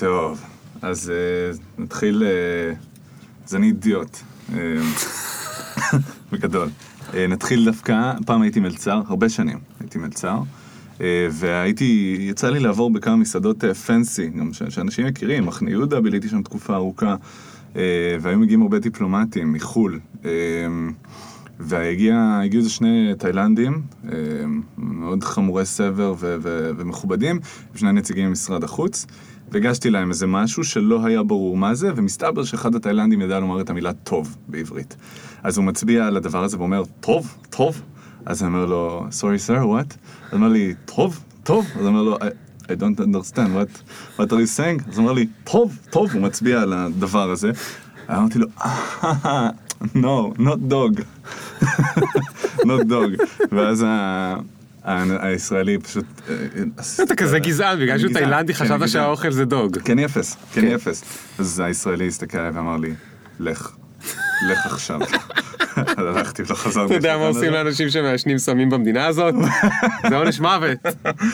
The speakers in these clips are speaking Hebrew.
טוב, אז אה, נתחיל... אה, אז אני אידיוט. אה, בגדול. אה, נתחיל דווקא, פעם הייתי מלצר, הרבה שנים הייתי מלצר. אה, והייתי, יצא לי לעבור בכמה מסעדות פנסי, גם ש- שאנשים מכירים, מחנה יהודה, ביליתי שם תקופה ארוכה, אה, והיו מגיעים הרבה דיפלומטים מחו"ל. אה, והגיעו איזה שני תאילנדים, מאוד חמורי סבר ו- ו- ומכובדים, שני נציגים ממשרד החוץ, והגשתי להם איזה משהו שלא היה ברור מה זה, ומסתבר שאחד התאילנדים ידע לומר את המילה טוב בעברית. אז הוא מצביע על הדבר הזה ואומר, טוב, טוב. אז אני אומר לו, sorry sir, what? אז הוא אומר לי, טוב, טוב. אז אני אומר לו, I, don't understand, what, what are you saying? אז הוא אומר לי, טוב, טוב, הוא מצביע על הדבר הזה. אמרתי לו, "אה, no, הישראלי פשוט... אה, אתה כזה גזען, בגלל שהוא תאילנדי כן, חשבת. שהאוכל זה דוג. כן אפס, כן כן. אפס. אז הישראלי הסתכל עליי ואמר לי, לך, לך עכשיו. אז הלכתי ולא חזרתי. אתה יודע מה עושים. לאנשים שמעשנים סמים במדינה הזאת? זה עונש מוות.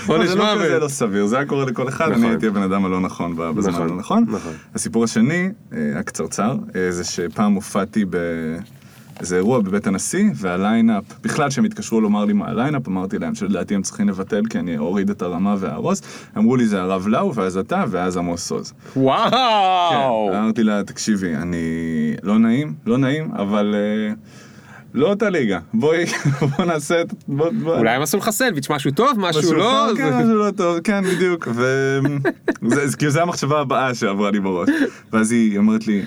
עונש זה לא מוות. לא סביר, זה היה קורה לכל אחד, נכון. אני הייתי הבן אדם הלא נכון ב- בזמן נכון, הלא נכון. נכון. הסיפור השני, אה, הקצרצר, אה, זה שפעם הופעתי באיזה אירוע בבית הנשיא, וה lineup, בכלל כשהם התקשרו לומר לי מה ה lineup, אמרתי להם שלדעתי הם צריכים לבטל כי אני אוריד את הרמה ואהרוס. אמרו לי זה הרב לאו, ואז אתה, ואז עמוס עוז. וואו. כן, אמרתי לה, תקשיבי, אני... לא נעים, לא נעים, אבל... אה, לא אותה ליגה. בואי, בוא נעשה את... בוא, בוא. אולי הם עשו לך סנדוויץ', משהו טוב, משהו לא. כן, משהו לא טוב, כן, בדיוק. ו... זה, זה, כאילו, זה המחשבה הבאה שעברה לי בראש. ואז היא אומרת לי,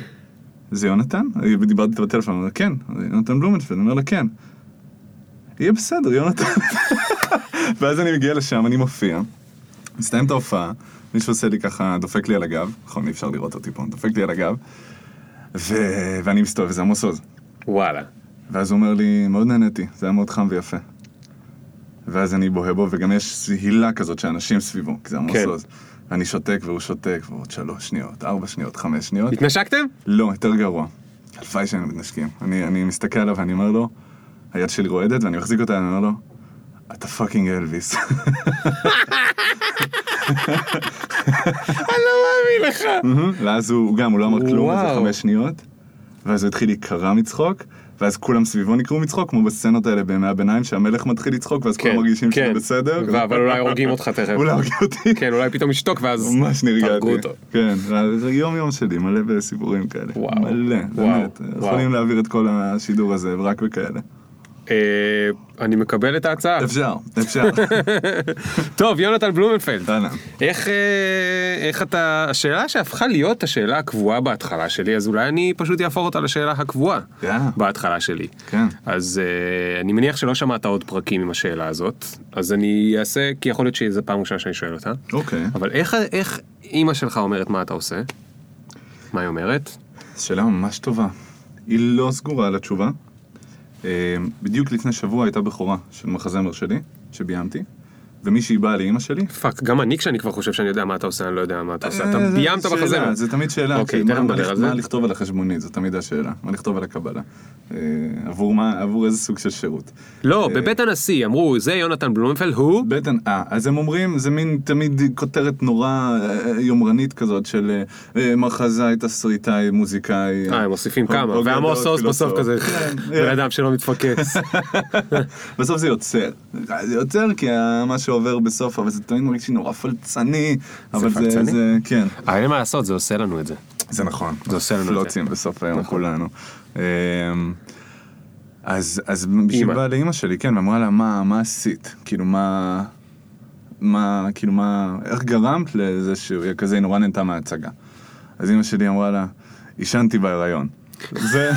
זה יונתן? דיברתי איתה בטלפון, אומר, כן, זה יונתן בלומנפלד, אני אומר לה, כן. יהיה בסדר, יונתן. ואז אני מגיע לשם, אני מופיע, מסתיים את ההופעה, מישהו עושה לי ככה, דופק לי על הגב, נכון, אי אפשר לראות אותי פה, דופק לי על הגב, ו... ואני מסתובב, וזה עמוס עוז. וואלה. ואז הוא אומר לי, מאוד נהניתי, זה היה מאוד חם ויפה. ואז אני בוהה בו, וגם יש הילה כזאת שאנשים סביבו, כי זה עמוס כן. עוז. ואני שותק והוא שותק, ועוד שלוש שניות, ארבע שניות, חמש שניות. התנשקתם? לא, יותר גרוע. הלוואי שהיינו מתנשקים. אני, אני מסתכל עליו ואני אומר לו, היד שלי רועדת, ואני מחזיק אותה, אני אומר לו, אתה fucking אלוויס. אני לא מאמין לך. ואז הוא, גם, הוא לא אמר כלום, איזה וואו. חמש שניות. ואז הוא התחיל להיקרע מצחוק, ואז כולם סביבו נקרעו מצחוק, כמו בסצנות האלה בימי הביניים, שהמלך מתחיל לצחוק, ואז כולם מרגישים שזה בסדר. ו- אבל אולי הורגים אותך תכף. אולי הורגים אותי. כן, אולי פתאום ישתוק ואז... ממש נרגעתי. כן, זה יום יום שלי, מלא בסיפורים כאלה. וואו. מלא, וואו. באמת. וואו. יכולים להעביר את כל השידור הזה, רק בכאלה. אה, אני מקבל את ההצעה. אפשר, אפשר. טוב, יונתן בלומנפלד. איך, אה, איך אתה, השאלה שהפכה להיות השאלה הקבועה בהתחלה שלי, אז אולי אני פשוט אהפוך אותה לשאלה הקבועה יאללה. בהתחלה שלי. כן. אז אה, אני מניח שלא שמעת עוד פרקים עם השאלה הזאת, אז אני אעשה, כי יכול להיות שזו פעם ראשונה שאני שואל אותה. אוקיי. אבל איך, איך אימא שלך אומרת מה אתה עושה? מה היא אומרת? שאלה ממש טובה. היא לא סגורה על התשובה. אה, בדיוק לפני שבוע הייתה בכורה של מחזמר שלי, שביימתי, ומישהי באה לאימא שלי. fuck, גם אני כשאני כבר חושב שאני יודע מה אתה עושה, אני לא יודע מה אתה עושה. אתה אה, זה ביימת מחזמר. זה תמיד שאלה. אוקיי, תכף נדבר על זה. מה לכתוב על החשבונית, זו תמיד השאלה. מה לכתוב על הקבלה. אה, עבור מה, עבור איזה סוג של שירות. לא, בבית הנשיא אמרו, זה יונתן בלומנפלד, הוא... בטן, אה, אז הם אומרים, זה מין תמיד כותרת נורא אה, יומרנית כזאת של אה, אה, מחזאי, תסריטאי, מוזיקאי. אה, הם מוסיפים כמה, ועמוס עוז בסוף. כזה, כן, בן אדם שלא מתפקס. בסוף זה יוצר. זה יוצר כי מה שעובר בסוף, אבל זה תמיד מרגיש לי נורא פלצני. אבל זה, פלצני? זה, כן. אבל אין מה לעשות, זה עושה לנו את זה. זה נכון. זה עושה לנו את זה. פלוצים בסוף היום נכון. כולנו. אמ, אז, אז בשביל. באה לאימא שלי, כן, ואמרה לה, מה, מה עשית? כאילו, מה... מה, כאילו, מה... איך גרמת לזה שהוא יהיה כזה, היא נורא נהנתה מההצגה. אז אימא שלי אמרה לה, עישנתי בהיריון. זה...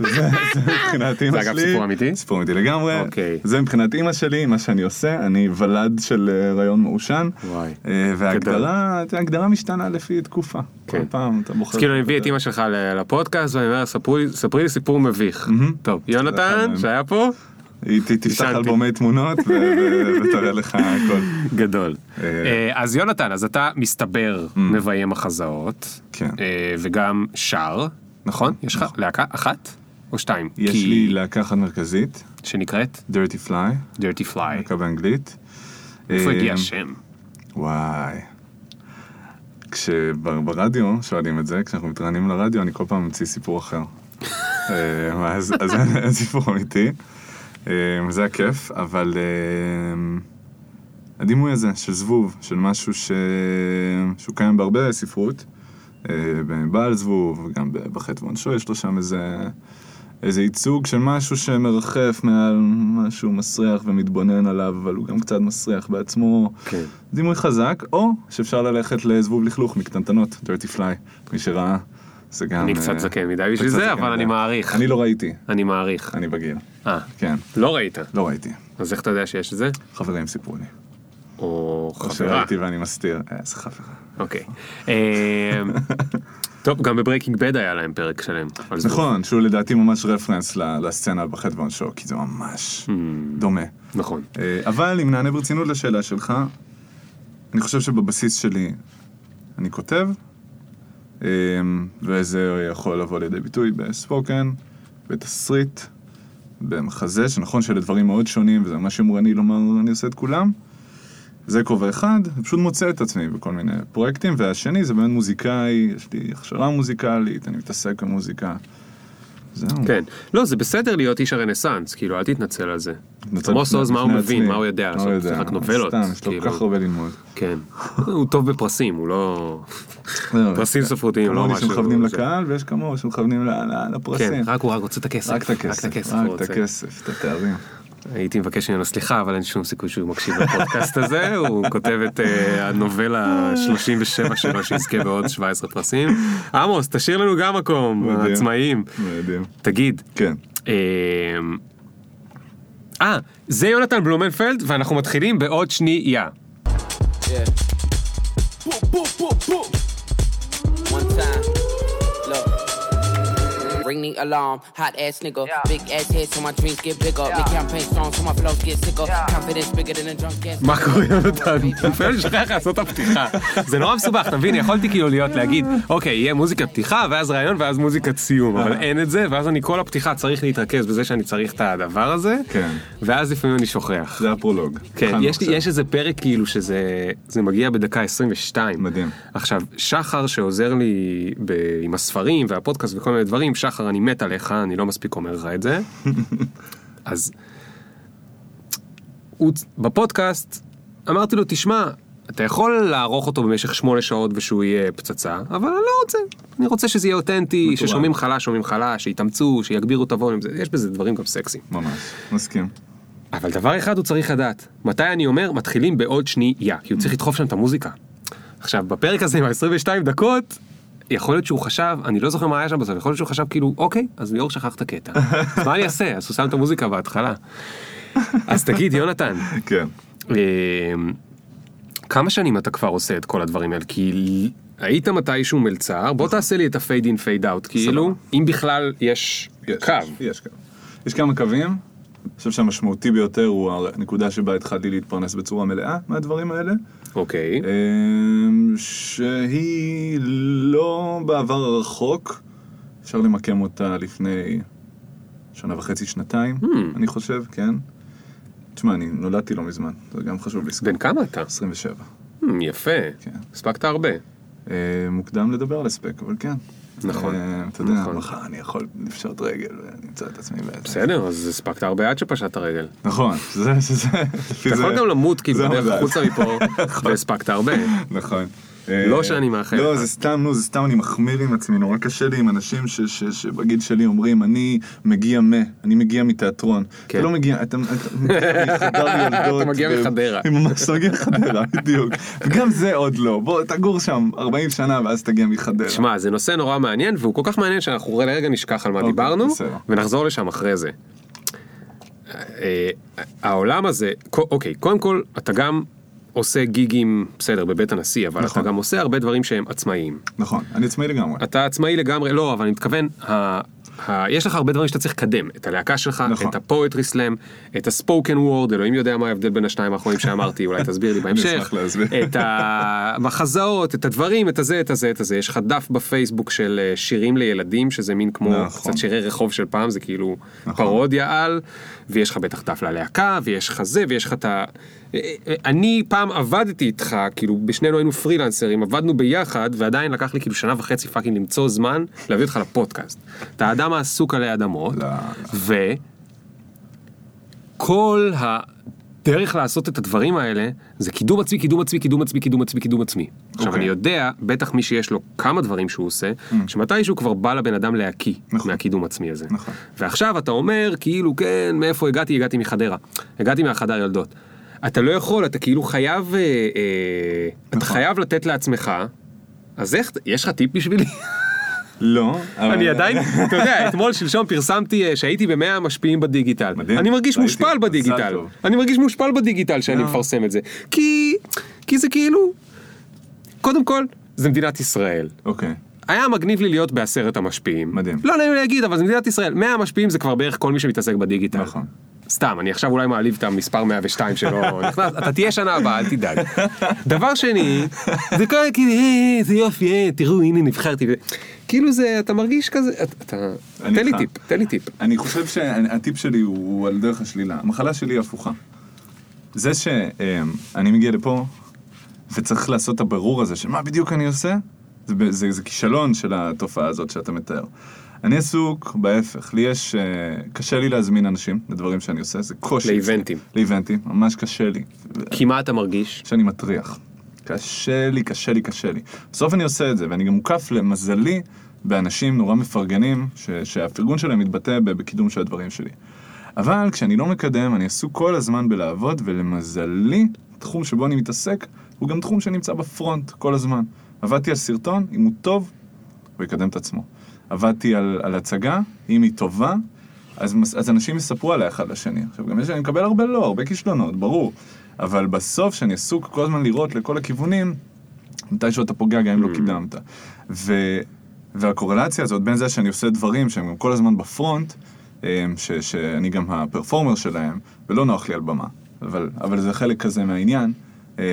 זה, זה מבחינת אימא זה שלי. אגב סיפור אמיתי? סיפור אמיתי לגמרי. אוקיי. זה מבחינת אימא שלי, מה שאני עושה, אני ולד של אה, הריון מעושן. וואי. אה, וההגדרה, ההגדרה משתנה לפי תקופה. כל כן. פעם אתה בוחר. אז כאילו אני מביא את אימא שלך לפודקאסט ואני אומר, "ספרו לי- ספרי לי סיפור מביך. טוב, זה יונתן. שהיה פה, היא תפתח. אלבומי תמונות ותראה לך הכל. גדול. אה. אז יונתן, אז אתה מסתבר מביים מחזאות, כן. וגם שר, נכון? יש לך להקה אחת או שתיים? יש כי- לי להקה אחת מרכזית, שנקראת Dirty Fly, Dirty Fly. להקה באנגלית. איפה אה, הגיע השם? וואי. כשברדיו שואלים את זה, כשאנחנו מתראיינים לרדיו, אני כל פעם ממציא סיפור אחר. אה, אז אין סיפור אמיתי. אה, זה הכיף, אבל אה, הדימוי הזה של זבוב, של משהו ש... שהוא קיים בהרבה ספרות, אה, בבעל זבוב, וגם בחטא ועונשו יש לו שם איזה... איזה ייצוג של משהו שמרחף מעל משהו מסריח ומתבונן עליו, אבל הוא גם קצת מסריח בעצמו. כן. דימוי חזק, או שאפשר ללכת לזבוב לכלוך מקטנטנות, dirty fly, מי שראה, זה גם... אני אה, קצת זקן מדי בשביל זה, אבל. אני מעריך. אני לא ראיתי, אני מעריך. אני בגיל, אה, כן, לא ראית. לא ראיתי, אז איך אתה יודע שיש את זה? חברים סיפרו לי. או או חברה. שראיתי ואני מסתיר, אה, איזה חברה. אוקיי. טוב, גם ב Breaking Bad היה להם פרק שלם. נכון, שהוא לדעתי ממש reference לסצנה בחטא ועונשו, כי זה ממש hmm. דומה. נכון. אה, אבל אם נענה ברצינות לשאלה שלך, אני חושב שבבסיס שלי אני כותב, אה, וזה יכול לבוא לידי ביטוי ב spoken, בתסריט, במחזה, שנכון שאלה דברים מאוד שונים, וזה ממש יומרני לומר אני עושה את כולם. זה כובע אחד, אני פשוט מוצא את עצמי בכל מיני פרויקטים, והשני זה באמת מוזיקאי, יש לי הכשרה מוזיקלית, אני מתעסק במוזיקה. זהו. כן. לא, זה בסדר להיות איש הרנסאנס, כאילו, אל תתנצל על זה. עמוס עוז, מה הוא מבין. מה הוא יודע לעשות, זה רק נובלות. סתם, יש לו כל כאילו. כך הרבה ללמוד. כן. הוא טוב בפרסים, הוא לא... פרסים יש ספרותיים, לא כמוני משהו... שמכוונים זה. לקהל, ויש כמוהו שמכוונים לפרסים. כן, רק הוא רק רוצה את הכסף. רק את הכסף, רק את הוא. הכסף, את התארים. הייתי מבקש ממנו סליחה, אבל אין שום סיכוי שהוא מקשיב לפודקאסט הזה, הוא כותב את אה, הנובלה 37 שלו שיזכה בעוד 17 פרסים. עמוס, תשאיר לנו גם מקום, מדהים. עצמאים. מדהים. תגיד, כן. אה, אה, זה יונתן בלומנפלד, ואנחנו מתחילים בעוד שנייה. Yeah. Ring the alarm, hot ass nigga. Big ass head so my dreams get bigger. Make campaign songs so my flows get sicker. Confidence bigger than a drunk ass. מה קורה יונתן? לפעמים אני שוכח לעשות את הפתיחה. זה נורא מסובך, אתה מבין? יכולתי כאילו להיות להגיד, אוקיי, יהיה מוזיקת פתיחה, ואז רעיון, ואז מוזיקת סיום, אבל אין את זה, ואז אני כל הפתיחה צריך להתרכז בזה שאני צריך את הדבר הזה, כן. ואז לפעמים אני שוכח. זה הפרולוג. כן, יש, איזה פרק כאילו שזה זה מגיע בדקה 22. מדהים. עכשיו, שחר שעוזר לי עם הספרים והפודקאסט וכל מיני דברים, שחר, אני מת עליך, אני לא מספיק אומר לך את זה. אז הוא, בפודקאסט אמרתי לו, תשמע, אתה יכול לערוך אותו במשך שמונה שעות ושהוא יהיה פצצה, אבל אני לא רוצה. אני רוצה שזה יהיה אותנטי, מתורם. ששומעים חלש, שומעים חלש, שיתאמצו, שיגבירו את הווליום, זה- יש בזה דברים גם סקסיים. ממש, מסכים. אבל דבר אחד הוא צריך לדעת, מתי אני אומר מתחילים בעוד שנייה, כי הוא צריך לדחוף שם את המוזיקה. עכשיו, בפרק הזה עם ה-22 דקות, יכול להיות שהוא חשב, אני לא זוכר מה היה שם בסוף, יכול להיות שהוא חשב כאילו, אוקיי, אז ליאור שכח את הקטע. אז מה אני אעשה? אז הוא שם את המוזיקה בהתחלה. אז תגיד, יונתן, כן. אה, כמה שנים אתה כבר עושה את כל הדברים האלה? כי היית מתישהו מלצר, בוא תעשה לי את ה fade in fade out, כאילו, אם בכלל יש, קו. יש קו. יש כמה קווים. אני חושב שהמשמעותי ביותר הוא הנקודה שבה התחלתי להתפרנס בצורה מלאה מהדברים האלה. אוקיי, אמ, שהיא לא בעבר הרחוק, אפשר למקם אותה לפני שנה וחצי, שנתיים, Hmm. אני חושב, כן. תשמע, אני נולדתי לא מזמן, זה גם חשוב לזכור. בן כמה אתה? 27. Hmm, יפה, כן. הספקת הרבה. אה, מוקדם לדבר על הספק, אבל כן. נכון, אה, אתה יודע, נכון. מחר אני יכול לפשוט רגל ולמצוא את עצמי באיזה... בסדר, אז הספקת הרבה עד שפשטת הרגל. נכון, זה, זה, זה, אתה יכול גם למות כאילו בדרך. החוצה מפה, והספקת הרבה. נכון. לא אה, שאני מאחל לא, לך. זה סתם, נו, זה סתם אני מחמיר עם עצמי, נורא קשה לי עם אנשים ש- ש- שבגיל שלי אומרים, אני מגיע מ, אני מגיע מתיאטרון. כן. אתה לא מגיע, אתה מחדר ילדות. אתה מגיע מחדרה. ממש, אתה מגיע מחדרה, בדיוק. וגם זה עוד לא, בוא, תגור שם 40 שנה ואז תגיע מחדרה. שמע, זה נושא נורא מעניין, והוא כל כך מעניין שאנחנו לרגע נשכח על מה אוקיי, דיברנו. ונחזור לשם אחרי זה. אה, העולם הזה, אוקיי, קודם כל, אתה גם עושה גיגים, בסדר, בבית הנשיא, אבל נכון. אתה גם עושה הרבה דברים שהם עצמאיים. נכון, אני עצמאי לגמרי. אתה עצמאי לגמרי, לא, אבל אני מתכוון, ה... ה... יש לך הרבה דברים שאתה צריך לקדם, את הלהקה שלך, נכון. את הפואטרי סלאם, את הספוקן וורד, אלוהים יודע מה ההבדל בין השניים האחרונים שאמרתי, אולי תסביר לי בהמשך. את המחזאות, את הדברים, את הזה, את הזה, את הזה, יש לך דף בפייסבוק של אה, שירים לילדים, שזה מין כמו נכון. קצת שירי רחוב של פעם, זה כאילו נכון. פרודיה על, ויש לך בטח דף ללהקה, ויש לך זה, ויש לך את ה... אני פעם עבדתי איתך, כאילו, בשנינו היינו פרילנסרים, עבדנו ביחד, ועדיין לקח לי כאילו שנה וחצי fucking למצוא זמן להביא אותך לפודקאסט. אתה האדם העסוק עלי אדמות, לא. וכל הדרך לעשות את הדברים האלה, זה קידום עצמי, קידום עצמי, קידום עצמי, קידום עצמי, קידום עצמי. עכשיו, אוקיי. אני יודע, בטח מי שיש לו כמה דברים שהוא עושה, שמתישהו כבר בא לבן אדם להקיא נכון. מהקידום עצמי הזה. נכון. ועכשיו אתה אומר, כאילו, כן, מאיפה הגעתי? הגעתי מחדרה. הגעתי מהחדר יולדות. אתה לא יכול, אתה כאילו חייב, אה, אה, אתה נכון. חייב לתת לעצמך, אז איך, יש לך טיפ בשבילי? לא, אבל... אני עדיין, אתה יודע, אתמול, שלשום פרסמתי אה, שהייתי במאה המשפיעים בדיגיטל. מדהים. אני מרגיש מושפל בדיגיטל. אני מרגיש מושפל בדיגיטל שאני לא. מפרסם את זה. כי, כי זה כאילו, קודם כל, זה מדינת ישראל. אוקיי. היה מגניב לי להיות בעשרת המשפיעים. מדהים. לא נעים לי להגיד, אבל זה מדינת ישראל. 100 המשפיעים זה כבר בערך כל מי שמתעסק בדיגיטל. נכון. סתם, אני עכשיו אולי מעליב את המספר 102 שלא נכנס, אתה תהיה שנה הבאה, אל תדאג. דבר שני, זה כל כאילו, "אה, איזה יופי, אה, תראו, הנה נבחרתי. כאילו זה, אתה מרגיש כזה, אתה- תן לי. טיפ, תן לי טיפ. אני חושב שהטיפ שלי הוא על דרך השלילה. המחלה שלי היא הפוכה. זה שאני מגיע לפה וצריך לעשות את הבירור הזה של מה בדיוק אני עושה, זה, ב- זה, זה כישלון של התופעה הזאת שאתה מתאר. אני עסוק בהפך, לי יש, אה, קשה לי להזמין אנשים לדברים שאני עושה, זה קושי. לאיבנטים. לאיבנטים, ממש קשה לי. כי מה אתה מרגיש? שאני מטריח. קשה לי, קשה לי, קשה לי. בסוף אני עושה את זה, ואני גם מוקף למזלי באנשים נורא מפרגנים, ש- שהפרגון שלהם מתבטא בקידום של הדברים שלי. אבל כשאני לא מקדם, אני עסוק כל הזמן בלעבוד, ולמזלי, התחום שבו אני מתעסק, הוא גם תחום שנמצא בפרונט כל הזמן. עבדתי על סרטון, אם הוא טוב, הוא יקדם את עצמו. עבדתי על, על הצגה, אם היא טובה, אז, אז אנשים יספרו עליה אחד לשני. עכשיו, גם יש, אני מקבל הרבה לא, הרבה כישלונות, ברור. אבל בסוף, שאני עסוק כל הזמן לראות לכל הכיוונים, מתישהו אתה פוגע גם אם לא קידמת. ו, והקורלציה הזאת בין זה שאני עושה דברים שהם גם כל הזמן בפרונט, אמ, ש, שאני גם הפרפורמר שלהם, ולא נוח לי על במה, אבל, אבל זה חלק כזה מהעניין, אמ,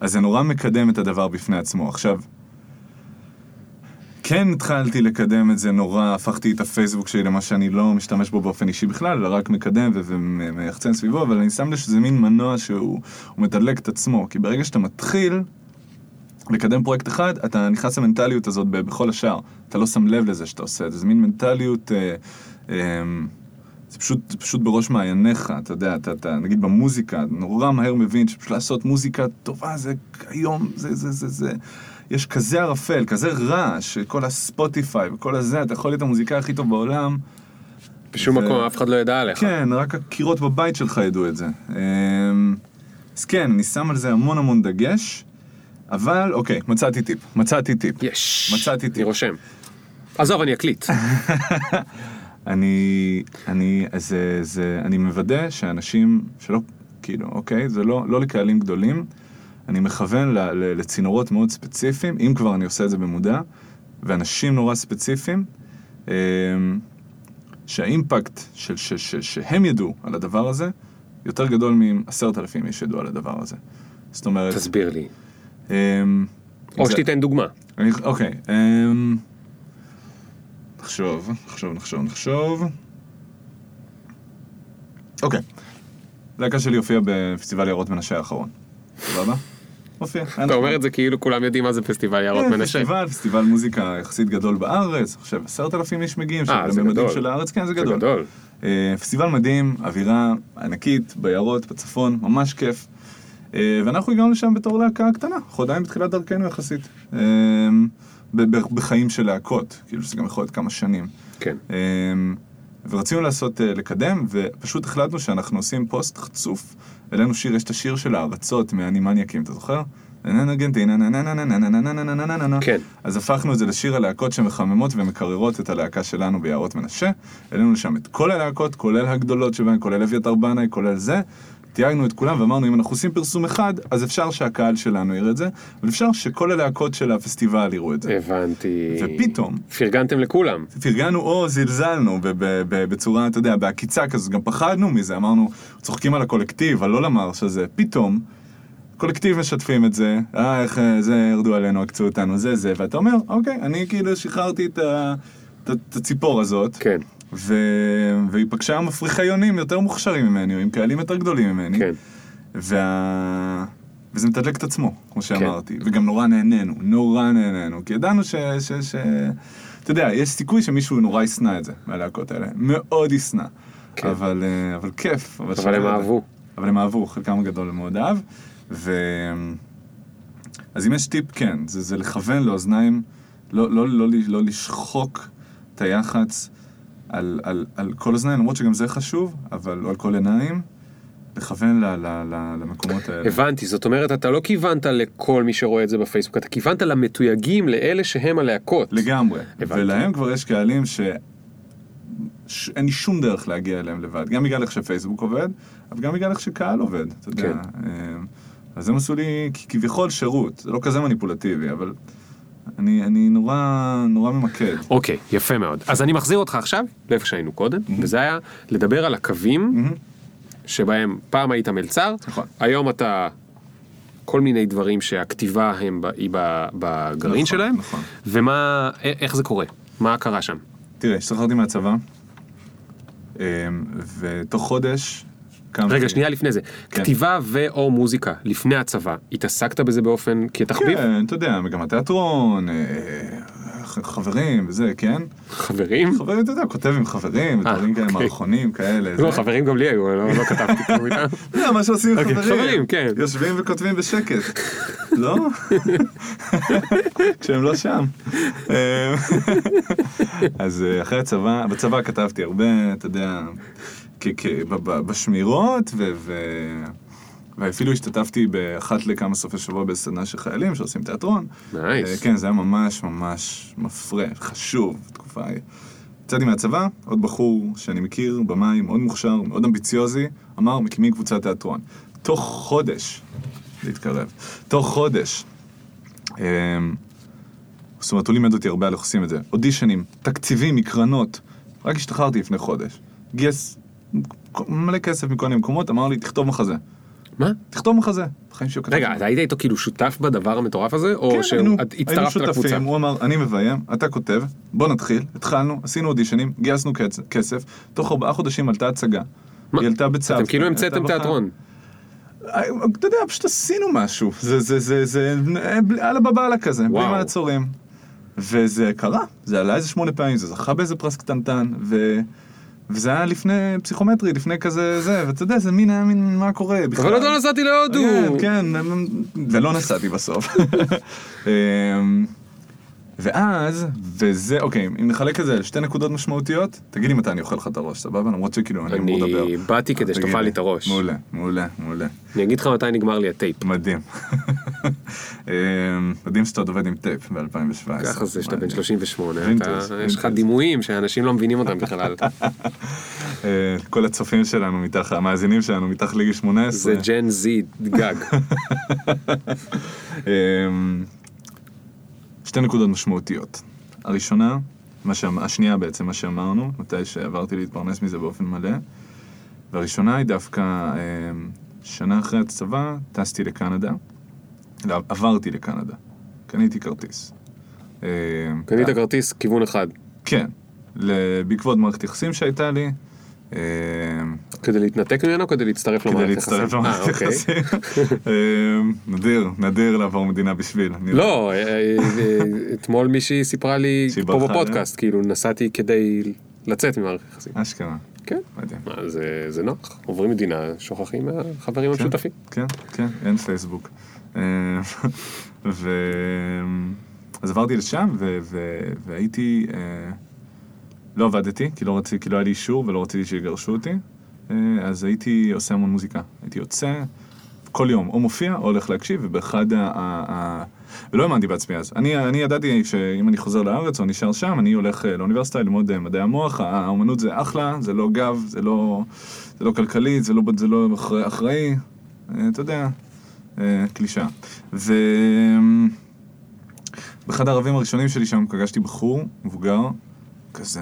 אז זה נורא מקדם את הדבר בפני עצמו. עכשיו, כן התחלתי לקדם את זה נורא, הפכתי את הפייסבוק שלי למה שאני לא משתמש בו באופן אישי בכלל, אלא רק מקדם ומייחצן סביבו, אבל אני שם לב שזה מין מנוע שהוא הוא מתדלק את עצמו, כי ברגע שאתה מתחיל לקדם פרויקט אחד, אתה נכנס למנטליות הזאת בכל השאר, אתה לא שם לב לזה שאתה עושה את זה, זה מין מנטליות, אה, אה, זה פשוט, פשוט בראש מעייניך, אתה יודע, אתה, אתה נגיד במוזיקה, נורא מהר מבין שפשוט לעשות מוזיקה טובה זה היום, זה, זה, זה, זה, יש כזה ערפל, כזה רעש, כל הספוטיפיי וכל הזה, אתה יכול להיות המוזיקאי הכי טוב בעולם, בשום זה- מקום אף אחד לא ידע עליך. כן, רק הקירות בבית שלך ידעו את זה. אמ, אז כן, אני שם על זה המון המון דגש, אבל אוקיי, מצאתי טיפ, מצאתי טיפ. יש. מצאתי אני טיפ. רושם. עזוב, אני אקליט. אני, אני, זה, זה, אני מוודא שאנשים שלא, כאילו, אוקיי, זה לא, לא לקהלים גדולים, אני מכוון לצינורות מאוד ספציפיים, אם כבר אני עושה את זה במודע, ואנשים נורא ספציפיים, אמ, שהאימפקט של, ש, ש, שהם ידעו על הדבר הזה, יותר גדול מעשרת אלפים איש ידעו על הדבר הזה. זאת אומרת, תסביר לי. אמ, או זה- שתיתן דוגמה. אני, אוקיי, אמ... נחשוב, נחשוב, נחשוב, נחשוב. אוקיי. להקה שלי הופיעה בפסטיבל יערות מנשה האחרון. סבבה? הופיע. אתה אומר את זה כאילו כולם יודעים מה זה פסטיבל יערות כן, מנשה. פסטיבל, פסטיבל מוזיקה יחסית גדול בארץ, עכשיו עשרת אלפים איש מגיעים, אה, זה גדול. של הארץ, כן, זה גדול. אה, פסטיבל מדהים, אווירה ענקית, ביערות, בצפון, ממש כיף. אה, ואנחנו הגענו לשם בתור להקה קטנה, אנחנו עדיין בתחילת דרכנו יחסית. אה, בחיים של להקות, כאילו שזה גם יכול להיות כמה שנים. כן. ורצינו לעשות, אה, לקדם, ופשוט החלטנו שאנחנו עושים פוסט חצוף. העלינו שיר, יש את השיר של הארצות מהני מניאקים, אתה זוכר? כן. אז הפכנו את זה לשיר הלהקות שמחממות ומקררות את הלהקה שלנו ביערות מנשה. העלינו לשם את כל הלהקות, כולל הגדולות שבהן, כולל אביתר בנאי, כולל זה. תייגנו את כולם ואמרנו, אם אנחנו עושים פרסום אחד, אז אפשר שהקהל שלנו יראה את זה, אבל אפשר שכל הלהקות של הפסטיבל יראו את זה. הבנתי. ופתאום, פרגנתם לכולם. פרגנו או זלזלנו ב- ב- ב- בצורה, אתה יודע, בעקיצה כזאת, גם פחדנו מזה, אמרנו, צוחקים על הקולקטיב, על לא למרש הזה, פתאום, קולקטיב משתפים את זה, אה, איך אה, זה, ירדו עלינו, עקצו אותנו, זה זה, ואתה אומר, אוקיי, אני כאילו שחררתי את, ה- את, את הציפור הזאת, כן. ו... והיא פגשה מפריחי יונים יותר מוכשרים ממני, או עם קהלים יותר גדולים ממני, כן. וה... וזה מתדלק את עצמו, כמו שאמרתי. וגם נורא נהנינו, נורא נהנינו, כי ידענו ש... ש... ש... אתה יודע, יש סיכוי שמישהו נורא ישנא את זה, מהלהקות האלה. מאוד ישנא. כן. אבל, אה, אבל כיף. אבל שווה הם. אהבו. אבל הם אהבו, חלקם הגדול מאוד אהב. ו... אז אם יש טיפ, כן, זה, זה לכוון לאוזניים, לא, לא, לא, לא, לא לשחוק את היח"צ על, על, על כל אוזניים, למרות שגם זה חשוב, אבל לא על כל עיניים, לכוון ל, ל, ל, למקומות האלה. הבנתי, זאת אומרת, אתה לא כיוונת לכל מי שרואה את זה בפייסבוק, אתה כיוונת למתויגים, לאלה שהם הלהקות. לגמרי. הבנתי. ולהם כבר יש קהלים ש... שאין לי שום דרך להגיע אליהם לבד. גם בגלל איך שפייסבוק עובד, אבל גם בגלל איך שקהל עובד, אתה יודע. כן. אה, אז הם עשו לי כביכול שירות, זה לא כזה מניפולטיבי, אבל אני, אני נורא, נורא ממקד. אוקיי, יפה מאוד. אז אני מחזיר אותך עכשיו לאיפה שהיינו קודם, וזה היה לדבר על הקווים מהמם. שבהם פעם היית מלצר, נכון. היום אתה כל מיני דברים שהכתיבה הם ב- היא ב- בגרעין נכון, שלהם, נכון. ומה, איך זה קורה? מה קרה שם? תראה, השתחררתי מהצבא, אה, ותוך חודש. רגע, שנייה לפני זה. כן. כתיבה ו/או מוזיקה לפני הצבא, התעסקת בזה באופן כתחביב? כן, אתה יודע, מגמת תיאטרון, אה, חברים וזה, כן? חברים? חברים, אתה יודע, כותב עם חברים, אה, דברים כאלה, אוקיי. מערכונים כאלה. לא. חברים גם לי היו, לא לא כתבתי כלום איתם. זה מה שעושים אוקיי, חברים. חברים, כן. יושבים וכותבים בשקט. לא? כשהם לא שם. אה, אז אחרי הצבא, בצבא כתבתי הרבה, אתה יודע, בשמירות, ו... ו- ואפילו השתתפתי באחת לכמה סופי שבוע בסדנה של חיילים שעושים תיאטרון. נייס. אה, כן, זה היה ממש ממש מפרה, חשוב, בתקופה ההיא. יצאתי מהצבא, עוד בחור שאני מכיר, במאי, מאוד מוכשר, מאוד אמביציוזי, אמר, מקימים קבוצת תיאטרון. תוך חודש, להתקרב, תוך חודש. אמ, זאת אומרת, הוא לימד אותי הרבה על איך עושים את זה. אודישנים, תקציבים מקרנות. רק השתחררתי לפני חודש. גייס מלא כסף מכל מיני מקומות, אמר לי, תכתוב מחזה. מה? תכתוב מחזה. לא רגע, אתה היית איתו כאילו שותף בדבר המטורף הזה, או כן, שהצטרפת לקבוצה? שותפים, הוא אמר, אני מביים, אתה כותב, בוא נתחיל, התחלנו, עשינו אודישנים, גייסנו כסף, תוך ארבעה חודשים עלתה הצגה. היא עלתה בצו. אתם כאילו עלתה המצאתם בחר. תיאטרון. אה, אתה יודע, פשוט עשינו משהו. זה, זה, זה, זה, בלי- אללה בבאללה כזה, בלי. מעצורים. וזה קרה, זה עלה איזה שמונה פעמים, זה זכה באיזה פרס קטנטן, ו... וזה היה לפני פסיכומטרי, לפני כזה זה, ואתה יודע, זה מין היה מין, מה קורה בכלל. אבל עוד לא נסעתי להודו. כן, כן, ולא נסעתי בסוף. ואז, וזה, אוקיי, אם נחלק את זה לשתי נקודות משמעותיות, תגיד לי מתי אני אוכל לך את הראש, סבבה? למרות שכאילו אני אמור לדבר. אני באתי כדי שתאכל לי. את הראש. מעולה, מעולה, מעולה. אני אגיד לך מתי נגמר לי הטייפ. מדהים. אמ, מדהים שאתה עוד עובד עם טייפ ב-2017. ככה זה שאתה בן מעניין. 38, וינטג', אתה- יש לך. דימויים שאנשים לא מבינים אותם בכלל. אה, כל הצופים שלנו מתחת, המאזינים שלנו מתחת לגיל 18. זה Gen Z gag. שתי נקודות משמעותיות. הראשונה, מה שאמ... השנייה בעצם, מה שאמרנו, מתי שעברתי להתפרנס מזה באופן מלא. והראשונה היא דווקא, אמ, שנה אחרי הצבא, טסתי לקנדה. לא, עברתי לקנדה. קניתי כרטיס. אמ, קנית כרטיס כיוון אחד. כן. בעקבות מערכת יחסים שהייתה לי. אמ, כדי להתנתק ממנו או כדי להצטרף כדי למערכת להצטרף יחסים? למערכת אה, אוקיי. יחסים. אמ, נדיר, נדיר לעבור מדינה בשביל. לא, אה, אה, אתמול מישהי סיפרה לי פה בפודקאסט, כאילו נסעתי כדי לצאת ממערכת יחסים. אשכרה. כן. זה- נוח, עוברים מדינה, שוכחים מהחברים המשותפים. כן, כן, אין פייסבוק. אה. אז עברתי לשם. והייתי... לא עבדתי, כי לא רציתי, כי לא היה לי אישור ולא רציתי שיגרשו אותי. אה, אז הייתי עושה המון מוזיקה. הייתי יוצא כל יום, או מופיע או הולך להקשיב, ובאחד ה... ה... ה... ולא האמנתי בעצמי אז. אני, אני ידעתי שאם אני חוזר לארץ או נשאר שם, אני הולך אה, לאוניברסיטה ללמוד אה, מדעי המוח. האומנות זה אחלה, זה לא גב, זה לא, זה לא כלכלי, זה לא, זה לא אחראי, אחראי. אתה יודע, אה, קלישאה. ו... באחד הערבים הראשונים שלי שם פגשתי בחור, מבוגר, כזה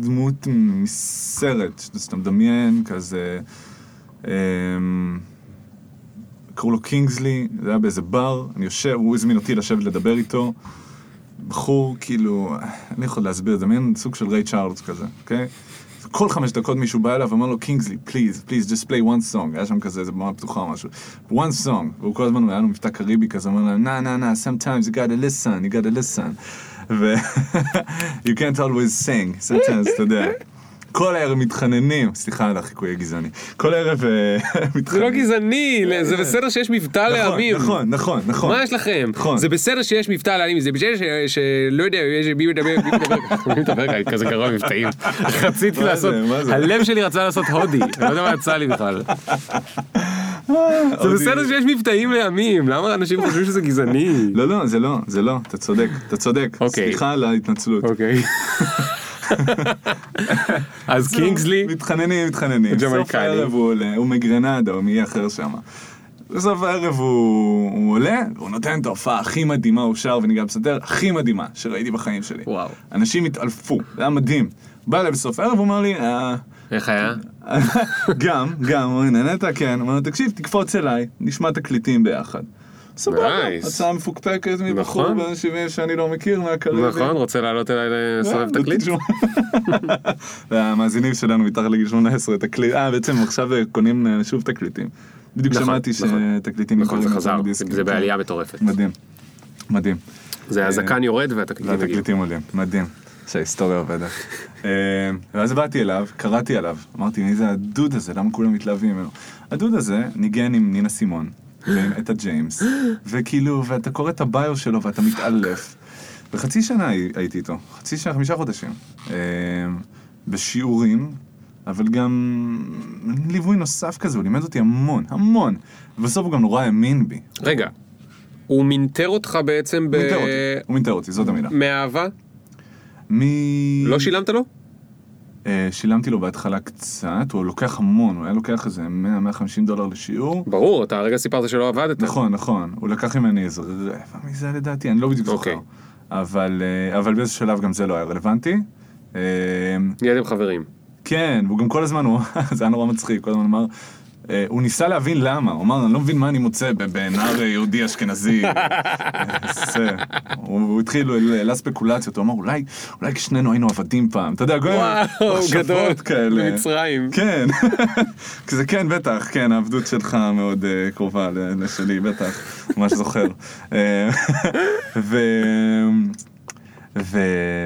דמות מסרט, שאתה מדמיין, כזה... אמ, קראו לו קינגסלי, זה היה באיזה בר, אני יושב, הוא הזמין אותי לשבת לדבר איתו. בחור, כאילו, אני יכול להסביר את זה, מעין סוג של ריי צ'ארלס כזה, אוקיי? כל חמש דקות מישהו בא אליו ואומר לו, קינגסלי, please, please, just play one song, היה שם כזה, איזה במה פתוחה או משהו, one song, והוא כל הזמן, היה לו מבטא קריבי כזה, אומר להם, nah, nah, nah, sometimes you gotta listen, you gotta listen, ו- you can't always sing, sometimes, אתה יודע. כל הערב מתחננים, סליחה על החיקוי הגזעני, כל ערב אה, זה מתחננים. לא גזעני, זה בסדר שיש מבטא נכון, לעמים. נכון, נכון, נכון. מה יש לכם? נכון. זה בסדר שיש מבטא לעמים, זה בסדר ש- שלא יודע, מי מדבר, מי מדבר כזה גרוע מבטאים. רציתי לעשות? הלב שלי רצה לעשות הודי, לא יודע מה יצא לי בכלל. זה. בסדר שיש מבטאים לעמים, למה אנשים חושבים שזה גזעני? לא, לא, זה לא, זה לא, אתה צודק, אתה צודק. אוקיי. סליחה על ההתנצלות. אוקיי. אז קינגסלי, מתחננים, מתחננים. בסוף הערב הוא עולה, הוא מגרנדה או מי אחר שם. בסוף הערב הוא, הוא עולה, והוא נותן את ההופעה הכי מדהימה, הוא שר וניגע בסדר, הכי מדהימה שראיתי בחיים שלי. וואו. אנשים התעלפו, זה היה מדהים. בא אליי בסוף הערב, הוא אמר לי, "אה, איך היה? גם, גם, הוא נהנית? כן. הוא אומר, תקשיב, תקפוץ אליי, נשמע תקליטים ביחד. סבבה. הצעה מפוקפקת מבחור נכון. בן 70 שאני לא מכיר מהקריבים. נכון, רוצה לעלות אליי לסובב אה, תקליט? תשמע. והמאזינים שלנו מתחת לגיל 18 תקליט, אה בעצם עכשיו קונים אה, שוב תקליטים. בדיוק נכון, שמעתי נכון. שתקליטים נכון, זה נמכרים חזר. זה בעלייה מטורפת. מדהים, מדהים. זה הזקן יורד והתקליטים מגיעים. והתקליטים עולים, מדהים. שההיסטוריה עובדת. אה, ואז באתי אליו, קראתי עליו, אמרתי מי זה הדוד הזה, למה כולם מתלהבים ממנו? הדוד הזה ניגן עם נינה סימון, ועם אטה ג'יימס, וכאילו, ואתה קורא את הביו שלו ואתה מתעלף. וחצי שנה הי- הייתי איתו, חצי שנה, חמישה חודשים. אה, בשיעורים, אבל גם ליווי נוסף כזה, הוא לימד אותי המון, המון. ובסוף הוא גם נורא האמין בי. רגע, הוא מינטר אותך בעצם ב... מינטר אותי, הוא מינטר אותי, זאת המילה. מאהבה? מ... לא שילמת לו? אה, שילמתי לו בהתחלה קצת, הוא לוקח המון, הוא היה לוקח איזה 100-150 דולר לשיעור. ברור, אתה הרגע סיפרת שלא עבדת. נכון, נכון, הוא לקח ממני איזה רבע מזה לדעתי, אני לא בדיוק אוקיי. זוכר. אבל, אה, אבל באיזה שלב גם זה לא היה רלוונטי. אה, נהייתם חברים. כן, והוא גם כל הזמן, הוא, זה היה נורא מצחיק, כל הזמן אמר, הוא ניסה להבין למה, הוא אמר, אני לא מבין מה אני מוצא בנער יהודי אשכנזי. הוא התחיל, העלה ספקולציות, הוא אמר, אולי, אולי שנינו היינו עבדים פעם, אתה יודע, וואו, מחשבות גדול. כאלה. במצרים. כן, כזה כן, בטח, כן, העבדות שלך מאוד uh, קרובה לשלי, בטח, ממש זוכר. אה. ו...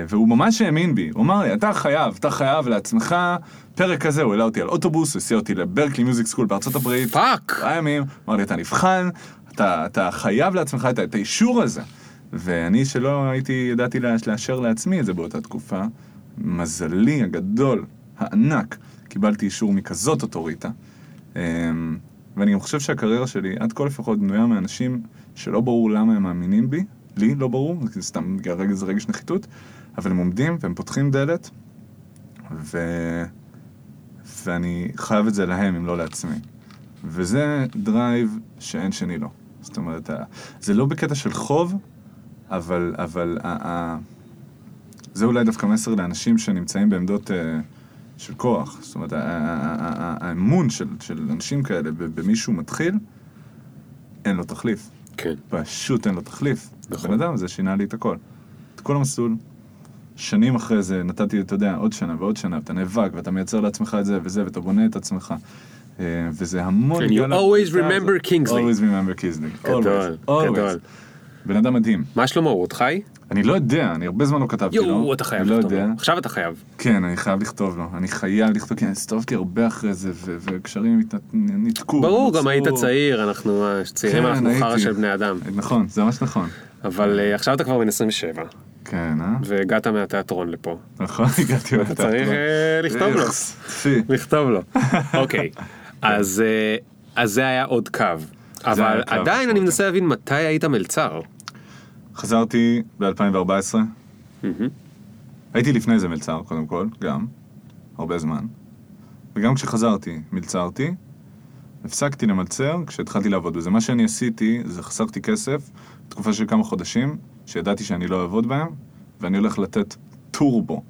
והוא ממש האמין בי, הוא אמר לי, אתה חייב, אתה חייב לעצמך פרק כזה, הוא העלה אותי על אוטובוס, הסיע אותי לברקלי music school בארצות הברית. Fuck! ארבעה ימים, אמר לי, אתה נבחן, אתה, אתה חייב לעצמך את, את האישור הזה. ואני שלא הייתי, ידעתי לאשר לעצמי את זה באותה תקופה, מזלי הגדול, הענק, קיבלתי אישור מכזאת אוטוריטה. אמ, ואני גם חושב שהקריירה שלי, עד כה לפחות, בנויה מאנשים שלא ברור למה הם מאמינים בי, לי לא ברור, זה סתם זה רגש נחיתות, אבל הם עומדים והם פותחים דלת, ו... ואני חייב את זה להם, אם לא לעצמי. וזה drive שאין שני לו. זאת אומרת, זה לא בקטע של חוב, אבל, אבל ה- ה- זה אולי דווקא מסר לאנשים שנמצאים בעמדות אה, של כוח. זאת אומרת, ה- ה- ה- ה- האמון של, של אנשים כאלה במישהו מתחיל, אין לו תחליף. כן. פשוט אין לו תחליף. נכון. בן אדם, זה שינה לי את הכל. את כל המסלול. שנים אחרי זה נתתי, אתה יודע, עוד שנה ועוד שנה, ואתה נאבק, ואתה מייצר לעצמך את זה וזה, ואתה בונה את עצמך. אה, וזה המון... And you always remember. Kingsley. always remember Kingsley. גדול. גדול. בן אדם מדהים. מה שלמה, הוא עוד חי? אני לא יודע, אני הרבה זמן לא כתבתי לו. יואו, אתה חייב אני לא לכתוב יודע. לו. עכשיו אתה חייב. כן, אני חייב לכתוב לו. אני חייב לכתוב, כי הסתובבתי הרבה אחרי זה, וקשרים ניתקו. ברור, גם. היית צעיר, אנחנו אה, צעירים, כן, אנחנו חרא. של בני אדם. נכון, זה ממש נכון. אבל אה, עכשיו אתה כבר בן 27, כן, אה? והגעת מהתיאטרון לפה. נכון, הגעתי אתה צריך אה, לכתוב לו. טפי. לכתוב לו. אוקיי, אז אה, אז זה היה עוד קו. אבל עדיין אני משמעותי. מנסה להבין מתי היית מלצר. חזרתי ב-2014. הייתי לפני זה מלצר, קודם כל, גם. הרבה זמן. וגם כשחזרתי, מלצרתי. הפסקתי למלצר כשהתחלתי לעבוד בזה. מה שאני עשיתי, זה חסכתי כסף, תקופה של כמה חודשים, שידעתי שאני לא אעבוד בהם, ואני הולך לתת טורבו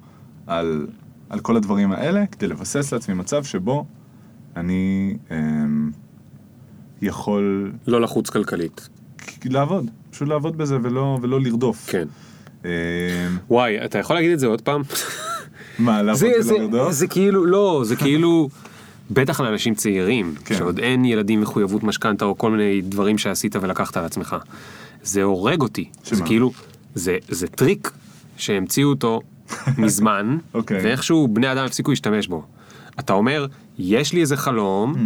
על, על כל הדברים האלה, כדי לבסס לעצמי מצב שבו אני אמ, יכול לא לחוץ כלכלית. לעבוד, פשוט לעבוד בזה ולא, ולא לרדוף. כן. אמ, וואי, אתה יכול להגיד את זה עוד פעם? מה, לעבוד זה, זה, ולרדוף? זה כאילו, לא, זה כאילו, בטח לאנשים צעירים, כן. שעוד אין ילדים מחויבות משכנתה או כל מיני דברים שעשית ולקחת על עצמך. זה הורג אותי. זה שמה? כאילו, זה, זה טריק שהמציאו אותו מזמן, אוקיי. ואיכשהו בני אדם הפסיקו להשתמש בו. אתה אומר, יש לי איזה חלום, Mm.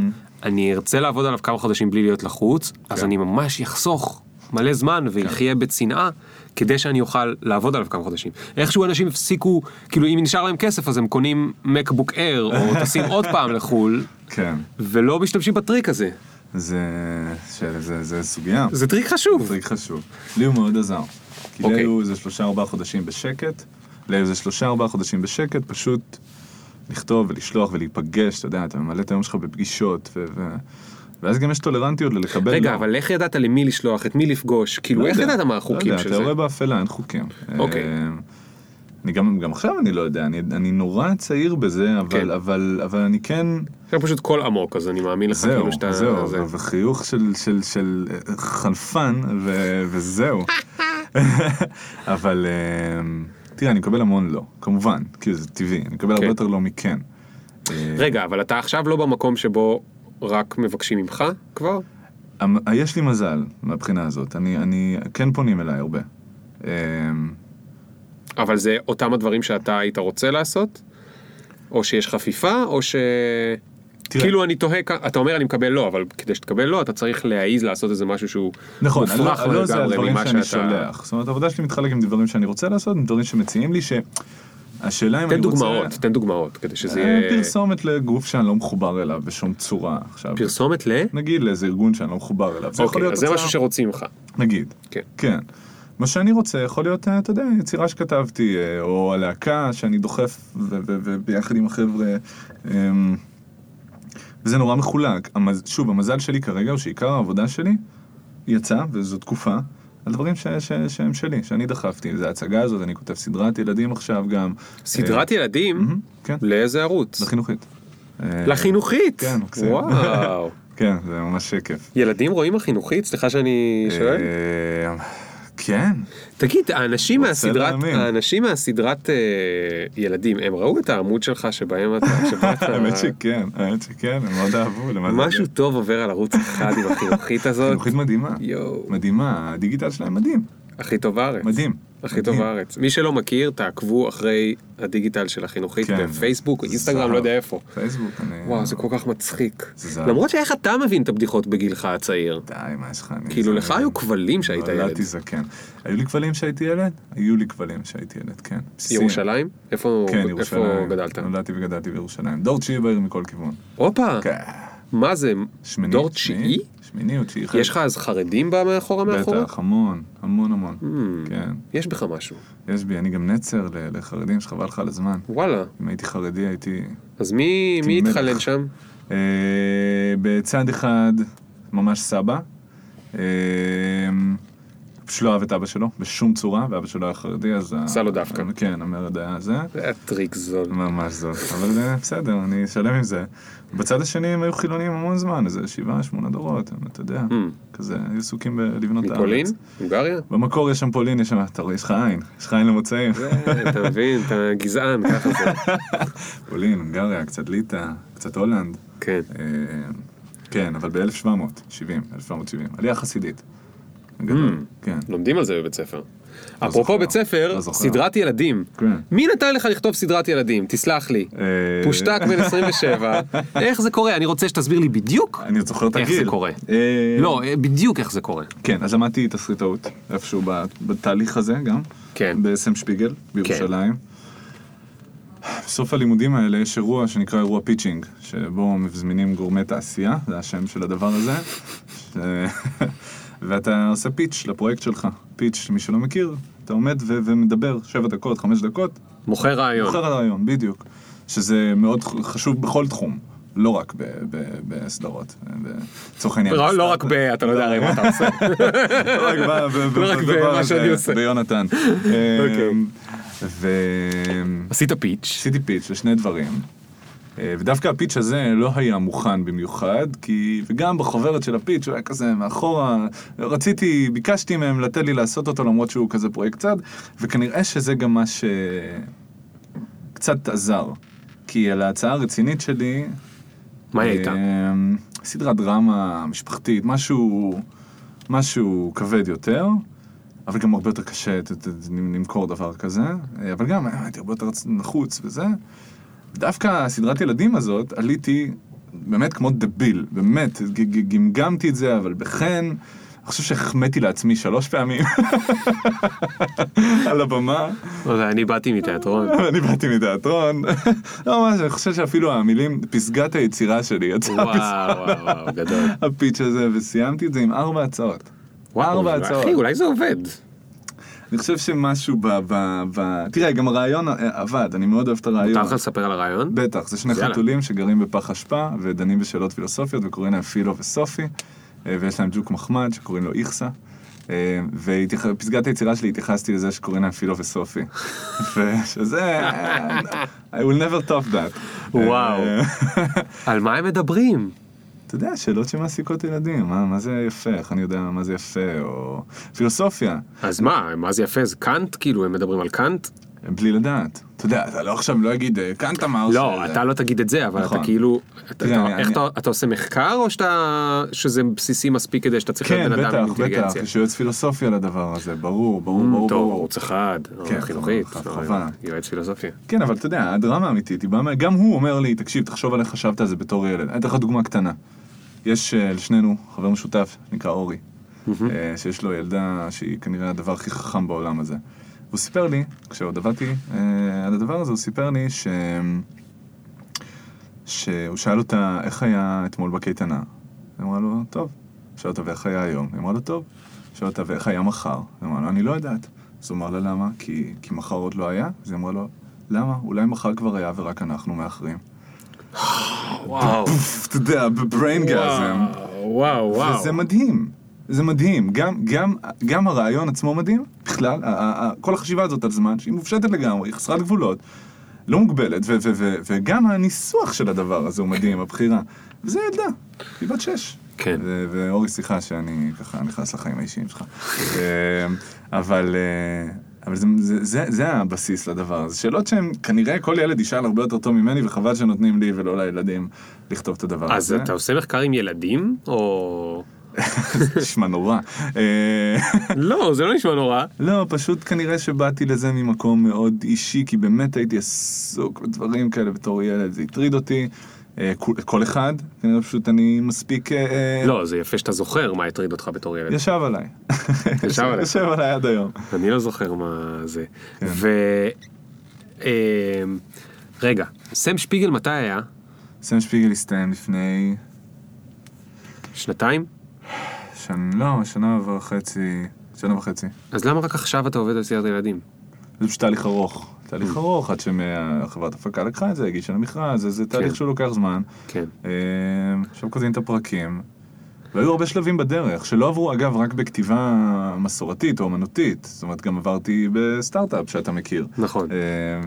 אני ארצה לעבוד עליו כמה חודשים בלי להיות לחוץ, אז כן. אני ממש אחסוך מלא זמן ויחיה בצנעה, כדי שאני אוכל לעבוד עליו כמה חודשים. איכשהו אנשים הפסיקו, כאילו אם נשאר להם כסף אז הם קונים MacBook Air, או טסים עוד פעם לחו"ל, כן. ולא משתמשים בטריק הזה. זה, זה, זה, זה סוגיה. זה טריק חשוב. טריק חשוב. לי הוא מאוד עזר. כי לי אוקיי. היו איזה שלושה ארבעה חודשים בשקט, לי היו איזה שלושה ארבעה חודשים בשקט, פשוט לכתוב ולשלוח ולהיפגש, אתה יודע, אתה ממלא את היום שלך בפגישות, ו... ו... ואז גם יש טולרנטיות ללקבל רגע, לא. אבל איך ידעת למי לשלוח, את מי לפגוש? כאילו, לא איך יודע, ידעת מה לא החוקים יודע, של אתה זה? יורה באפלה, אין חוקים. אוקיי. אה, אני גם, גם עכשיו אני לא יודע, אני, אני נורא צעיר בזה, אבל, כן. אבל, אבל אני כן... זה פשוט קול עמוק, אז אני מאמין לך זהו, כאילו שאתה... זהו, זה. וחיוך של, של, של אה, חנפן, ו, וזהו. אבל אה, תראה, אני מקבל המון לא, כמובן, כאילו זה טבעי, אני מקבל הרבה כן. יותר לא מכן. אה, רגע, אבל אתה עכשיו לא במקום שבו רק מבקשים ממך כבר? המ- יש לי מזל מהבחינה הזאת, אני, אני, כן פונים אליי הרבה. אה, אבל זה אותם הדברים שאתה היית רוצה לעשות? או שיש חפיפה, או ש... תראה. כאילו אני תוהה, אתה אומר אני מקבל לא, אבל כדי שתקבל לא, אתה צריך להעיז לעשות איזה משהו שהוא נכון, מופרך לא, לא זה הדברים שאני שאתה... שולח. זאת אומרת, העבודה שלי מתחלק עם דברים שאני רוצה לעשות, עם דברים שמציעים לי, שהשאלה אם תן אני רוצה... דוגמאות, תן דוגמאות, כדי שזה אה, יהיה... פרסומת לגוף שאני לא מחובר אליו בשום צורה. עכשיו, פרסומת ל... נגיד לאיזה ארגון שאני לא מחובר אליו. זה יכול אוקיי, אז זה משהו שרוצים ממך. נגיד. כן. כן. מה שאני רוצה יכול להיות, אה, אתה יודע, יצירה שכתבתי, אה, או הלהקה שאני דוחף, וביחד עם החבר'ה. וזה נורא מחולק. המז... שוב, המזל שלי כרגע הוא שעיקר העבודה שלי יצא, וזו תקופה, על דברים ש- ש- שהם שלי, שאני דחפתי. זה ההצגה הזאת, אני כותב סדרת ילדים עכשיו גם. סדרת ילדים? מהמם, כן. לאיזה ערוץ? לחינוכית. אה, לחינוכית? כן, מקסים. וואו. כן, זה ממש כיף. ילדים רואים החינוכית? סליחה שאני שואל. כן. תגיד, האנשים מהסדרת. האנשים מהסדרת אה, ילדים, הם ראו את העמוד שלך שבהם אתה. האמת שכן, האמת שכן, הם מאוד אהבו. משהו טוב עובר על ערוץ אחד עם החינוכית הזאת. חינוכית מדהימה. מדהימה, הדיגיטל שלהם מדהים. הכי טוב בארץ. מדהים. הכי טוב. בארץ. מי שלא מכיר, תעקבו אחרי הדיגיטל של החינוכית כן. בפייסבוק, אינסטגרם. לא יודע איפה. פייסבוק, אני... וואו, זה כל כך מצחיק. למרות שאיך אתה מבין את הבדיחות בגילך הצעיר? די, מה יש לך? כאילו, לך היו כבלים שהיית ילד. נולדתי זקן. היו לי כבלים שהייתי ילד? היו לי כבלים שהייתי ילד, כן. ירושלים? איפה כן. גדלת? נולדתי וגדלתי בירושלים. דור תשיעי בעיר מכל כיוון. הופה, כן. מה זה? דור תשיעי? שמיני או תשיעי. יש לך אז חרדים בא מאחורה מאחורה? בטח, המון, המון המון. Hmm, כן. יש בך משהו. יש בי, אני גם נצר לחרדים שחבל לך על הזמן. וואלה. אם הייתי חרדי הייתי... אז מי. התחלן שם? אה, בצד אחד, ממש סבא. אה, פשוט לא אהב את אבא שלו בשום צורה, ואבא שלו היה חרדי, אז... עשה לו דווקא. כן, המרד היה זה. זה היה טריק זול. ממש זאת. אבל אה, בסדר, אני אשלם עם זה. בצד השני הם היו חילונים המון זמן, איזה שבעה, שמונה דורות, הם, אתה יודע. Hmm. כזה, היו עסוקים בלבנות את הארץ. מפולין? הונגריה? במקור יש שם פולין, יש שם, אתה רואה, יש לך עין, יש לך עין למוצאים. אתה מבין, אתה גזען, ככה זה. פולין, הונגריה, קצת ליטא, קצת הולנד. כן. אה, כן, אבל ב-1770, 1770, עלייה חסידית. גדול, Mm. כן. לומדים על זה בבית ספר. לא אפרופו בית ספר, לא. סדרת ילדים. כן. מי נתן לך לכתוב סדרת ילדים? תסלח לי. אה, פושטק בן 27, איך זה קורה? אני רוצה שתסביר לי בדיוק אני זוכר את איך. זה קורה. אה, לא, בדיוק איך זה קורה. כן, אז למדתי תסריטאות איפשהו בתהליך הזה גם. כן. בסם שפיגל, בירושלים. בסוף הלימודים האלה יש אירוע שנקרא אירוע pitching, שבו מזמינים גורמי תעשייה, זה השם של הדבר הזה. ואתה עושה pitch לפרויקט שלך. pitch, מי שלא מכיר, אתה עומד ו- ומדבר שבע דקות, חמש דקות, מוכר רעיון. מוכר הרעיון, בדיוק. שזה מאוד חשוב בכל תחום, לא רק בסדרות. לצורך העניין. לא לא רק ב... אתה לא יודע הרי מה אתה עושה. לא רק לא במה הזה, שאני עושה. ביונתן. אוקיי. אמ, עשית פיץ'. פיץ' לשני דברים. אה, ודווקא הפיץ' הזה לא היה מוכן במיוחד, כי, וגם בחוברת של הפיץ' הוא היה כזה מאחורה, רציתי, ביקשתי מהם לתת לי לעשות אותו למרות שהוא כזה פרויקט צד, וכנראה שזה גם מה ש... קצת עזר. כי על ההצעה הרצינית שלי, מה היא הייתה? אמ, סדרת דרמה משפחתית, משהו, משהו כבד יותר, אבל גם הרבה יותר קשה למכור דבר כזה, אה, אבל גם הייתי הרבה יותר נחוץ וזה. דווקא סדרת ילדים הזאת, עליתי באמת כמו דביל, באמת, גמגמתי את זה, אבל בחן, אני חושב שהחמאתי לעצמי שלוש פעמים על הבמה. לא אני באתי מתיאטרון. אני באתי מתיאטרון, לא ממש, אני חושב שאפילו המילים, פסגת היצירה שלי יצאה וואו, וואו, וואו, גדול. הפיץ' הזה, וסיימתי את זה עם ארבע הצעות. וואו, ארבע הצעות. אחי, אולי זה עובד. אני חושב שמשהו ב... ב, ב... תראה, גם הרעיון אה, עבד, אני מאוד אוהב את הרעיון. מותר לך לספר על הרעיון? בטח, זה שני. חתולים שגרים בפח אשפה ודנים בשאלות פילוסופיות וקוראים להם פילו וסופי, אה, ויש להם ג'וק מחמד שקוראים לו איכסה. אה, ופסגת היצירה שלי התייחסתי לזה שקוראים להם פילו וסופי. ושזה, I will never top that. וואו. על מה הם מדברים? אתה יודע, שאלות שמעסיקות ילדים, מה, מה זה יפה, איך אני יודע מה זה יפה, או פילוסופיה, אז מה, מה זה יפה? זה קאנט? כאילו, הם מדברים על קאנט? בלי לדעת. אתה יודע, אתה לא עכשיו לא אגיד, "אה, קאנט אמר לא, ש-" אתה לא תגיד את זה, אבל נכון. אתה כאילו... אתה- תראה, אתה- אני- איך אני- אתה אתה עושה מחקר, או שאתה... שזה בסיסי מספיק כדי שאתה צריך כן, להיות בן אדם עם בטח, בטח, אינטליגנציה? יש יועץ פילוסופיה לדבר הזה, ברור, ברור, ברור, טוב, ברור. ערוץ אחד, כן, חינוכית. יועץ פילוסופיה. כן, אבל אתה יודע, הדרמה האמיתית, גם הוא אומר לי, תקשיב, תחשוב על איך חשבת על זה בתור ילד. אני אתן לך דוגמה קטנה. יש אה, לשנינו חבר משותף, נקרא אורי, אה, שיש לו ילדה שהיא כנראה הדבר הכי חכם בעולם הזה. והוא סיפר לי, כשעוד עבדתי אה, על הדבר הזה, הוא סיפר לי ש... שהוא שאל אותה, איך היה אתמול בקייטנה? היא אמרה לו, טוב. שאל אותה, ואיך היה היום? היא אמרה לו, טוב. שאל אותה, ואיך היה מחר? היא אמרה לו, אני לא יודעת. אז הוא אמר לה, למה? כי, כי מחר עוד לא היה? אז היא אמרה לו, למה? אולי מחר כבר היה ורק אנחנו מאחרים. וואו, אתה יודע, בבריין גאזם. וואו, וואו. וזה מדהים. זה מדהים. גם, גם, גם הרעיון עצמו מדהים, בכלל, כל החשיבה הזאת על זמן, שהיא מופשטת לגמרי, חסרת גבולות, לא מוגבלת, ו- ו- ו- וגם הניסוח של הדבר הזה הוא מדהים, הבחירה. וזה ילדה, היא בת שש. כן. ו- ואורי, סליחה שאני ככה נכנס לחיים האישיים שלך. אה, אבל... אבל זה, זה, זה, זה הבסיס לדבר הזה. שאלות שהן כנראה כל ילד ישאל הרבה יותר טוב ממני, וחבל שנותנים לי ולא לילדים לכתוב את הדבר אז הזה. אתה עושה מחקר עם ילדים, או... זה נשמע נורא. אה, לא, זה לא נשמע נורא. לא, פשוט כנראה שבאתי לזה ממקום מאוד אישי, כי באמת הייתי עסוק בדברים כאלה בתור ילד, זה הטריד אותי. אה, כל- אחד, כנראה פשוט אני מספיק... אה, אה, לא, זה יפה שאתה זוכר מה הטריד אותך בתור ילד. ישב עליי. ישב עליך. יושב עליי עד היום. אני לא זוכר מה זה. כן. ו... רגע, סם שפיגל מתי היה? סם שפיגל הסתיים לפני... שנתיים? שנה, לא, שנה וחצי, שנה וחצי. אז למה רק עכשיו אתה עובד על סרט ילדים? זה פשוט תהליך ארוך. תהליך ארוך, עד שחברת הפקה לקחה את זה, הגישה למכרז, זה- זה תהליך כן. שלוקח זמן. כן. אה, עכשיו כותבים את הפרקים. והיו הרבה שלבים בדרך, שלא עברו אגב רק בכתיבה מסורתית או אמנותית, זאת אומרת גם עברתי בסטארט-אפ שאתה מכיר. נכון. אה,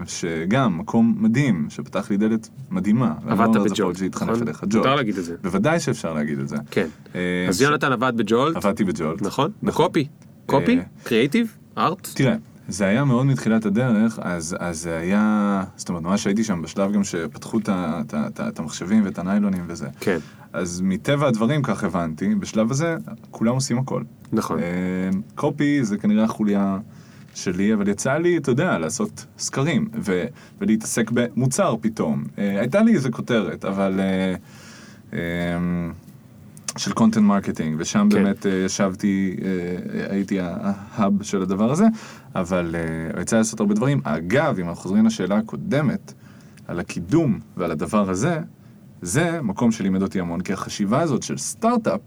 שגם, מקום מדהים, שפתח לי דלת מדהימה. לא עבדת בג'ולט, פה להתחנף נכון? אליך, מותר ג'ולט. להגיד את זה. בוודאי שאפשר להגיד את זה. כן. אה, אז יונתן עבד בג'ולט, עבדתי בג'ולט. נכון? בקופי. קופי? אה, קריאיטיב? ארט? תראה, זה היה מאוד מתחילת הדרך, אז, אז זה היה, זאת אומרת, ממש הייתי שם בשלב גם שפתחו את המחשבים ואת הניילונים וזה. כן. אז מטבע הדברים, כך הבנתי, בשלב הזה כולם עושים הכל. נכון. אה, copy זה כנראה החוליה שלי, אבל יצא לי, אתה יודע, לעשות סקרים ו- ולהתעסק במוצר פתאום. אה, הייתה לי איזה כותרת, אבל... אה, אה, של content marketing, ושם כן. באמת אה, ישבתי, אה, הייתי ה hub של הדבר הזה, אבל אה, יצא לעשות הרבה דברים. אגב, אם אנחנו חוזרים לשאלה הקודמת, על הקידום ועל הדבר הזה, זה מקום שלימד אותי המון, כי החשיבה הזאת של סטארט-אפ,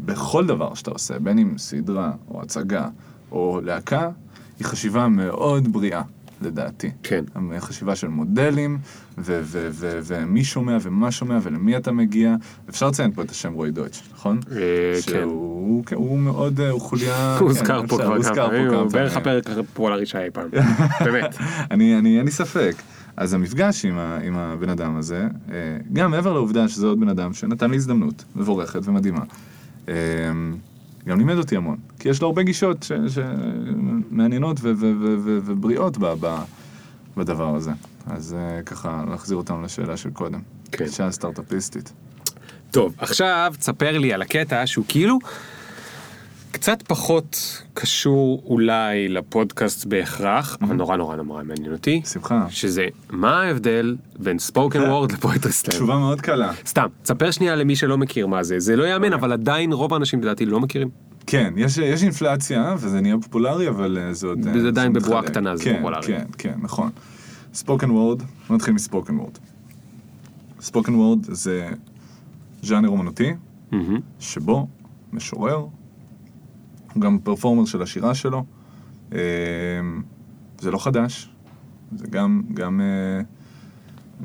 בכל דבר שאתה עושה, בין אם סדרה או הצגה או להקה, היא חשיבה מאוד בריאה, לדעתי. כן. חשיבה של מודלים, ו- ו- ו- ומי שומע ומה שומע ולמי אתה מגיע. אפשר לציין פה את השם רועי דויטש, נכון? אה, כן. שהוא כן, מאוד, אה, הוא חוליה... הוא כן, הוזכר פה אפשר, כבר כמה פה פעמים, הוא בערך. הפרק הפופולרי שהיה אי פעם. באמת. אני, אני, אין לי ספק. אז המפגש עם, ה, עם הבן אדם הזה, אה, גם מעבר לעובדה שזה עוד בן אדם שנתן לי הזדמנות מבורכת ומדהימה, גם לימד אותי המון. כי יש לו הרבה גישות שמעניינות ובריאות בדבר הזה. אז אה, ככה, להחזיר אותנו לשאלה של קודם. כן. אישה סטארט-אפיסטית. טוב, עכשיו תספר לי על הקטע שהוא כאילו קצת פחות קשור אולי לפודקאסט בהכרח, אבל נורא נורא נורא מעניין אותי. שמחה. שזה, מה ההבדל בין ספוקן וורד לפואטרי סלאם? תשובה מאוד קלה. סתם, תספר שנייה למי שלא מכיר מה זה, זה לא יאמן, אבל עדיין רוב האנשים לדעתי לא מכירים. כן, יש, יש אינפלציה, וזה נהיה פופולרי, אבל אה, זה עוד... אה, זה עדיין בבועה. קטנה, זה כן, פופולרי. כן, כן, נכון. ספוקן וורד, נתחיל מספוקן וורד. ספוקן וורד זה ז'אנר אומנותי. שבו משורר, גם פרפורמר של השירה שלו. אה, זה לא חדש, זה גם, גם, אה,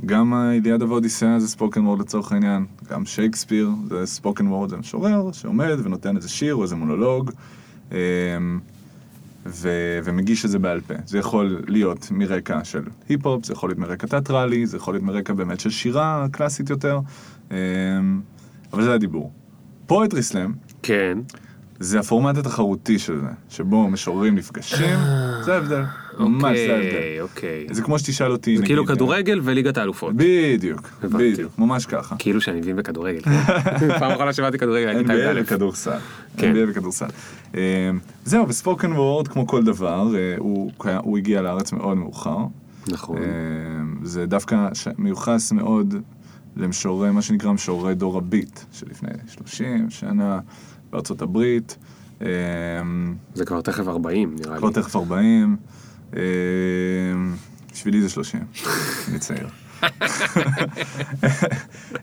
גם האיליאדה והאודיסאה זה ספוקן וורד לצורך העניין, גם שייקספיר זה ספוקן וורד, זה משורר שעומד ונותן איזה שיר או איזה מונולוג. אה, ו- ומגיש את זה בעל פה. זה יכול להיות מרקע של היפ-הופ, זה יכול להיות מרקע תיאטרלי, זה יכול להיות מרקע באמת של שירה קלאסית יותר, אבל זה הדיבור. פואטרי סלאם כן, זה הפורמט התחרותי של זה, שבו משוררים נפגשים, זה ההבדל, ממש זה ההבדל. אוקיי, אוקיי. זה כמו שתשאל אותי, זה נגיד, כאילו אה, כדורגל וליגת האלופות. בדיוק. בדיוק, ממש ככה. כאילו שאני מבין בכדורגל, כן? פעם אחרונה שבאתי כדורגל, הייתי NBA י"א. וכדורסל. כן. NBA וכדורסל. אה, זהו, וספוקן וורד, כמו כל דבר, אה, הוא הגיע לארץ מאוד מאוחר. נכון. אה, זה דווקא מיוחס מאוד למשוררי, מה שנקרא משוררי דור הביט, שלפני 30 שנה בארצות הברית. אה, זה כבר תכף 40 נראה לי. כבר תכף 40. אה, בשבילי זה 30, אני צעיר.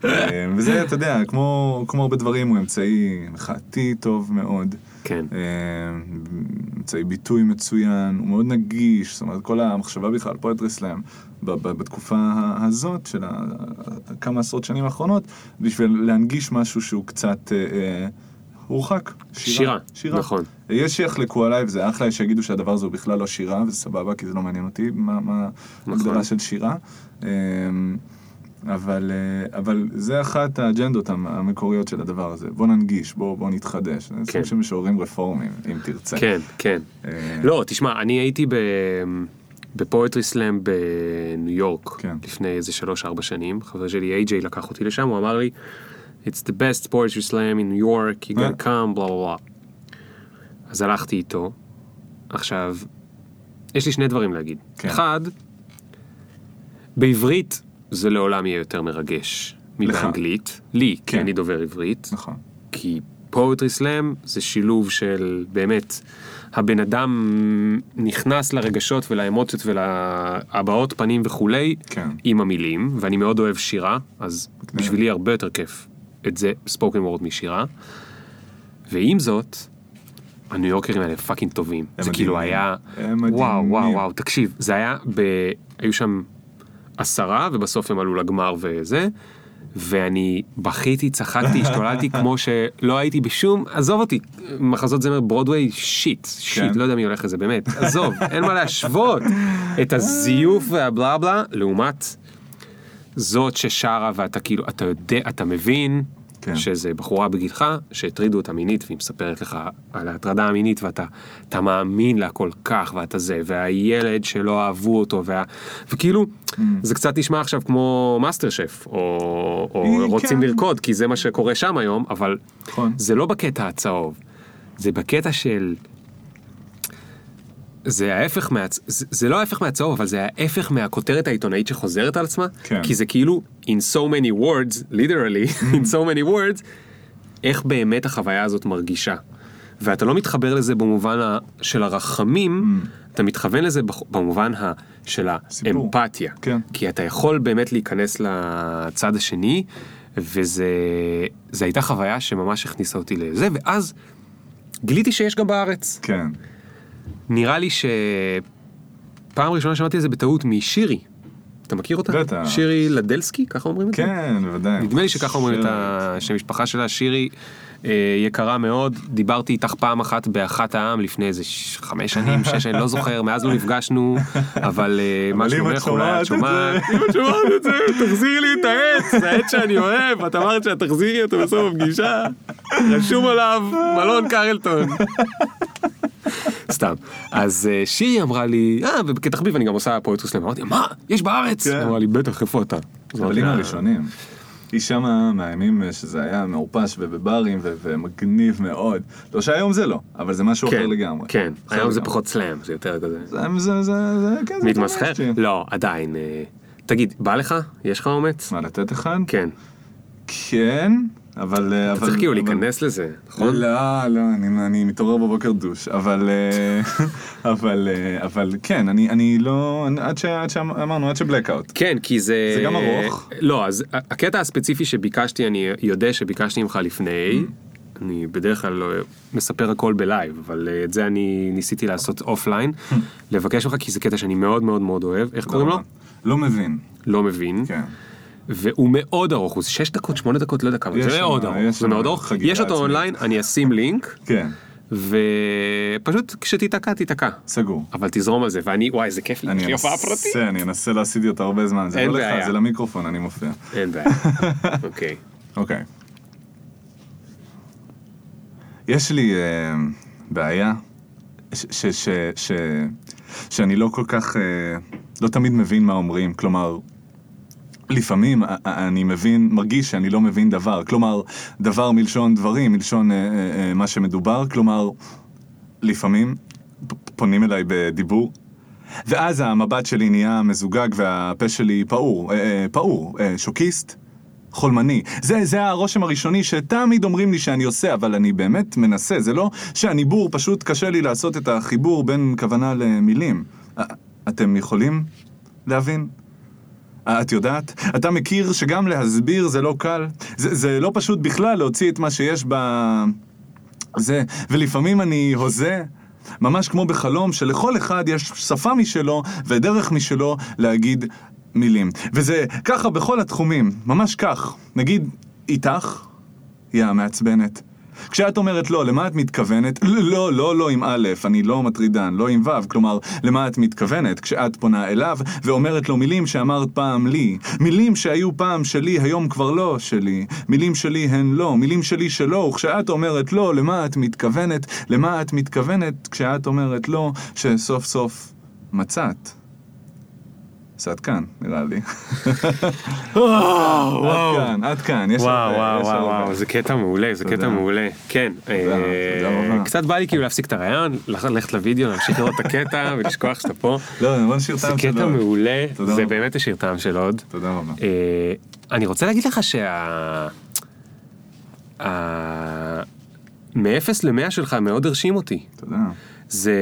אה, וזה, אתה יודע, כמו, כמו הרבה דברים, הוא אמצעי מחאתי טוב מאוד. כן. אה, אמצעי ביטוי מצוין, הוא מאוד נגיש, זאת אומרת, כל המחשבה בכלל, פואטרי סלאם, ב- ב- בתקופה הזאת של כמה עשרות שנים האחרונות, בשביל להנגיש משהו שהוא קצת אה, אה, הורחק. שירה, שירה. נכון. יש שיחלקו עליי, וזה אחלה, יש שיגידו שהדבר הזה הוא בכלל לא שירה, וזה סבבה, כי זה לא מעניין אותי, מה, מה נכון. ההגדרה של שירה. אמ, אבל, אה, אבל זה אחת האג'נדות המ- המקוריות של הדבר הזה. בוא ננגיש, בוא, בוא נתחדש. זה כן. סוג של משוררים רפורמים, אם תרצה. כן, כן. אה, לא, תשמע, אני הייתי ב... בפואטרי סלאם בניו יורק, כן. לפני איזה שלוש-ארבע שנים, חבר שלי איי-ג'יי לקח אותי לשם, הוא אמר לי, It's the best poetry slam in New York, you gotta come, בלה בלה. אז הלכתי איתו. עכשיו, יש לי שני דברים להגיד. כן. אחד, בעברית זה לעולם יהיה יותר מרגש. מבאנגלית. לי, כי כן. אני דובר עברית. נכון. כי poetry slam זה שילוב של באמת הבן אדם נכנס לרגשות ולאמוציות ולהבעות פנים וכולי כן. עם המילים ואני מאוד אוהב שירה אז בשבילי הרבה יותר כיף את זה spoken word משירה. ועם זאת הניו יורקרים האלה fucking טובים זה כאילו מדהימים. היה הם מדהימים. וואו וואו וואו תקשיב זה היה ב... היו שם עשרה ובסוף הם עלו לגמר וזה. ואני בכיתי, צחקתי, השתוללתי כמו שלא הייתי בשום, עזוב אותי, מחזות זמר ברודוויי, שיט, שיט, כן. לא יודע מי הולך לזה, באמת, עזוב, אין מה להשוות את הזיוף והבלה בלה, לעומת זאת ששרה ואתה כאילו, אתה יודע, אתה מבין כן. שזה בחורה בגילך שהטרידו אותה מינית והיא מספרת לך על ההטרדה המינית ואתה אתה מאמין לה כל כך ואתה זה והילד שלא אהבו אותו וה, וכאילו אממ. זה קצת נשמע עכשיו כמו מאסטר שף או, או אה, רוצים כן. לרקוד כי זה מה שקורה שם היום אבל נכון. זה לא בקטע הצהוב זה בקטע של זה ההפך מה... זה, זה לא ההפך מהצהוב, אבל זה ההפך מהכותרת העיתונאית שחוזרת על עצמה. כן. כי זה כאילו, in so many words, literally, in so many words, איך באמת החוויה הזאת מרגישה. ואתה לא מתחבר לזה במובן ה, של הרחמים, אתה מתכוון לזה במובן ה, של. האמפתיה. כן. כי אתה יכול באמת להיכנס לצד השני, וזה זה הייתה חוויה שממש הכניסה אותי לזה, ואז גיליתי שיש גם בארץ. כן. נראה לי שפעם ראשונה שמעתי את זה בטעות משירי. אתה מכיר אותה? בטח. שירי לדלסקי, ככה אומרים את זה? כן, בוודאי. נדמה לי שככה אומרים את השם משפחה שלה, שירי אה, יקרה מאוד, דיברתי איתך פעם אחת באחת העם לפני איזה חמש שנים, שש שנים, לא זוכר, מאז לא נפגשנו, אבל אה, מה את אולי את שומעת, אם את שומעת את זה, תחזירי לי את העץ, זה העץ שאני אוהב, את אמרת שאת תחזירי אותו בסוף הפגישה, רשום עליו מלון קרלטון. סתם. אז אה, שירי אמרה לי, אה, וכתחביב אני גם עושה פרויקט סלאם. אמרתי, מה? יש בארץ? כן. אמרה לי, בטח, איפה אתה? אבל אם לה, הראשונים. היא שמה מהימים שזה היה מעורפש ובברים ו- ומגניב מאוד. לא שהיום זה לא, אבל זה משהו אחר כן, לגמרי. כן, אחר היום זה. פחות סלאם, זה יותר כזה. זה, זה, זה, זה, כן, מתמסחר? לא, עדיין. אה, תגיד, בא לך? יש לך אומץ? מה, לתת אחד? כן. כן, אבל... אתה אבל- צריך כאילו להיכנס לזה, נכון? לא, לא, אני, אני מתעורר בבוקר דוש, אבל, אה, אבל, אה, אבל כן, אני, אני לא, אני- עד, ש, עד שאמרנו, עד שבלקאוט. כן, כי זה... זה גם ארוך. לא, אז הקטע הספציפי שביקשתי, אני יודע שביקשתי ממך לפני. אני בדרך כלל לא מספר הכל ב live, אבל אה, את זה אני ניסיתי לעשות offline. לבקש ממך, כי זה קטע שאני מאוד מאוד מאוד אוהב. איך קוראים לו? לא מבין, לא מבין. כן. והוא מאוד ארוך, הוא 6 דקות, 8 דקות, לא יודע כמה, זה מאוד ארוך, זה מאוד ארוך. יש אותו. אונליין, אני אשים לינק, כן, ופשוט כשתיתקע, תיתקע. סגור. אבל תזרום על זה, ואני, וואי, איזה כיף לי, יש לי הופעה פרטית. אנסה, אני אנסה להסיע אותה הרבה זמן, זה לא לך. זה למיקרופון, אני מופיע. אין בעיה. אוקיי. אוקיי. יש לי אה, בעיה שאני לא כל כך, אה, לא תמיד מבין מה אומרים, כלומר, לפעמים אני מבין, מרגיש שאני לא מבין דבר, כלומר, דבר מלשון דברים, מלשון אה, אה, אה, מה שמדובר, כלומר, לפעמים פונים אליי בדיבור, ואז המבט שלי נהיה מזוגג והפה שלי פעור, אה, אה, פעור, אה, שוקיסט. חולמני. זה, זה הרושם הראשוני שתמיד אומרים לי שאני עושה, אבל אני באמת מנסה. זה לא שהניבור, פשוט קשה לי לעשות את החיבור בין כוונה למילים. אתם יכולים להבין? את יודעת? אתה מכיר שגם להסביר זה לא קל? זה, זה לא פשוט בכלל להוציא את מה שיש ב... זה, ולפעמים אני הוזה, ממש כמו בחלום, שלכל אחד יש שפה משלו ודרך משלו להגיד מילים. וזה ככה בכל התחומים, ממש כך. נגיד, איתך, יא מעצבנת. כשאת אומרת לא, למה את מתכוונת? לא, לא, לא עם א', אני לא מטרידן, לא עם ו', כלומר, למה את מתכוונת? כשאת פונה אליו ואומרת לו מילים שאמרת פעם לי, מילים שהיו פעם שלי, היום כבר לא שלי, מילים שלי הן לא, מילים שלי שלא, וכשאת אומרת לא, למה את מתכוונת? למה את מתכוונת כשאת אומרת לא, שסוף סוף מצאת? אז עד כאן, נראה לי. וואו, עד כאן, עד כאן, יש הרבה, וואו, וואו. וואו, זה קטע מעולה, זה. קטע מעולה. כן, אה. קצת בא לי כאילו להפסיק את הרעיון, ללכת לוידאו, להמשיך לראות את הקטע ולשכוח שאתה פה. לא, בוא נשאיר זה טעם של קטע עוד. מעולה, תודה זה רבה. באמת השאיר טעם של עוד. תודה רבה. אה, אני רוצה להגיד לך שה... ה- מ-0 ל-100 שלך מאוד הרשים אותי. תודה. זה,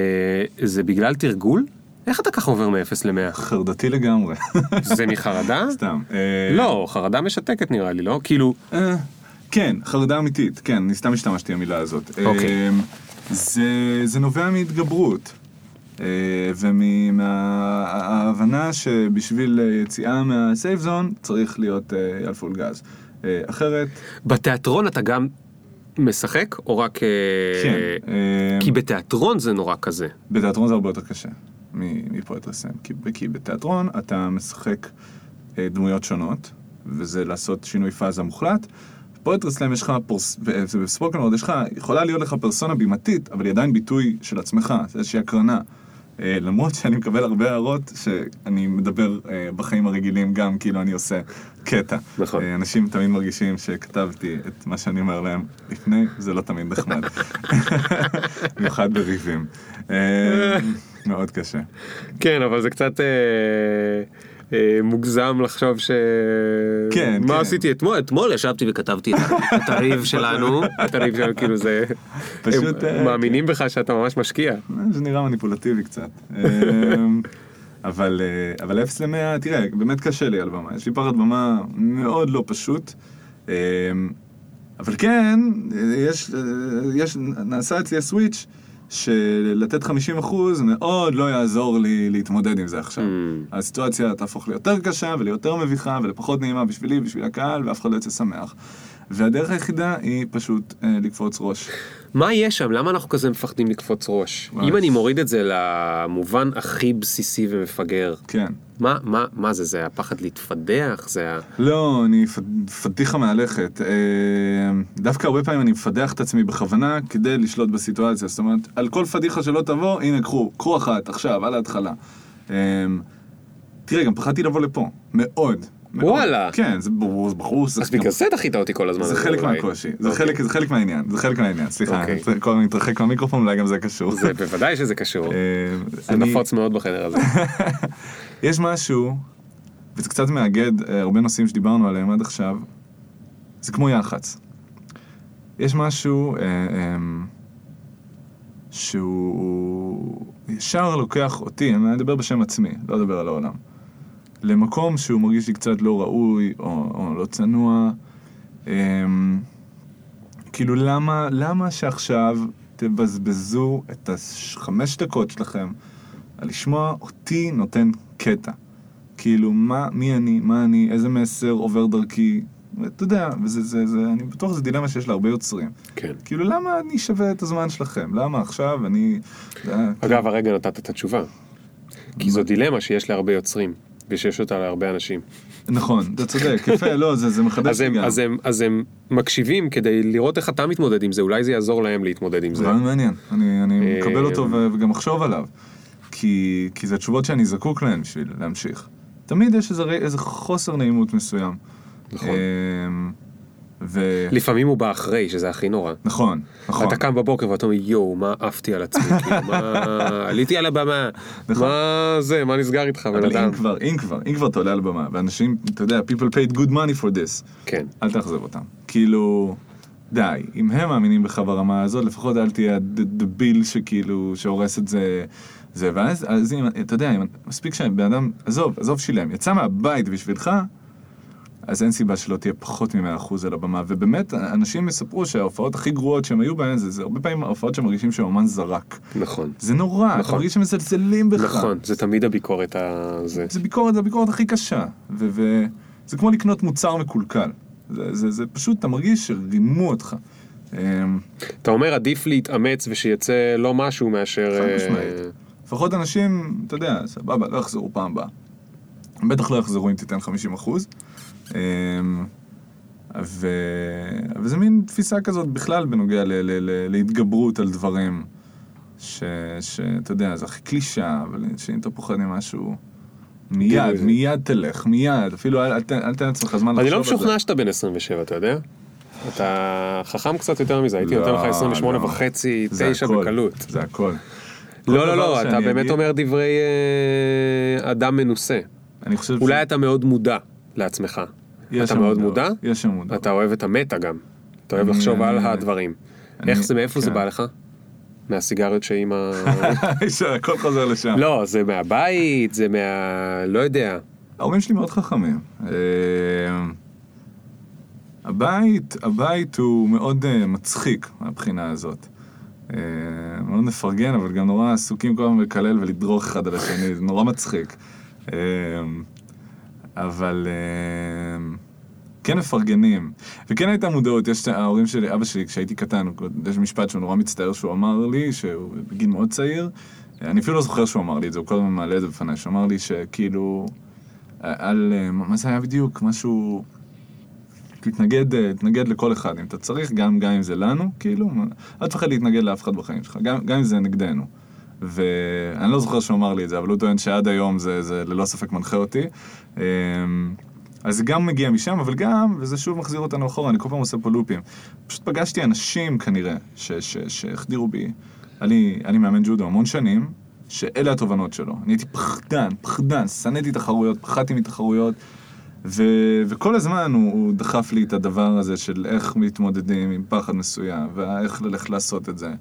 זה בגלל תרגול? איך אתה ככה עובר מ-0 ל-100? חרדתי לגמרי. זה מחרדה? סתם. אה, לא, חרדה משתקת נראה לי, לא? כאילו, אה, כן, חרדה אמיתית, כן, אני סתם השתמשתי במילה הזאת. אוקיי. אה, זה, זה נובע מהתגברות. ומההבנה שבשביל אה, יציאה מהסייף זון צריך להיות על פול גז. אחרת, בתיאטרון אתה גם משחק, או רק... כן. כי בתיאטרון זה נורא כזה. בתיאטרון זה הרבה יותר קשה מפואטרסם, כי, כי בתיאטרון אתה משחק אה, דמויות שונות, וזה לעשות שינוי פאזה מוחלט. פואטרסלאם יש לך, פורס, בספוקן וורד יש לך, יכולה להיות לך פרסונה בימתית, אבל היא עדיין ביטוי של עצמך, זה איזושהי הקרנה. אה, למרות שאני מקבל הרבה הערות שאני מדבר אה, בחיים הרגילים גם כאילו אני עושה קטע. נכון. אה, אנשים תמיד מרגישים שכתבתי את מה שאני אומר להם לפני, זה לא תמיד נחמד. במיוחד בריבים. מאוד קשה. כן, אבל זה קצת אה, אה, מוגזם לחשוב ש... כן, מה כן. עשיתי אתמול? אתמול ישבתי וכתבתי את הריב שלנו, את הריב שלנו, כאילו זה... פשוט, הם אה, מאמינים בך שאתה ממש משקיע. זה נראה מניפולטיבי קצת. אה, אבל, אבל 0 ל-100, תראה, באמת קשה לי על במה. יש לי פחד במה מאוד לא פשוט. אה, אבל כן, יש, יש, נעשה אצלי הסוויץ' שלתת 50% מאוד לא יעזור לי להתמודד עם זה עכשיו. Mm. הסיטואציה תהפוך ליותר קשה וליותר מביכה ולפחות נעימה בשבילי, בשביל הקהל, ואף אחד לא יצא שמח. והדרך היחידה היא פשוט אה, לקפוץ ראש. מה יש שם? למה אנחנו כזה מפחדים לקפוץ ראש? וואי. אם אני מוריד את זה למובן הכי בסיסי ומפגר, כן. מה, מה, מה זה? זה הפחד להתפדח? זה ה... לא, אני פדיחה מהלכת. אה, דווקא הרבה פעמים אני מפדח את עצמי בכוונה כדי לשלוט בסיטואציה. זאת אומרת, על כל פדיחה שלא תבוא, הנה קחו, קחו אחת, עכשיו, על ההתחלה. אה, תראה, גם פחדתי לבוא לפה, מאוד. וואלה. כן, זה ברור, זה ברור. זה אז בגלל זה דחית אותי כל הזמן. זה חלק אולי. מהקושי, זה אוקיי. חלק, זה חלק מהעניין, זה חלק מהעניין, סליחה, אוקיי. אני כל הזמן מתרחק מהמיקרופון, אולי גם זה קשור. זה בוודאי שזה קשור. אה, זה נפוץ מאוד בחדר הזה. יש משהו, וזה קצת מאגד אה, הרבה נושאים שדיברנו עליהם עד עכשיו, זה כמו יח"צ. יש משהו אה, אה, שהוא ישר לוקח אותי, אני אדבר בשם עצמי, לא אדבר על העולם, למקום שהוא מרגיש לי קצת לא ראוי או, או לא צנוע. אה, כאילו למה, למה שעכשיו תבזבזו את החמש דקות שלכם על לשמוע אותי נותן קטע. כאילו, מה, מי אני, מה אני, איזה מסר עובר דרכי, אתה יודע, וזה, זה, זה, אני בטוח שזו דילמה שיש להרבה יוצרים. כן. כאילו, למה אני שווה את הזמן שלכם? למה עכשיו אני... היה- אגב, הרגע נתת את התשובה. כי זו דילמה שיש להרבה יוצרים, ושיש אותה להרבה אנשים. נכון, אתה צודק, יפה, לא, זה, זה מחדש אז הם, גם. אז, הם, אז הם מקשיבים כדי לראות איך אתה מתמודד עם זה, אולי זה יעזור להם להתמודד עם זה זה. רעיון מעניין, אני, אני אה, מקבל אותו וגם אחשוב עליו. כי, כי זה תשובות שאני זקוק להן בשביל להמשיך. תמיד יש איזה, איזה חוסר נעימות מסוים. נכון. ו... לפעמים הוא בא אחרי, שזה הכי נורא. נכון, נכון. אתה קם בבוקר ואתה אומר יואו מה עפתי על עצמי, כאילו, מה עליתי על הבמה, נכון. מה זה, מה נסגר איתך בן אבל אדם. אם כבר, אם כבר, אם כבר אתה עולה על במה, ואנשים, אתה יודע, people paid good money for this, כן. אל תאכזב אותם. כאילו, די, אם הם מאמינים בך ברמה הזאת, לפחות אל תהיה הדביל שכאילו, שהורס את זה, זה, ואז, אז אם, אתה יודע, מספיק שבן אדם, עזוב, עזוב שילם, יצא מהבית בשבילך, אז אין סיבה שלא תהיה פחות מ-100% על הבמה, ובאמת, אנשים יספרו שההופעות הכי גרועות שהם היו בהן, זה, זה הרבה פעמים ההופעות שמרגישים שהאומן זרק. נכון. זה נורא, אתה נכון. מרגיש שמזלזלים בך. נכון, זה תמיד הביקורת הזה. זה ביקורת, זה הביקורת הכי קשה. וזה כמו לקנות מוצר מקולקל. זה, זה, זה פשוט, אתה מרגיש שרימו אותך. אמ, אתה אומר עדיף להתאמץ ושיצא לא משהו מאשר... חד אה, משמעית. לפחות אנשים, אתה יודע, סבבה, לא יחזרו פעם הבאה. בטח לא יחזרו אם תיתן 50 אחוז. אמ, ו... וזה מין תפיסה כזאת בכלל בנוגע ל... ל... ל... להתגברות על דברים. ש... שאתה יודע, זה הכי קלישה, אבל שאם אתה פוחד ממשהו, מיד, כאילו, מיד תלך, מיד, אפילו אל, אל, אל תן לעצמך זמן לחשוב אני על לא זה. משוכנע שאתה בן 27, אתה יודע? אתה חכם קצת יותר מזה, הייתי לא, נותן לך 28 לא. וחצי, זה 9 הכל, בקלות. זה הכל. כל לא, לא, לא, אתה באמת אומר דברי אה, אדם מנוסה. אני חושב אולי אתה מאוד מודע לעצמך. אתה מאוד מודע? יש שם מודעות. אתה אוהב את המטה גם. אתה אוהב לחשוב על הדברים. איך זה, מאיפה זה כן. בא לך? מהסיגריות שעם ה... שהכל חוזר לשם. לא, זה מהבית, זה מה... לא יודע. ההורים שלי מאוד חכמים. אה, הבית, הבית הוא מאוד אה, מצחיק מהבחינה הזאת. אה, מאוד מפרגן, אבל גם נורא עסוקים כל הזמן לקלל ולדרוך אחד על השני, זה נורא מצחיק. אבל אה, כן מפרגנים. וכן הייתה מודעות, יש ההורים שלי, אבא שלי, כשהייתי קטן, יש משפט שהוא נורא מצטער שהוא אמר לי, שהוא בגיל מאוד צעיר, אני אפילו לא זוכר שהוא אמר לי את זה, הוא כל הזמן מעלה את זה בפניי, שהוא אמר לי שכאילו, על, אה, מה זה היה בדיוק? משהו... תתנגד, אה, תתנגד לכל אחד אם אתה צריך, גם, גם אם זה לנו, כאילו, אל תפחד להתנגד לאף אחד בחיים שלך, גם, גם אם זה נגדנו. ואני לא זוכר שהוא אמר לי את זה, אבל הוא טוען שעד היום זה, זה ללא ספק מנחה אותי. אמ, אז זה גם מגיע משם, אבל גם, וזה שוב מחזיר אותנו אחורה, אני כל פעם עושה פה לופים. פשוט פגשתי אנשים כנראה, שהחדירו בי, היה לי מאמן ג'ודו המון שנים, שאלה התובנות שלו. אני הייתי פחדן, פחדן, שנאתי תחרויות, פחדתי מתחרויות. ו- וכל הזמן הוא, הוא דחף לי את הדבר הזה של איך מתמודדים עם פחד מסוים, ואיך ללכת לעשות את זה.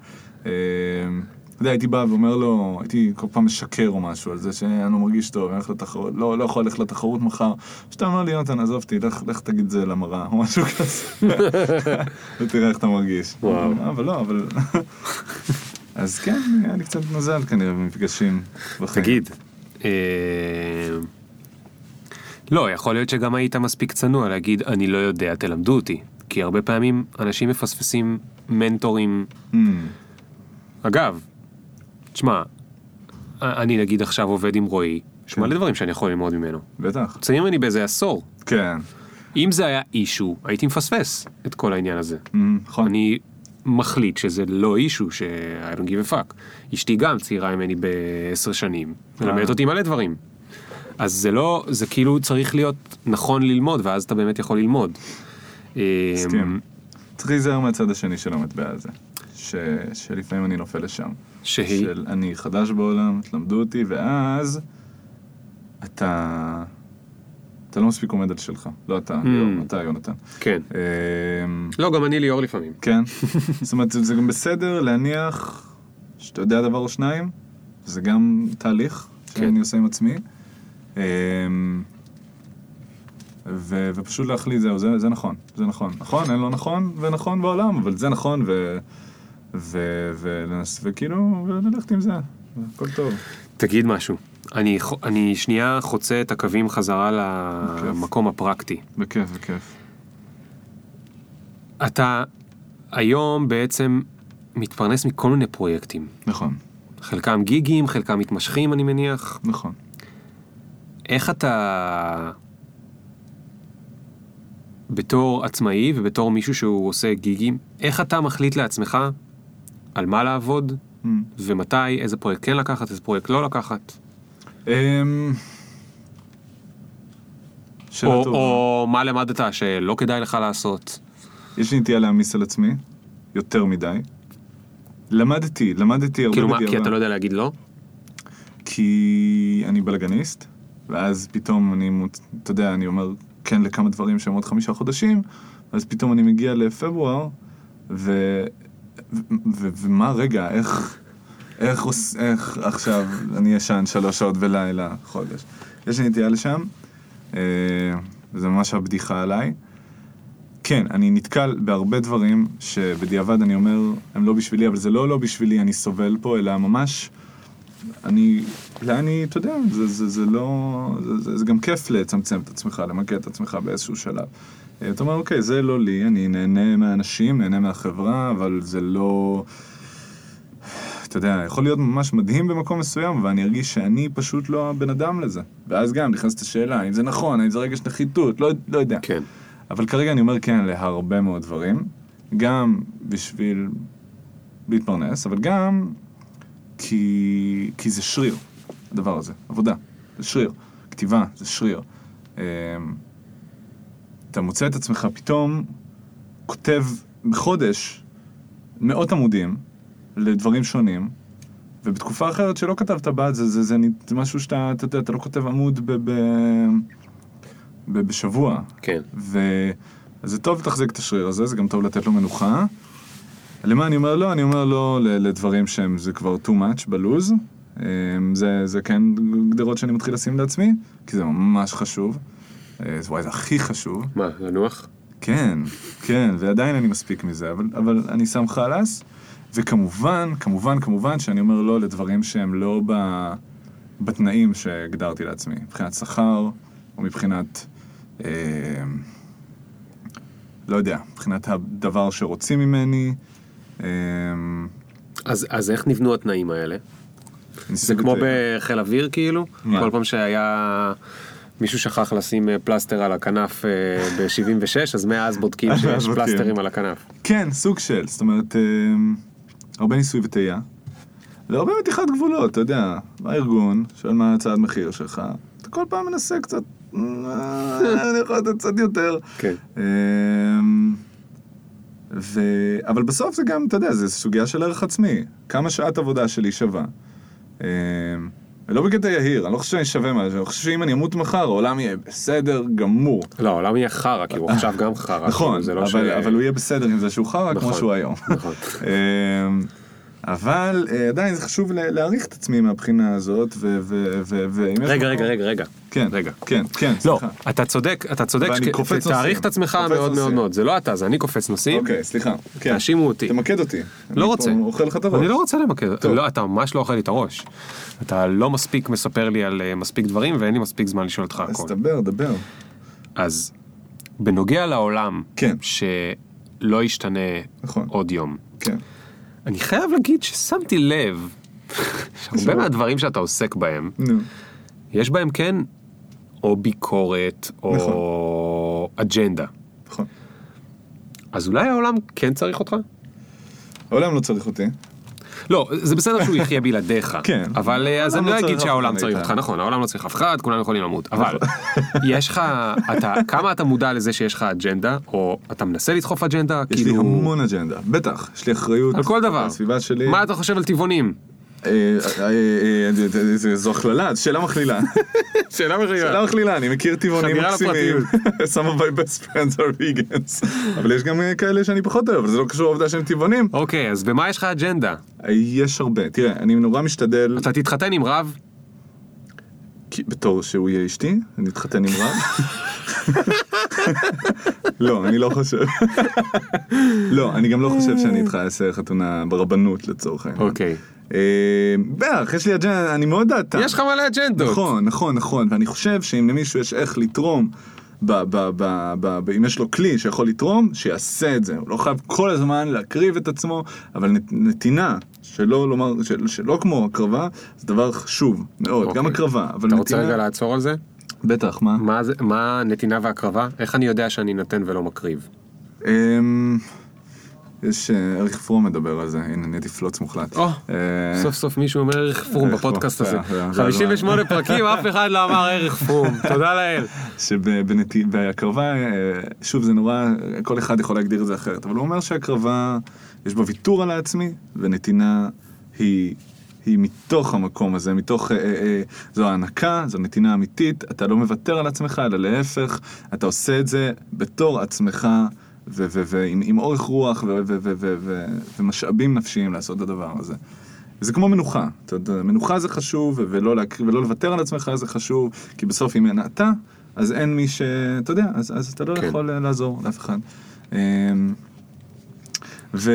אתה יודע, הייתי בא ואומר לו, הייתי כל פעם משקר או משהו על זה שאני לא מרגיש טוב, אני הולך לתחרות, לא, לא יכול ללכת לתחרות מחר. שאתה אומר לי, יונתן, עזוב אותי, לך, לך תגיד זה למראה, או משהו כזה. ותראה איך אתה מרגיש. וואו. אבל לא, אבל... אז כן, היה לי קצת מזל כנראה במפגשים בחיים. תגיד, אה, לא, יכול להיות שגם היית מספיק צנוע להגיד, אני לא יודע, תלמדו אותי. כי הרבה פעמים אנשים מפספסים מנטורים. Hmm, אגב, תשמע, אני נגיד עכשיו עובד עם רועי, יש כן. מלא דברים שאני יכול ללמוד ממנו. בטח. צעיר ממני באיזה עשור. כן. אם זה היה אישו, הייתי מפספס את כל העניין הזה. Hmm, נכון. אני מחליט שזה לא אישו, ש- I don't give a fuck. אשתי גם צעירה ממני בעשר שנים, מלמדת אה. אותי מלא דברים. אז זה לא, זה כאילו צריך להיות נכון ללמוד, ואז אתה באמת יכול ללמוד. מסכים. צריך להיזהר מהצד השני של המטבע הזה. ש... שלפעמים אני נופל לשם. שהיא? של אני חדש בעולם, תלמדו אותי, ואז אתה... אתה לא מספיק עומד על שלך. לא אתה. ליאור, אתה יונתן. כן. אמ, לא, גם אני ליאור לפעמים. כן. זאת אומרת, זה גם בסדר להניח שאתה יודע דבר או שניים, זה גם תהליך כן. שאני עושה עם עצמי. אמ, ו- ופשוט להחליט, זהו, זה, זה נכון, זה נכון. נכון, אין לא נכון ונכון בעולם, אבל זה נכון, ו... ולנס... וכאילו, וללכת עם זה, הכל טוב. תגיד משהו. אני, אני שנייה חוצה את הקווים חזרה למקום הפרקטי. בכיף, בכיף. אתה היום בעצם מתפרנס מכל מיני פרויקטים. נכון, חלקם גיגים, חלקם מתמשכים אני מניח. נכון. איך אתה בתור עצמאי ובתור מישהו שהוא עושה גיגים, איך אתה מחליט לעצמך על מה לעבוד Mm. ומתי, איזה פרויקט כן לקחת, איזה פרויקט לא לקחת? אמ, שאלה או, טובה. או מה למדת שלא כדאי לך לעשות? יש לי נטייה להעמיס על עצמי, יותר מדי. למדתי, למדתי הרבה כאילו מה. כי אתה לא יודע להגיד לא? כי אני בלאגניסט, ואז פתאום אני, אתה יודע, אני אומר כן לכמה דברים שהם עוד חמישה חודשים, אז פתאום אני מגיע לפברואר, ו... ומה, רגע, איך... איך, עוש... איך עכשיו אני ישן שלוש שעות בלילה, חודש. יש לי נטייה לשם, אה, זה ממש הבדיחה עליי. כן, אני נתקל בהרבה דברים שבדיעבד אני אומר, הם לא בשבילי, אבל זה לא לא בשבילי, אני סובל פה, אלא ממש... אני, אולי אני, אתה יודע, זה, זה, זה לא, זה, זה, זה גם כיף לצמצם את עצמך, למקד את עצמך באיזשהו שלב. אתה אומר, אוקיי, זה לא לי, אני נהנה מהאנשים, נהנה מהחברה, אבל זה לא... אתה יודע, יכול להיות ממש מדהים במקום מסוים, ואני ארגיש שאני פשוט לא הבן אדם לזה. ואז גם נכנסת השאלה, האם זה נכון, האם זה רגש נחיתות, לא, לא יודע. כן. אבל כרגע אני אומר כן להרבה מאוד דברים, גם בשביל להתפרנס, אבל גם כי, כי זה שריר, הדבר הזה, עבודה, זה שריר, כתיבה, זה שריר. אתה מוצא את עצמך פתאום כותב בחודש מאות עמודים לדברים שונים, ובתקופה אחרת שלא כתבת בה, זה, זה, זה, זה משהו שאתה, אתה יודע, אתה לא כותב עמוד ב, ב, ב, בשבוע, כן. ו... אז זה טוב לתחזק את השריר הזה, זה גם טוב לתת לו מנוחה. למה אני אומר לא? אני אומר לא לדברים שהם, זה כבר too much בלוז. אמ, זה, זה כן גדרות שאני מתחיל לשים לעצמי, כי זה ממש חשוב. אה, זה וואי, זה הכי חשוב. מה, לנוח? כן, כן, ועדיין אני מספיק מזה, אבל, אבל אני שם חלאס, וכמובן, כמובן, כמובן שאני אומר לא לדברים שהם לא ב, בתנאים שהגדרתי לעצמי, מבחינת שכר, או מבחינת, אה, לא יודע, מבחינת הדבר שרוצים ממני. אה, אז, אז איך נבנו התנאים האלה? זה כמו בחיל אוויר כאילו? מה? כל פעם שהיה... מישהו שכח לשים אה, פלסטר על הכנף ב-76, אז מאז בודקים שיש. פלסטרים על הכנף. כן, סוג של, זאת אומרת, אה, הרבה ניסוי וטעייה, והרבה מתיחת גבולות, אתה יודע, בארגון, שואל מה הצעד מחיר שלך, אתה כל פעם מנסה קצת, אה, אני יכול לתת קצת יותר. כן. אה, ו... אבל בסוף זה גם, אתה יודע, זה סוגיה של ערך עצמי. כמה שעת עבודה שלי שווה. אה, ולא בקטע יהיר, אני לא חושב שאני שווה משהו, אני חושב שאם אני אמות מחר, העולם יהיה בסדר גמור. לא, העולם יהיה חרא, כי הוא עכשיו גם חרא. נכון, כאילו, זה לא אבל, הוא יהיה בסדר עם זה שהוא חרא כמו נכון, שהוא היום. אבל אה, עדיין זה חשוב להעריך את עצמי מהבחינה הזאת, ו... ו- ו- ואם יש רגע, רגע, רגע, רגע. כן, רגע. כן, כן, לא, סליחה. אתה צודק, אתה צודק, ואני שכ- קופץ נושאים. תעריך את עצמך מאוד מאוד. מאוד, זה לא אתה, זה אני קופץ נושאים, אוקיי, סליחה. כן. תאשימו אותי. תמקד אותי. אני לא פה רוצה. אוכל לך את הראש. אני לא רוצה למקד, טוב. לא, אתה ממש לא אוכל לי את הראש. אתה לא מספיק מספר לי על אה, מספיק דברים ואין לי מספיק זמן לשאול אותך אז הכל. דבר, דבר. אז בנוגע לעולם, כן. שלא ישתנה נכון. עוד יום, כן. אני חייב להגיד ששמתי לב, שהרבה מהדברים שאתה עוסק בהם. יש בהם כן או ביקורת, או נכון. אג'נדה. נכון. אז אולי העולם כן צריך אותך? העולם לא צריך אותי. לא, זה בסדר שהוא יחיה בלעדיך. כן. אבל אה, אז אני לא לא אגיד שהעולם צריך. אותך, נכון, העולם לא צריך אף אחד, כולנו יכולים למות. אבל יש לך, אתה, כמה אתה מודע לזה שיש לך אג'נדה, או אתה מנסה לדחוף אג'נדה, יש לי כאילו, המון אג'נדה, בטח, יש לי אחריות. על כל דבר. מה אתה חושב על טבעונים? אה, אה, אה, זו הכללה, שאלה מכלילה. שאלה שאלה מכלילה, אני מכיר טבעונים מקסימים. Some of my best friends are vegans. אבל יש גם כאלה שאני פחות אוהב, אבל זה לא קשור לעובדה שהם טבעונים. אוקיי, אז במה יש לך אג'נדה? יש הרבה. תראה, אני נורא משתדל, אתה תתחתן עם רב? בתור שהוא יהיה אשתי, אני אתחתן עם רב. לא, אני לא חושב. לא, אני גם לא חושב שאני איתך אעשה חתונה ברבנות לצורך העניין. אוקיי. אה, בטח, יש לי אג'נדה, אני מאוד דעתן. יש לך מלא אג'נדות. נכון, נכון, נכון, ואני חושב שאם למישהו יש איך לתרום, ב, ב, ב, ב, ב, אם יש לו כלי שיכול לתרום, שיעשה את זה. הוא לא חייב כל הזמן להקריב את עצמו, אבל נת, נתינה, שלא לומר, של, שלא כמו הקרבה, זה דבר חשוב מאוד, אוקיי. גם הקרבה, אבל אתה נתינה... רוצה רגע לעצור על זה? בטח, מה? מה זה- מה הנתינה והקרבה? איך אני יודע שאני נותן ולא מקריב? אמ, יש, אה, אריך פרום מדבר על זה, הנה נהייתי פלוץ מוחלט. או, אה, סוף סוף מישהו אומר ערך פרום בפודקאסט הזה. זה- זה- זה 58 פרקים, אף אחד לא אמר ערך פרום. תודה לאל. שבהקרבה, שוב זה נורא, כל אחד יכול להגדיר את זה אחרת, אבל הוא אומר שהקרבה, יש בה ויתור על העצמי, ונתינה היא, היא מתוך המקום הזה, מתוך, אה, אה, זו הענקה, זו נתינה אמיתית, אתה לא מוותר על עצמך, אלא להפך, אתה עושה את זה בתור עצמך, ועם עם אורך רוח ומשאבים נפשיים לעשות את הדבר הזה. זה כמו מנוחה, אתה יודע, מנוחה זה חשוב, ולא, להק... ולא לוותר על עצמך זה חשוב, כי בסוף אם אין אתה, אז אין מי ש... אתה יודע, אז, אז אתה לא כן. יכול אה, לעזור לאף אחד. ו...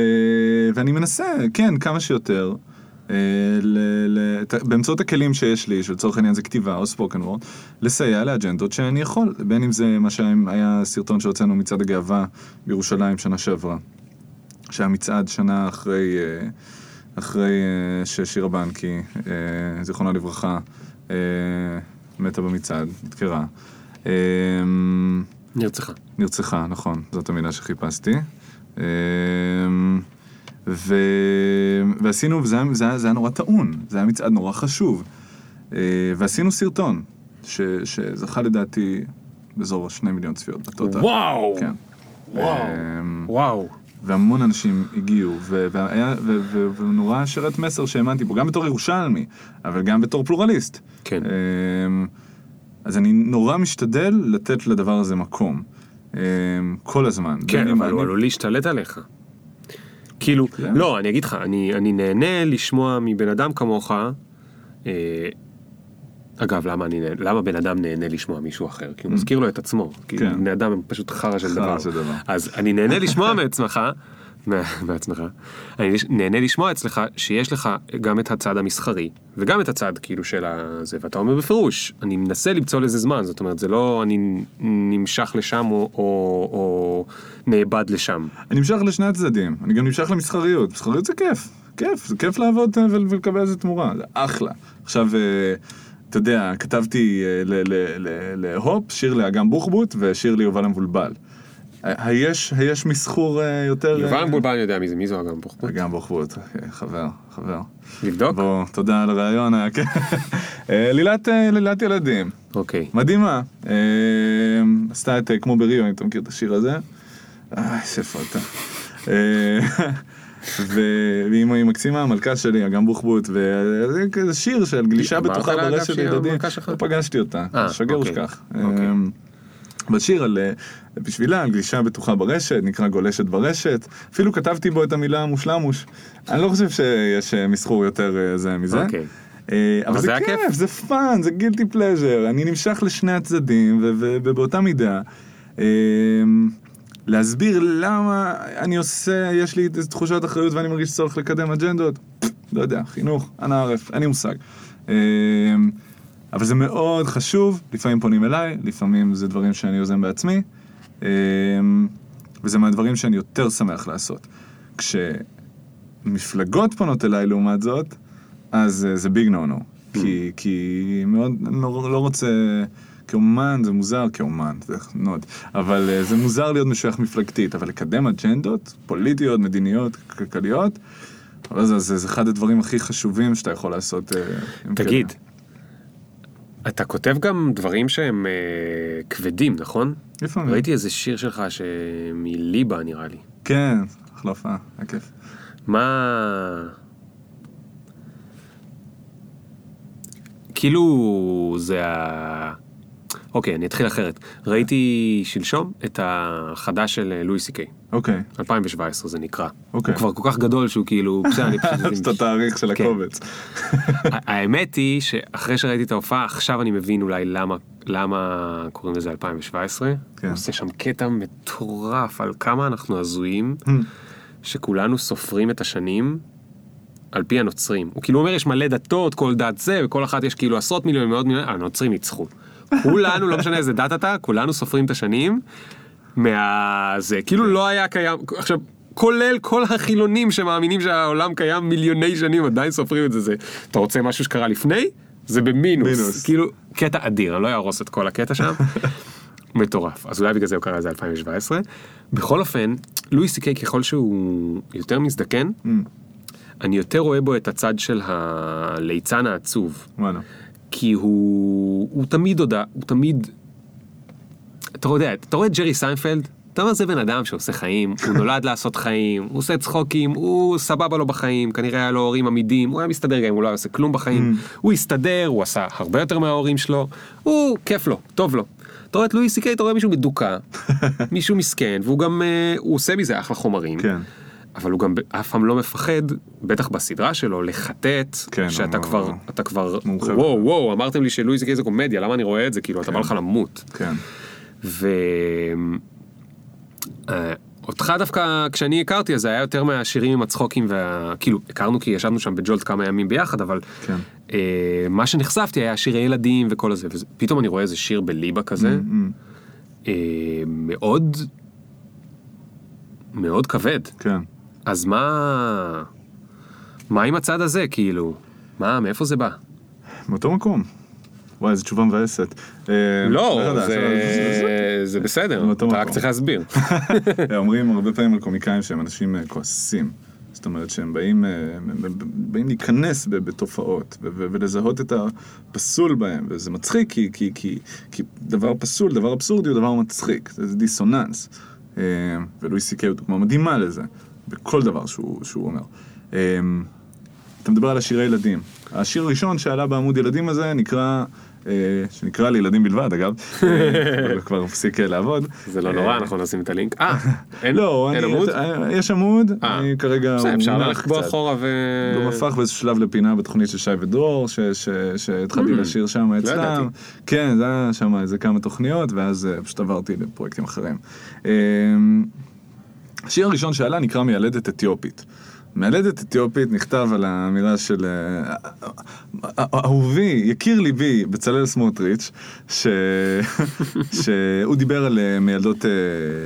ואני מנסה, כן, כמה שיותר, אה, ל... ל... ת- באמצעות הכלים שיש לי, שלצורך העניין זה כתיבה או ספוקן וורד, לסייע לאג'נדות שאני יכול, בין אם זה מה שהיה סרטון שהוצאנו מצעד הגאווה בירושלים שנה שעברה. שהיה מצעד שנה אחרי, אה, אחרי אה, ששירה בנקי, אה, זיכרונה לברכה, אה, מתה במצעד, נדקרה. אה, נרצחה. נרצחה, נכון, זאת המילה שחיפשתי. אה, ו... ועשינו, וזה היה, זה, היה, זה היה נורא טעון, זה היה מצעד נורא חשוב. אה, ועשינו סרטון, ש... שזכה לדעתי באזור שני מיליון צפיות בטוטל. וואו! כן. וואו. אה, וואו. והמון אנשים הגיעו, והיה, ונורא שרת מסר שהאמנתי בו, גם בתור ירושלמי, אבל גם בתור פלורליסט. כן. אמ, אז אני נורא משתדל לתת לדבר הזה מקום. אמ, כל הזמן. כן, אבל הוא עלול להשתלט עליך. כאילו, כן. לא, אני אגיד לך, אני, אני נהנה לשמוע מבן אדם כמוך, אה, אגב, למה, אני, למה בן אדם נהנה לשמוע מישהו אחר? כי הוא מזכיר לו את עצמו, כי Mm. כן. בני אדם הם פשוט חרא של חרא דבר. של דבר. אז אני נהנה לשמוע מעצמך, מעצמך, אני נהנה לשמוע אצלך שיש לך גם את הצד המסחרי, וגם את הצד כאילו של הזה, ואתה אומר בפירוש, אני מנסה למצוא לזה זמן, זאת אומרת, זה לא אני נמשך לשם או, או, או נאבד לשם. אני נמשך לשני הצדדים, אני גם נמשך למסחריות. מסחריות זה כיף, כיף, זה כיף לעבוד אה, ול- ולקבל על זה תמורה, זה אחלה. עכשיו, אה, אתה יודע, כתבתי אה, להופ, שיר לאגם בוחבוט ושיר ליובל המבולבל. היש, היש מסחור אה, יותר... יובל אה, מבולבל אני יודע מי זה, מי זו אגם בוחבוט? אגם בוחבוט, אה, חבר, חבר. לבדוק? בוא, תודה על הרעיון, היה כן. אה, לילת, אה, ילדים, אוקיי. מדהימה. אה, עשתה את אה, כמו בריו, אם אתה מכיר את השיר הזה. אה, איפה אתה. אה, והיא היא מקסימה, המלכה שלי, אגם בוחבוט, וזה כזה שיר של גלישה בטוחה אגב, ברשת שלך? לא פגשתי אותה, אה, שגר אוקיי. ושכח. אוקיי. אה, בשיר על, אה, בשבילה, על גלישה בטוחה ברשת, נקרא גולשת ברשת. אפילו כתבתי בו את המילה מושלמוש. אני לא חושב שיש אה, מסחור יותר אה, זה מזה. אוקיי. אה, אבל זה זה כיף, כיף? זה fun, זה guilty pleasure. אני נמשך לשני הצדדים, ובאותה מידה. להסביר למה אני עושה, יש לי תחושת אחריות ואני מרגיש צורך לקדם אג'נדות, לא יודע, חינוך, אנא ערף, אין לי מושג. אבל זה מאוד חשוב, לפעמים פונים אליי, לפעמים זה דברים שאני יוזם בעצמי, וזה מהדברים שאני יותר שמח לעשות. כשמפלגות פונות אליי לעומת זאת, אז אה, זה ביג נו נו. כי, כי מאוד, אני לא, לא רוצה, כאומן זה מוזר, כאומן, זה נוד, אבל אה, זה מוזר להיות משוייך מפלגתית, אבל לקדם אג'נדות פוליטיות, מדיניות, כלכליות, אבל זה, זה, זה אחד הדברים הכי חשובים שאתה יכול לעשות. אה, תגיד, כאלה. אתה כותב גם דברים שהם אה, כבדים, נכון? לפעמים. ראיתי איזה שיר שלך שמליבה נראה לי. כן, אחלה הופעה, היה כיף. מה... כאילו זה ה... אוקיי, אני אתחיל אחרת. ראיתי שלשום את החדש של לואי סי קיי, אוקיי, 2017 זה נקרא. אוקיי. הוא כבר כל כך גדול שהוא כאילו, בסדר, אני פשוט... יש את התאריך של כן. הקובץ. האמת היא שאחרי שראיתי את ההופעה, עכשיו אני מבין אולי למה, למה קוראים לזה 2017. כן. עושה שם קטע מטורף על כמה אנחנו הזויים, שכולנו סופרים את השנים על פי הנוצרים. הוא כאילו אומר יש מלא דתות, כל דת זה, וכל אחת יש כאילו עשרות מיליונים, מאות מיליונים, הנוצרים ניצחו. כולנו, לא משנה איזה דת אתה, כולנו סופרים את השנים מה... זה, כאילו לא היה קיים, עכשיו... כולל כל החילונים שמאמינים שהעולם קיים מיליוני שנים עדיין סופרים את זה, זה אתה רוצה משהו שקרה לפני? זה במינוס, מינוס. כאילו קטע אדיר, אני לא אהרוס את כל הקטע שם. מטורף, אז אולי בגלל זה הוא קרא לזה 2017. בכל אופן, לואי סי קיי ככל שהוא יותר מזדקן, אני יותר רואה בו את הצד של הליצן העצוב. וואלה. כי הוא, הוא תמיד הודה, הוא תמיד, אתה יודע, אתה רואה את ג'רי סיינפלד, אתה אומר זה בן אדם שעושה חיים, הוא נולד לעשות חיים, הוא עושה צחוקים, הוא סבבה לו בחיים, כנראה היה לו הורים עמידים, הוא היה מסתדר גם אם הוא לא היה עושה כלום בחיים, הוא הסתדר, הוא עשה הרבה יותר מההורים שלו, הוא כיף לו, טוב לו. אתה רואה את לואי סי קיי, אתה רואה מישהו מדוכא, מישהו מסכן, והוא גם, אה, הוא עושה מזה אחלה חומרים. כן. אבל הוא גם אף פעם לא מפחד, בטח בסדרה שלו, לחטט, כן, שאתה הוא- כבר, אתה כבר, מומחה. וואו וואו, אמרתם לי שלואי סי קיי זה קומדיה, למה אני רואה את זה? כאילו, אתה בא לך למות. כן. ו... אה, דווקא כשאני הכרתי אז זה היה יותר מהשירים עם הצחוקים וה... כאילו הכרנו כי ישבנו שם בג'ולט כמה ימים ביחד אבל כן. אה, מה שנחשפתי היה שירי ילדים וכל הזה ופתאום אני רואה איזה שיר בליבה כזה אה, מאוד מאוד כבד כן. אז מה מה עם הצד הזה כאילו מה מאיפה זה בא מאותו מקום. וואי, איזה תשובה מבאסת. אה, לא זה בסדר אתה רק. צריך להסביר אומרים הרבה פעמים על קומיקאים שהם אנשים אה, כועסים. זאת אומרת שהם באים, אה, באים להיכנס בתופעות ולזהות את הפסול בהם, וזה מצחיק כי, כי, כי, כי דבר פסול, דבר אבסורדי הוא דבר מצחיק, זה, דיסוננס. אה, ולואי סי קיי הוא דוגמה מדהימה לזה, בכל דבר שהוא, שהוא אומר. אה, אתה מדבר על השירי ילדים. השיר הראשון שעלה בעמוד ילדים הזה נקרא, אה, שנקרא לילדים בלבד אגב, אה, הוא כבר הפסיק אה, לעבוד. זה לא אה, נורא אנחנו נשים את הלינק אה אין לא, עמוד אה, יש עמוד, אה. אני כרגע... אפשר ללכת בו. אחורה ו... הוא הפך באיזשהו שלב לפינה בתוכנית של שי ודרור, שהתחלתי Mm, לשיר שם לא אצלם. כן, זה היה שם איזה כמה תוכניות, ואז אה, פשוט עברתי לפרויקטים אחרים. אה, השיר הראשון שעלה נקרא מיילדת אתיופית. מיילדת אתיופית נכתב על האמירה של אה, אהובי, יקיר ליבי, בצלאל סמוטריץ', ש... שהוא דיבר על אה, מיילדות, אה,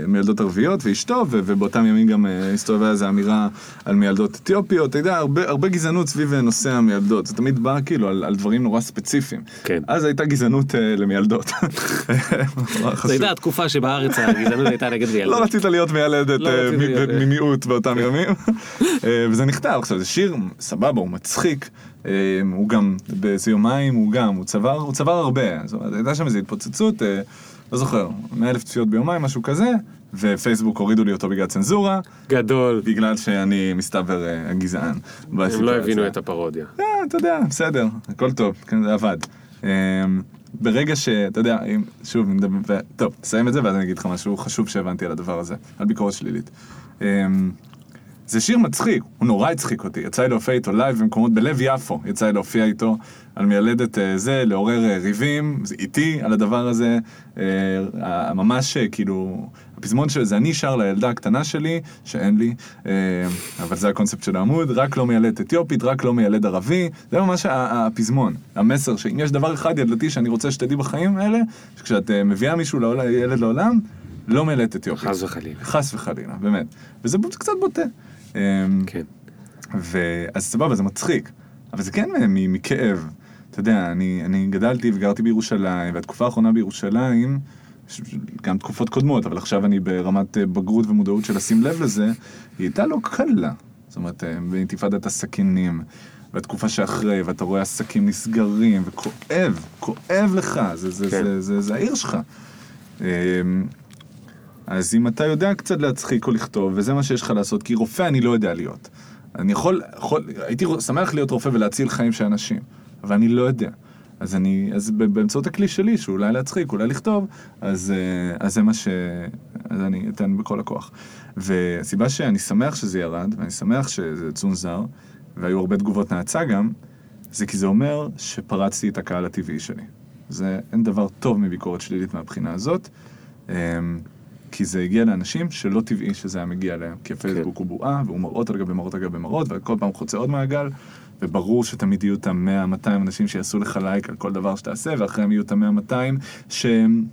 מיילדות ערביות ואשתו, ו- ובאותם ימים גם אה, הסתובבה איזו אמירה על מיילדות אתיופיות, אתה יודע, הרבה, הרבה גזענות סביב אה, נושא המיילדות, זה תמיד בא כאילו על, על דברים נורא ספציפיים. כן. אז הייתה גזענות אה, למיילדות. זו. הייתה התקופה שבארץ הגזענות הייתה נגד לא ילדות. רצית להיות מיילדת לא אה, אה. ממיעוט באותם ימים. וזה נכתב, עכשיו זה שיר סבבה, הוא מצחיק, אה, הוא גם באיזה יומיים, הוא גם, הוא צבר, הוא צבר הרבה, זאת אומרת, הייתה שם איזו התפוצצות, אה, לא זוכר, 100 אלף צפיות ביומיים, משהו כזה, ופייסבוק הורידו לי אותו בגלל צנזורה, גדול. בגלל שאני מסתבר אה, הגזען. הם. לא הבינו את הפרודיה. אה, אתה יודע, בסדר, הכל טוב, כן, זה עבד. ברגע שאתה יודע, אם, שוב, נדבר- טוב, נסיים את זה ואז אני אגיד לך משהו חשוב שהבנתי על הדבר הזה, על ביקורת שלילית. זה שיר מצחיק, הוא נורא הצחיק אותי, יצא לי להופיע איתו live במקומות בלב יפו, יצא לי להופיע איתו על מיילדת אה, זה, לעורר אה, ריבים, זה איתי על הדבר הזה, אה, ממש כאילו, הפזמון של זה אני שר לילדה הקטנה שלי, שאין לי, אבל זה הקונספט של העמוד, רק לא מיילדת אתיופית, רק לא מיילד ערבי, זה ממש הפזמון, המסר שאם יש דבר אחד ילדתי שאני רוצה שתדעי בחיים האלה, שכשאת אה, מביאה מישהו לעולם, ילד לעולם, לא מיילדת אתיופית. חס וחלילה. חס וחלילה, באמת. וזה קצת בוטה. אמ, כן. ואז סבבה, זה מצחיק, אבל זה כן מ- מכאב. אתה יודע, אני, אני גדלתי וגרתי בירושלים, והתקופה האחרונה בירושלים, גם תקופות קודמות, אבל עכשיו אני ברמת אה, בגרות ומודעות של לשים לב לזה, היא הייתה לא קלה. זאת אומרת, אה, באינתיפאדת הסכינים, והתקופה שאחרי, ואתה רואה עסקים נסגרים, וכואב, כואב לך, זה, זה, כן. זה, זה, זה העיר שלך. אז אם אתה יודע קצת להצחיק או לכתוב, וזה מה שיש לך לעשות, כי רופא אני לא יודע להיות. אני יכול, יכול הייתי שמח להיות רופא ולהציל חיים של אנשים, אבל אני לא יודע. אז אני, אז באמצעות הכלי שלי, שאולי להצחיק, אולי לכתוב, אז, אה, אז זה מה ש... אז אני אתן בכל הכוח. והסיבה שאני שמח שזה ירד, ואני שמח שזה צונזר, והיו הרבה תגובות נאצה גם, זה כי זה אומר שפרצתי את הקהל הטבעי שלי. זה, אין דבר טוב מביקורת שלילית מהבחינה הזאת, אמ, כי זה הגיע לאנשים שלא טבעי שזה היה מגיע להם, כי הפייסבוק הוא בועה, והוא מראות על גבי מראות על גבי מראות, וכל פעם חוצה עוד מעגל, וברור שתמיד יהיו את ה-100-200 אנשים שיעשו לך לייק על כל דבר שתעשה, ואחריהם יהיו את ה-100-200 שהם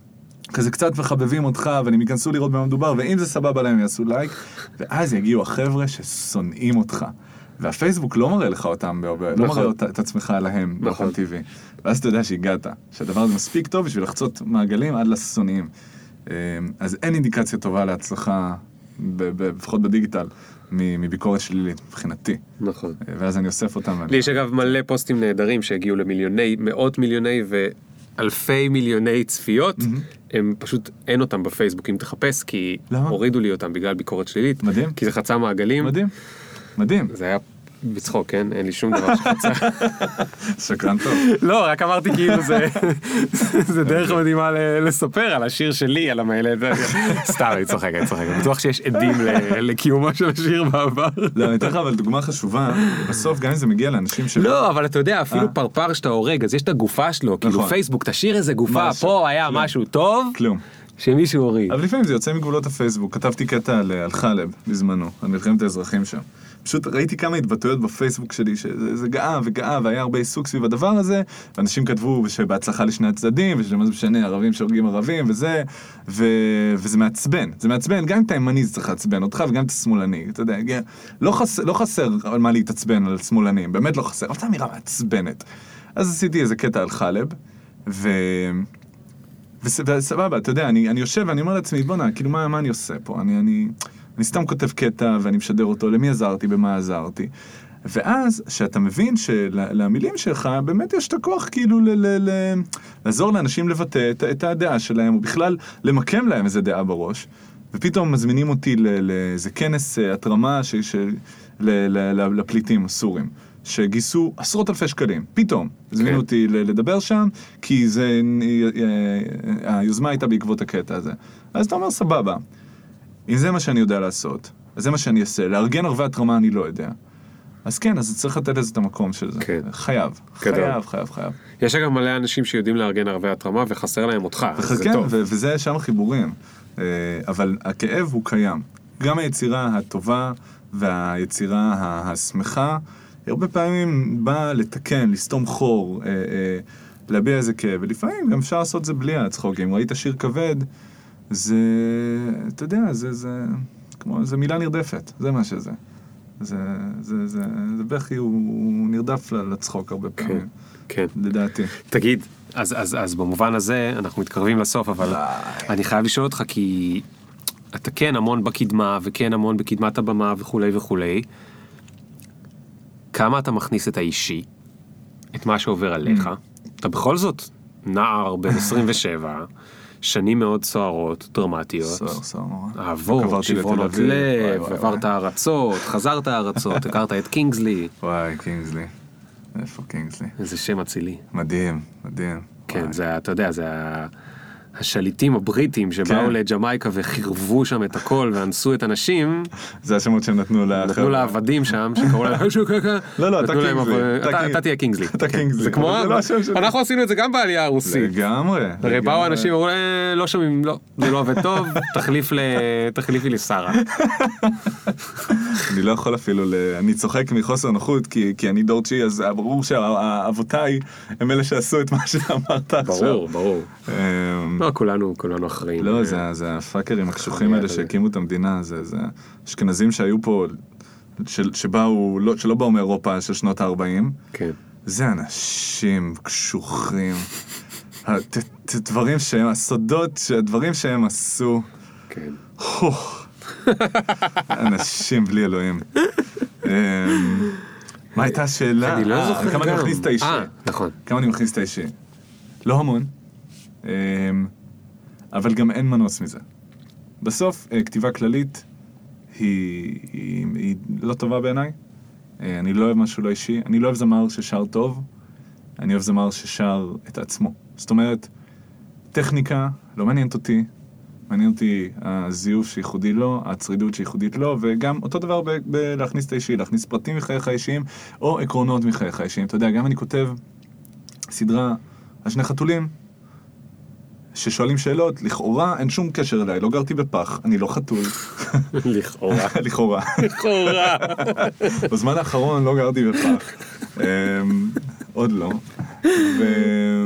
כזה קצת מחבבים אותך, והם ייכנסו לראות במה מדובר, ואם זה סבבה להם יעשו לייק, ואז יגיעו החבר'ה ששונאים אותך. והפייסבוק לא מראה לך אותם, ב- ב- לא נכון. מראה אותה- את עצמך להם באופן נכון. טבעי. ואז אתה יודע שהגעת, שהדבר הזה מספיק טוב בשביל לחצות מעגלים עד לשונאים. אה, אז אין אינדיקציה טובה להצלחה, לפחות בדיגיטל, מביקורת שלילית מבחינתי. נכון. אה, ואז אני אוסף אותם. לי יש אגב מלא פוסטים נהדרים שהגיעו למיליוני, מאות מיליוני ואלפי מיליוני צפיות, הם פשוט אין אותם בפייסבוק אם תחפש, כי למה? הורידו לי אותם בגלל ביקורת שלילית. מדהים. כי זה חצה מעגלים. מדהים, מדהים, זה היה בצחוק, כן? אין לי שום דבר שחצה. שקרן טוב. לא, רק אמרתי כאילו זה, זה דרך מדהימה לספר על השיר שלי, על המילד. סתם, אני צוחק, אני צוחק. בטוח שיש עדים לקיומו של השיר בעבר. לא, אני אתן לך אבל דוגמה חשובה, בסוף גם אם זה מגיע לאנשים ש... לא, אבל אתה יודע, אפילו אה? פרפר שאתה הורג, אז יש את הגופה שלו, כאילו נכון. פייסבוק, תשאיר איזה גופה, פה היה כלום. משהו טוב, כלום. שמישהו הוריד. אבל לפעמים זה יוצא מגבולות הפייסבוק. כתבתי קטע על, על חלב בזמנו, על מלחמת האזרחים שם. פשוט ראיתי כמה התבטאויות בפייסבוק שלי, שזה זה גאה וגאה, והיה הרבה עיסוק סביב הדבר הזה, ואנשים כתבו שבהצלחה לשני הצדדים, ושמה זה משנה, ערבים שהורגים ערבים, וזה, ו, וזה מעצבן. זה מעצבן, גם אם אתה ימני זה צריך לעצבן אותך, וגם אם אתה שמאלני, אתה יודע, לא, חס, לא חסר על מה להתעצבן על שמאלנים, באמת לא חסר, אבל זו אמירה מעצבנת. אז עשיתי איזה קטע על חלב, ו... וס- וסבבה, אתה יודע, אני, אני יושב ואני אומר לעצמי, בואנה, כאילו, מה, מה אני עושה פה? אני, אני, אני סתם כותב קטע ואני משדר אותו, למי עזרתי, במה עזרתי. ואז, כשאתה מבין שלמילים שלך, באמת יש את הכוח כאילו ל, ל, ל, לעזור לאנשים לבטא את, את הדעה שלהם, או בכלל למקם להם איזה דעה בראש, ופתאום מזמינים אותי ל- לאיזה כנס אה, התרמה ש, ש, ל, ל, ל, לפליטים הסורים. שגייסו עשרות אלפי שקלים, פתאום, הזמינו כן. אותי לדבר שם, כי זה, אה, היוזמה הייתה בעקבות הקטע הזה. אז אתה אומר, סבבה, אם זה מה שאני יודע לעשות, אז זה מה שאני אעשה, לארגן ערבי התרמה אני לא יודע. אז כן, אז צריך לתת לזה את המקום של זה. כן. חייב, גדול. חייב, חייב, חייב. יש אגב מלא אנשים שיודעים לארגן ערבי התרמה וחסר להם אותך, אז זה כן, טוב. ו- וזה שם החיבורים. אה, אבל הכאב הוא קיים. גם היצירה הטובה והיצירה השמחה, הרבה פעמים באה לתקן, לסתום חור, אה, אה, להביע איזה כאב, ולפעמים גם אפשר לעשות את זה בלי הצחוקים. ראית שיר כבד, זה, אתה יודע, זה, זה, כמו, זה מילה נרדפת, זה מה שזה. זה, זה, זה, זה בכי, הוא, הוא נרדף לצחוק הרבה כן, פעמים, כן. לדעתי. תגיד, אז, אז, אז במובן הזה אנחנו מתקרבים לסוף, אבל אני חייב לשאול אותך כי אתה כן המון בקדמה וכן המון בקדמת הבמה וכולי וכולי. כמה אתה מכניס את האישי, את מה שעובר עליך, אתה בכל זאת נער בן 27, שנים מאוד סוערות, דרמטיות. סוער, סוער נורא. לתל שברונות לב, עברת. ארצות, חזרת ארצות, הכרת את קינגסלי, וואי, קינגסלי. איפה קינגסלי? איזה שם אצילי. מדהים, מדהים. כן, וואי. זה, אתה יודע, זה ה- השליטים הבריטים שבאו כן. לג'מייקה וחירבו שם את הכל ואנסו את הנשים, זה השמות שהם נתנו לחבר'ה. נתנו לעבדים שם, שקראו להם, לא, לא, אתה אבל- אתה תהיה קינגסלי. אתה קינגסלי, זה כמו, לא. אנחנו עשינו את זה גם בעלייה הרוסית. לגמרי. הרי באו. אנשים ואמרו, "אה, לא שומעים, לא, זה לא עובד טוב, תחליף ל... תחליפי לשרה. אני לא יכול אפילו, ל... אני צוחק מחוסר נוחות, כי, כי אני דור תשיעי, אז ברור שאבותיי הם אלה שעשו את מה שאמרת עכשיו. ברור, ברור. לא, כולנו, כולנו אחראים. לא, זה, זה הפאקרים הקשוחים האלה. שהקימו את המדינה, זה, זה אשכנזים שהיו פה, של, שבאו, לא, שלא באו מאירופה של שנות ה-40, כן. זה אנשים קשוחים. ה- ת- ת- דברים שהם, הסודות, הדברים שהם עשו, כן. אנשים בלי אלוהים. אמ, מה הייתה השאלה? אני לא אה, זוכר כמה אני גם. מכניס את האישי. אה, נכון. כמה אני מכניס את האישי. לא המון, אבל גם אין מנוס מזה. בסוף, אה, כתיבה כללית היא, היא, היא לא טובה בעיניי. אה, אני לא אוהב משהו לא אישי. אני לא אוהב זמר ששר טוב, אני אוהב זמר ששר את עצמו. זאת אומרת, טכניקה לא מעניינת אותי. מעניין אותי הזיוף שייחודי לו, הצרידות שייחודית לו, וגם אותו דבר ב- בלהכניס את האישי, להכניס פרטים מחייך האישיים, או עקרונות מחייך האישיים. אתה יודע, גם אני כותב סדרה על שני חתולים, ששואלים שאלות, לכאורה אין שום קשר אליי, לא גרתי בפח, אני לא חתול, לכאורה. לכאורה. לכאורה. בזמן האחרון לא גרתי בפח. אמ, עוד לא. ו-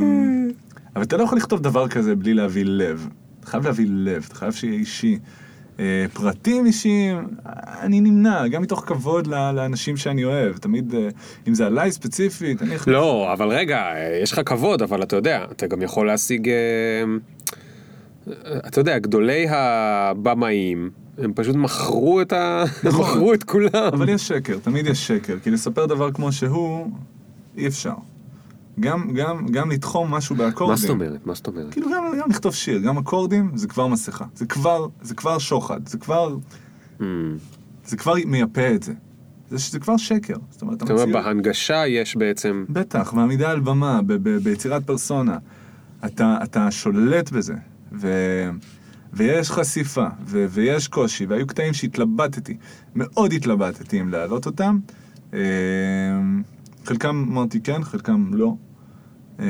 אבל אתה לא יכול לכתוב דבר כזה בלי להביא לב. אתה חייב להביא לב, אתה חייב שיהיה אישי. אה, פרטים אישיים, אני נמנע, גם מתוך כבוד לאנשים שאני אוהב. תמיד, אה, אם זה עליי ספציפית, אני יכול... לא, אבל רגע, יש לך כבוד, אבל אתה יודע, אתה גם יכול להשיג... אה, אתה יודע, גדולי הבמאים, הם פשוט מכרו את ה... נכון. מכרו את כולם. אבל יש שקר, תמיד יש שקר, כי לספר דבר כמו שהוא, אי אפשר. גם, גם, גם לתחום משהו באקורדים. מה זאת אומרת? מה זאת אומרת? כאילו גם, גם לכתוב שיר, גם אקורדים, זה כבר מסכה. זה כבר, זה כבר שוחד, זה כבר, Hmm. זה כבר מייפה את זה. זה, זה כבר שקר. זאת אומרת, אומרת, המציאות- בהנגשה יש בעצם... בטח, ועמידה על במה, ב- ב- ביצירת פרסונה. אתה, אתה שולט בזה, ו, ויש חשיפה, ו, ויש קושי, והיו קטעים שהתלבטתי, מאוד התלבטתי אם להעלות אותם. אה, חלקם אמרתי כן, חלקם לא. אה,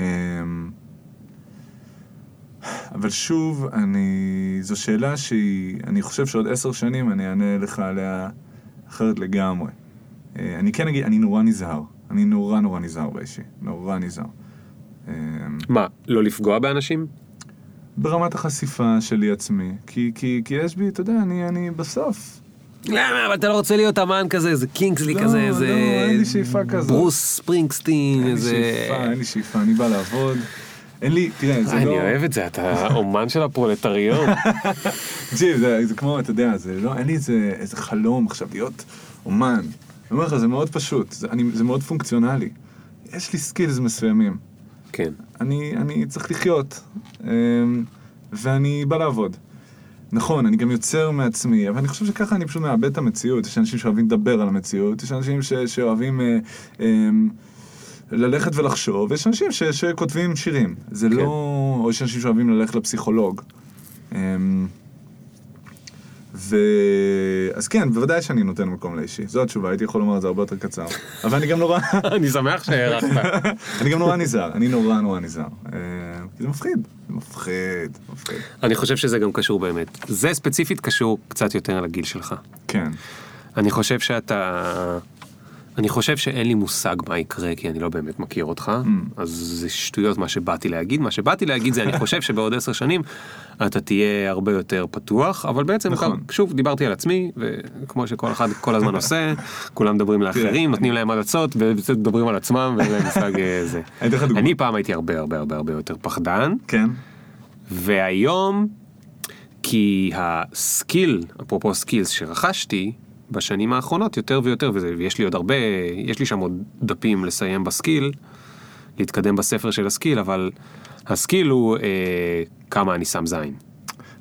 אבל שוב, אני... זו שאלה שהיא... אני חושב שעוד עשר שנים אני אענה לך עליה אחרת לגמרי. אה, אני כן אגיד, אני נורא נזהר. אני נורא נורא נזהר באישי. נורא נזהר. אה, מה, לא לפגוע באנשים? ברמת החשיפה שלי עצמי. כי, כי, כי יש בי, אתה יודע, אני, אני בסוף. למה? אבל אתה לא רוצה להיות אמן כזה, איזה קינגסלי לא, כזה, לא, איזה... אין לי שאיפה כזאת. ברוס ספרינגסטין, אין לי איזה... שאיפה, אין לי שאיפה, אני בא לעבוד. אין לי, תראה, זה אה, לא... אני אוהב את זה, אתה אומן של הפרולטריון. תקשיב, זה, זה כמו, אתה יודע, זה לא, אין לי איזה, איזה חלום עכשיו להיות אומן. אני אומר לך, זה מאוד פשוט, זה, אני, זה מאוד פונקציונלי. יש לי skills מסוימים. כן. אני, אני צריך לחיות, אמ, ואני בא לעבוד. נכון, אני גם יוצר מעצמי, אבל אני חושב שככה אני פשוט מאבד את המציאות. יש אנשים שאוהבים לדבר על המציאות, יש אנשים ש, שאוהבים אה, אמ, ללכת ולחשוב, ויש אנשים ש, שכותבים שירים. זה כן. לא... או יש אנשים שאוהבים ללכת לפסיכולוג. אמ, ו... אז כן, בוודאי שאני נותן מקום לאישי. זו התשובה, הייתי יכול לומר את זה הרבה יותר קצר. אבל אני גם נורא... אני שמח שהארכת. אני גם נורא נזהר, אני נורא נורא נזהר. אה, כי זה מפחיד, זה מפחיד, מפחיד. אני חושב שזה גם קשור באמת. זה ספציפית קשור קצת יותר לגיל שלך. כן. אני חושב שאתה... אני חושב שאין לי מושג מה יקרה כי אני לא באמת מכיר אותך, אז זה שטויות מה שבאתי להגיד. מה שבאתי להגיד זה אני חושב שבעוד עשר שנים אתה תהיה הרבה יותר פתוח, אבל בעצם נכון. גם, שוב דיברתי על עצמי, וכמו שכל אחד כל הזמן עושה, כולם מדברים לאחרים, נותנים להם המלצות ובצד מדברים על עצמם ואין להם מושג אה, זה. אני פעם הייתי הרבה הרבה הרבה הרבה יותר פחדן, כן. והיום, כי ה skill, אפרופו skills שרכשתי בשנים האחרונות יותר ויותר, וזה- ויש לי עוד הרבה, יש לי שם עוד דפים לסיים ב skill, להתקדם בספר של ה skill, אבל ה skill הוא אה, כמה אני שם זין.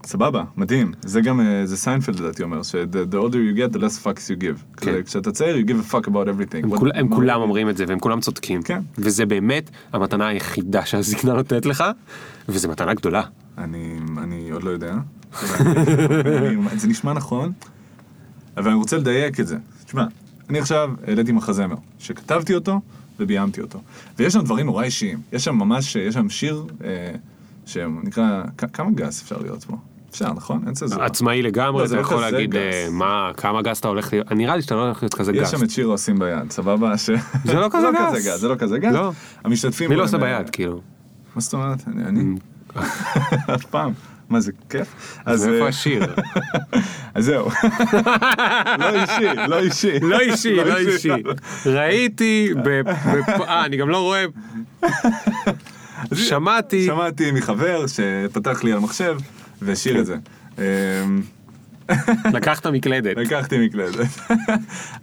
סבבה, מדהים. זה גם, אה, זה סיינפלד לדעתי אומר, ש- the the older you get, the less fucks you give. כן. כשאתה צעיר, you give a fuck about everything. הם, What- כול, הם כולם אומרים את זה והם כולם צודקים. כן. וזה באמת המתנה היחידה שהזקנה נותנת לך, וזו מתנה גדולה. אני, אני עוד לא יודע. זה נשמע נכון, אבל אני רוצה לדייק את זה. תשמע, אני עכשיו העליתי מחזמר, שכתבתי אותו וביימתי אותו. ויש שם דברים נורא אישיים. יש שם ממש, יש שם שיר אה, שנקרא, כמה גס אפשר להיות פה? אפשר, נכון? אין צזורה. עצמאי לא, לגמרי, זה אתה לא יכול להגיד גס. אה, מה, כמה גס אתה הולך להיות, נראה לי שאתה לא הולך להיות כזה יש גס. שם את שיר עושים ביד, סבבה? ש... זה לא כזה גס. גס, זה לא כזה גס. לא. המשתתפים... מי לא עושה ביד, כאילו? מה זאת אומרת? אני... אני? אף פעם. מה זה כיף? אז אה, איפה השיר? אז זהו. לא אישי, לא אישי. לא אישי, לא אישי. ראיתי, אה, אני גם לא רואה. שמעתי, שמעתי מחבר שפתח לי על מחשב והשאיר את זה. לקחת מקלדת. לקחתי מקלדת.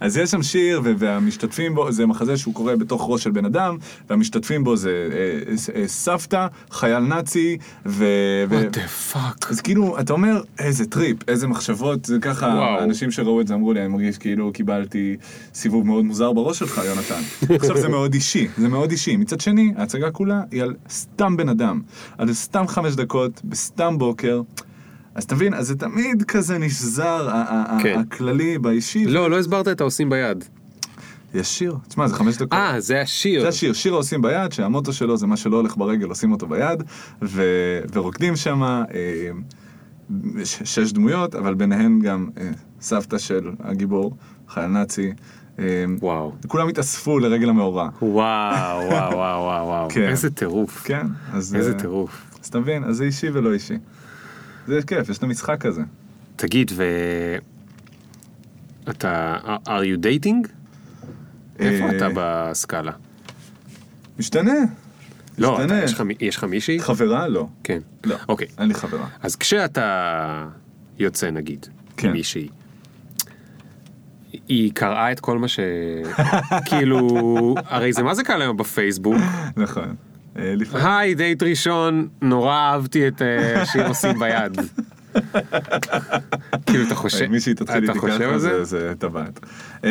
אז יש שם שיר, והמשתתפים בו, זה מחזה שהוא קורה בתוך ראש של בן אדם, והמשתתפים בו זה אה, אה, סבתא, חייל נאצי, ו... ו- what the fuck. אז כאילו, אתה אומר, איזה trip, איזה מחשבות, זה ככה. האנשים שראו את זה אמרו לי, אני מרגיש כאילו קיבלתי סיבוב מאוד מוזר בראש שלך, יונתן. עכשיו זה מאוד אישי, זה מאוד אישי. מצד שני, ההצגה כולה היא על סתם בן אדם, על סתם חמש דקות, בסתם בוקר. אז תבין, אז זה תמיד כזה נשזר, כן. הכללי באישי. לא, לא הסברת את העושים ביד. יש שיר, תשמע, זה חמש דקות. אה, זה השיר. זה השיר, שיר העושים ביד, שהמוטו שלו זה מה שלא הולך ברגל, עושים אותו ביד, ו... ורוקדים שם אה, ש... שש דמויות, אבל ביניהן גם אה, סבתא של הגיבור, חייל נאצי. אה, וואו. כולם התאספו לרגל המאורע. וואו, וואו, וואו, וואו, וואו. כן. איזה טירוף. כן, אז... איזה אה, טירוף. אז אתה מבין, אז זה אישי ולא אישי. זה כיף, יש את המשחק הזה. תגיד, ו... אתה... are you dating? איפה אה, אתה בסקאלה? משתנה. לא, יש לך מי- יש לך מישהי? חברה? לא. כן. לא. אוקיי. אין לי חברה. אז כשאתה יוצא נגיד, כן. עם מישהי, היא קראה את כל מה ש... כאילו, הרי זה מה זה קל היום בפייסבוק? נכון. אה. היי, דייט ראשון, נורא אהבתי את אה, השיר עושים ביד. כאילו, אתה חושב... מישהי תתחיל איתי ככה, זה? זה- טבעת. אמ,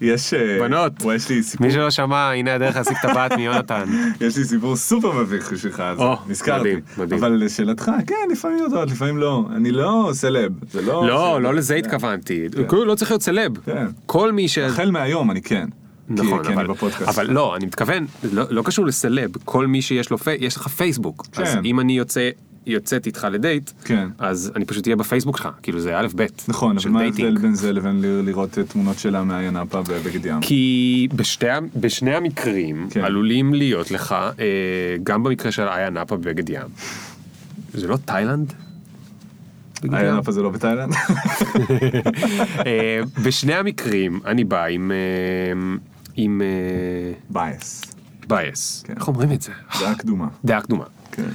יש... אה, בנות. יש לי סיפור מי שלא שמע, הנה הדרך להשיג טבעת מיונתן. יש לי סיפור סופר מביך בשבילך, אז נזכרתי. אבל לשאלתך, כן, לפעמים יודעות, לפעמים לא. אני לא סלב, זה לא... לא, לא לזה כן. התכוונתי. כאילו, לא צריך להיות סלב. כן. כל מי ש... החל מהיום אני כן. נכון, כי אני אבל, בפודקאסט. אבל לא, אני מתכוון, לא, לא קשור לסלב, כל מי שיש לו, יש לך פייסבוק, אז כן. אם אני יוצא, יוצאת איתך לדייט, כן. אז אני פשוט אהיה בפייסבוק שלך, כאילו זה א' ב' נכון, אבל מה. ההבדל בין זה לבין לראות אה, תמונות שלה מעיין אפה בבגד ים? כי בשתי, בשני המקרים כן. עלולים להיות לך, אה, גם במקרה של איה נאפה בבגד ים, זה לא תאילנד? אפה זה לא בתאילנד? אה, בשני המקרים אני בא עם, אה, עם bias. bias, כן. איך אומרים את זה? דעה קדומה. דעה קדומה. כן.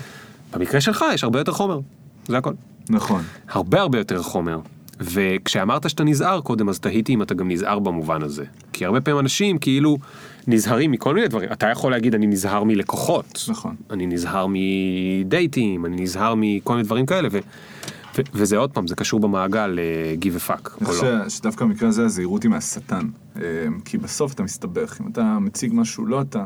במקרה שלך יש הרבה יותר חומר, זה הכל. נכון. הרבה הרבה יותר חומר. וכשאמרת שאתה נזהר קודם, אז תהיתי אם אתה גם נזהר במובן הזה. כי הרבה פעמים אנשים כאילו נזהרים מכל מיני דברים. אתה יכול להגיד אני נזהר מלקוחות. נכון. אני נזהר מדייטים, אני נזהר מכל מיני דברים כאלה. ו- ו- וזה עוד פעם, זה קשור במעגל אה, give a fuck. אני חושב לא. שדווקא במקרה הזה הזהירות היא מהשטן. אה, כי בסוף אתה מסתבך. אם אתה מציג משהו לא אתה,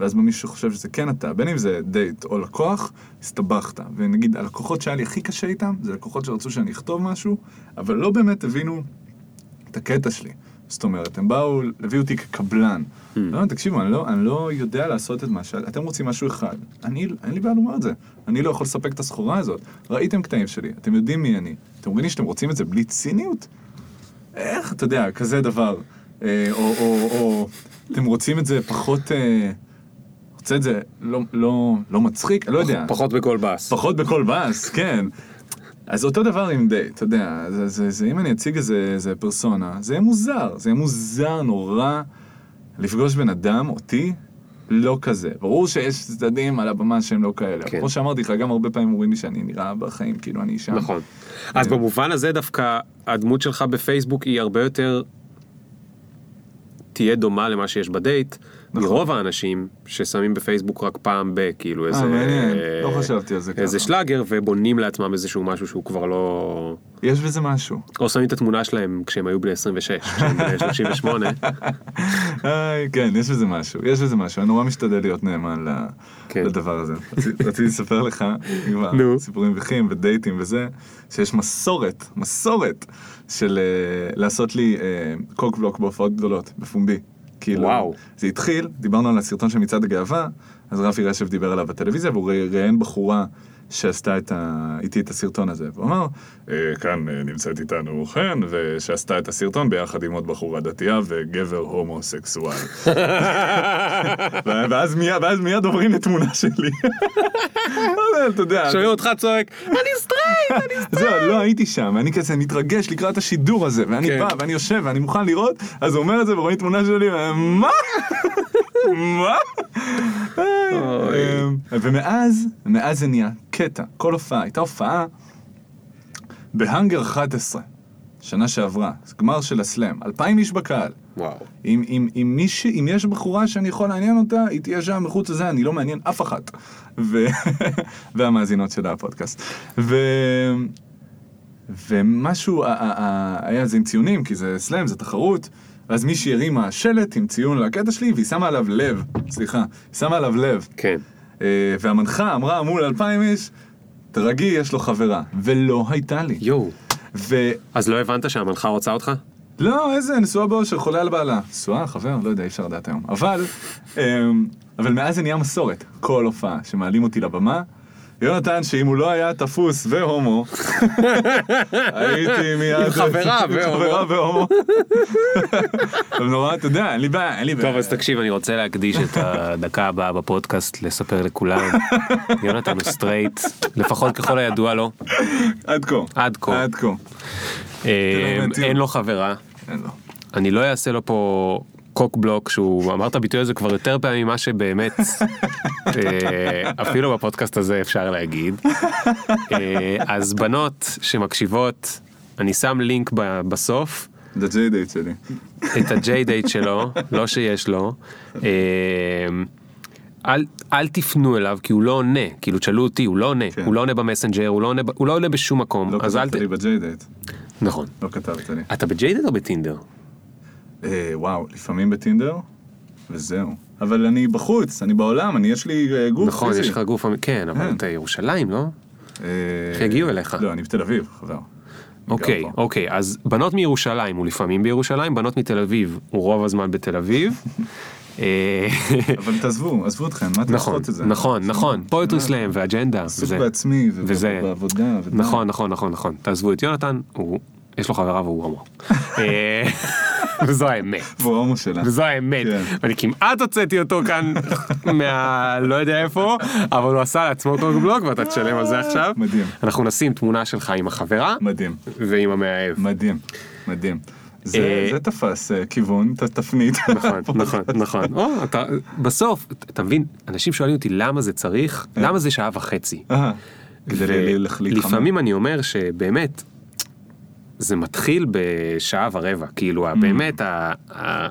ואז מישהו שחושב שזה כן אתה, בין אם זה דייט או לקוח, הסתבכת. ונגיד, הלקוחות שהיה לי הכי קשה איתם, זה לקוחות שרצו שאני אכתוב משהו, אבל לא באמת הבינו את הקטע שלי. זאת אומרת, הם באו, הביאו אותי כקבלן. לא, תקשיבו, אני לא, אני לא יודע לעשות את מה ש... אתם רוצים משהו אחד. אני, אין לי בעיה לומר את זה. אני לא יכול לספק את הסחורה הזאת. ראיתם קטעים שלי, אתם יודעים מי אני. אתם לי שאתם רוצים את זה בלי ציניות? איך, אתה יודע, כזה דבר. אה, או, או, או, אתם רוצים את זה פחות... אה, רוצה את זה לא, לא, לא מצחיק? אני לא יודע. פחות בכל באס. פחות בקול בס, כן. אז אותו דבר עם דייט, אתה יודע, זה, זה, זה, אם אני אציג איזה, איזה פרסונה, זה יהיה מוזר, זה יהיה מוזר נורא לפגוש בן אדם, אותי, לא כזה. ברור שיש צדדים על הבמה שהם לא כאלה. כן. כמו שאמרתי לך, גם הרבה פעמים אומרים לי שאני נראה בחיים, כאילו אני שם. נכון. אז במובן הזה דווקא הדמות שלך בפייסבוק היא הרבה יותר תהיה דומה למה שיש בדייט, נכון. מרוב האנשים ששמים בפייסבוק רק פעם ב, כאילו איזה... מעניין. לא חשבתי על זה איזה ככה. שלאגר ובונים לעצמם איזשהו משהו שהוא כבר לא... יש בזה משהו. או שמים את התמונה שלהם כשהם היו בני 26, כשהם בני 38. איי, כן, יש בזה משהו, יש בזה משהו, אני נורא משתדל להיות נאמן כן. לדבר הזה. רצי- רציתי לספר לך, כבר. סיפורים מביכים ודייטים וזה, שיש מסורת, מסורת של אה, לעשות לי אה, קוק בלוק בהופעות גדולות, בפומבי. כאילו, וואו. זה התחיל, דיברנו על הסרטון של מצעד הגאווה, אז רפי רשף דיבר עליו בטלוויזיה, והוא ראיין בחורה שעשתה את ה... איתי את הסרטון הזה, והוא אמר, "אה, כאן אה, נמצאת איתנו חן, ושעשתה את הסרטון ביחד עם עוד בחורה דתייה וגבר הומוסקסואל. ואז מיד, ואז מיד עוברים לתמונה שלי. אתה יודע, שומעים אותך צועק, אני straight, אני זהו, לא הייתי שם, אני כזה מתרגש לקראת השידור הזה, ואני כן. בא, ואני יושב, ואני מוכן לראות, אז הוא אומר את זה, ורואים תמונה שלי, מה? מה? אמ, ומאז, מאז זה נהיה קטע, כל הופעה, הייתה הופעה בהאנגר 11, שנה שעברה, גמר של הסלאם, אלפיים איש בקהל. וואו. אם, אם, אם, מיש, אם יש בחורה שאני יכול לעניין אותה, היא תהיה שם מחוץ לזה, אני לא מעניין אף אחת. ו... והמאזינות של הפודקאסט. ו... ומשהו, ה- ה- ה- היה זה עם ציונים, כי זה סלאם, זה תחרות, ואז מישהי הרימה שלט עם ציון לקטע שלי, והיא שמה עליו לב, סליחה, היא שמה עליו לב. כן. אה, והמנחה אמרה מול אלפיים איש, תרגי, יש לו חברה. ולא הייתה לי. יואו. ו... אז לא הבנת שהמנחה רוצה אותך? לא, איזה נשואה באושר, חולה על בעלה. נשואה, חבר? לא יודע, אי אפשר לדעת היום. אבל, אמ, אבל מאז זה נהיה מסורת. כל הופעה שמעלים אותי לבמה, יונתן, שאם הוא לא היה תפוס והומו, הייתי מיד... עם חברה והומו. חברה והומו. אבל נורא, אתה יודע, אין לי בעיה, אין לי בעיה. טוב, אז תקשיב, אני רוצה להקדיש את הדקה הבאה בפודקאסט לספר לכולם. יונתן הוא straight, לפחות ככל הידוע לו, עד כה. עד כה. עד כה. אה, אין לו חברה. אין לו. אני לא אעשה לו פה cock block שהוא אמר את הביטוי הזה כבר יותר פעמים ממה שבאמת אה, אפילו בפודקאסט הזה אפשר להגיד. אה, אז בנות שמקשיבות אני שם לינק ב- בסוף דייט שלי. את ה JDate שלו לא שיש לו. אה, אל, אל תפנו אליו כי הוא לא עונה כאילו תשאלו אותי הוא לא עונה כן. הוא לא עונה במסנג'ר הוא לא עונה הוא לא עונה בשום מקום לא אז אל כתבת ת... לי ב JDate. נכון לא כתבת לי. אתה ב JDate או בטינדר? אה, וואו, לפעמים בטינדר, וזהו. אבל אני בחוץ, אני בעולם, אני יש לי אה, גוף נכון, פיזי. יש לך גוף, אמ- כן, אבל כן. אתה ירושלים, לא? אה, איך יגיעו אליך? לא, אני בתל אביב, חבר. אוקיי. אוקיי, אז בנות מירושלים הוא לפעמים בירושלים, בנות מתל אביב הוא רוב הזמן בתל אביב. אה, אבל תעזבו, עזבו אתכם, מה אתם נכון, את זה? נכון, נכון, פואטרי מה? סלאם ואג'נדה. עסוק. בעצמי. ובעבודה. נכון, נכון, נכון, נכון. תעזבו את יונתן, הוא, יש לו חברה והוא הומו. אה, וזו האמת. והוא ההומו שלה. וזו האמת. כן. ואני כמעט הוצאתי אותו כאן מה... לא יודע איפה, אבל הוא עשה לעצמו קוק בלוק ואתה תשלם על זה עכשיו. מדהים. אנחנו נשים תמונה שלך עם החברה מדהים, ועם המאהב. מדהים, מדהים. זה אה, זה תפס אה, כיוון, תפנית. נכון, נכון, נכון. או, אתה, בסוף, אתה מבין, אנשים שואלים אותי למה זה צריך, למה זה שעה וחצי. כדי ל- ל- להתחמם. לפעמים אני אומר שבאמת, זה מתחיל בשעה ורבע, כאילו Mm. באמת ה... ה-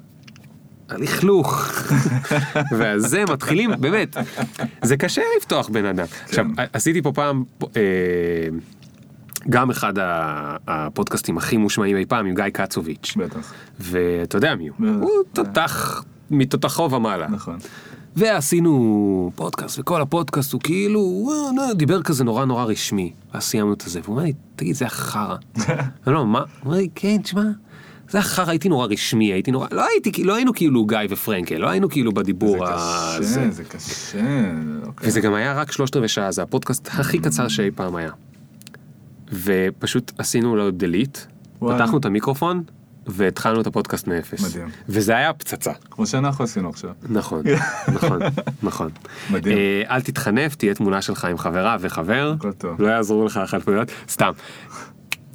הלכלוך. והזה מתחילים באמת זה קשה לפתוח בן אדם. עכשיו עשיתי פה פעם אה, גם אחד הפודקאסטים הכי מושמעים אי פעם עם גיא קצוביץ' בטח, ואתה יודע מי הוא. הוא תותח מתותחו ומעלה נכון. ועשינו פודקאסט וכל הפודקאסט הוא כאילו הוא אה, דיבר כזה נורא נורא רשמי ואז סיימנו את זה והוא אומר לי תגיד זה היה חרא. אני לא מה? הוא אומר לי כן תשמע. זה היה חרא הייתי נורא רשמי הייתי נורא לא הייתי לא היינו כאילו גיא ופרנקל לא היינו כאילו זה בדיבור קשה, הזה. זה קשה. אוקיי. וזה גם היה רק שלושת רבעי שעה זה הפודקאסט הכי קצר שאי פעם היה. ופשוט עשינו לו delete. פתחנו את המיקרופון והתחלנו את הפודקאסט מאפס. מדהים. וזה היה פצצה. כמו שאנחנו עשינו עכשיו. נכון, נכון, נכון. מדהים. אה, אל תתחנף, תהיה תמונה שלך עם חברה וחבר, הכל טוב. לא יעזרו לך החלפויות, סתם.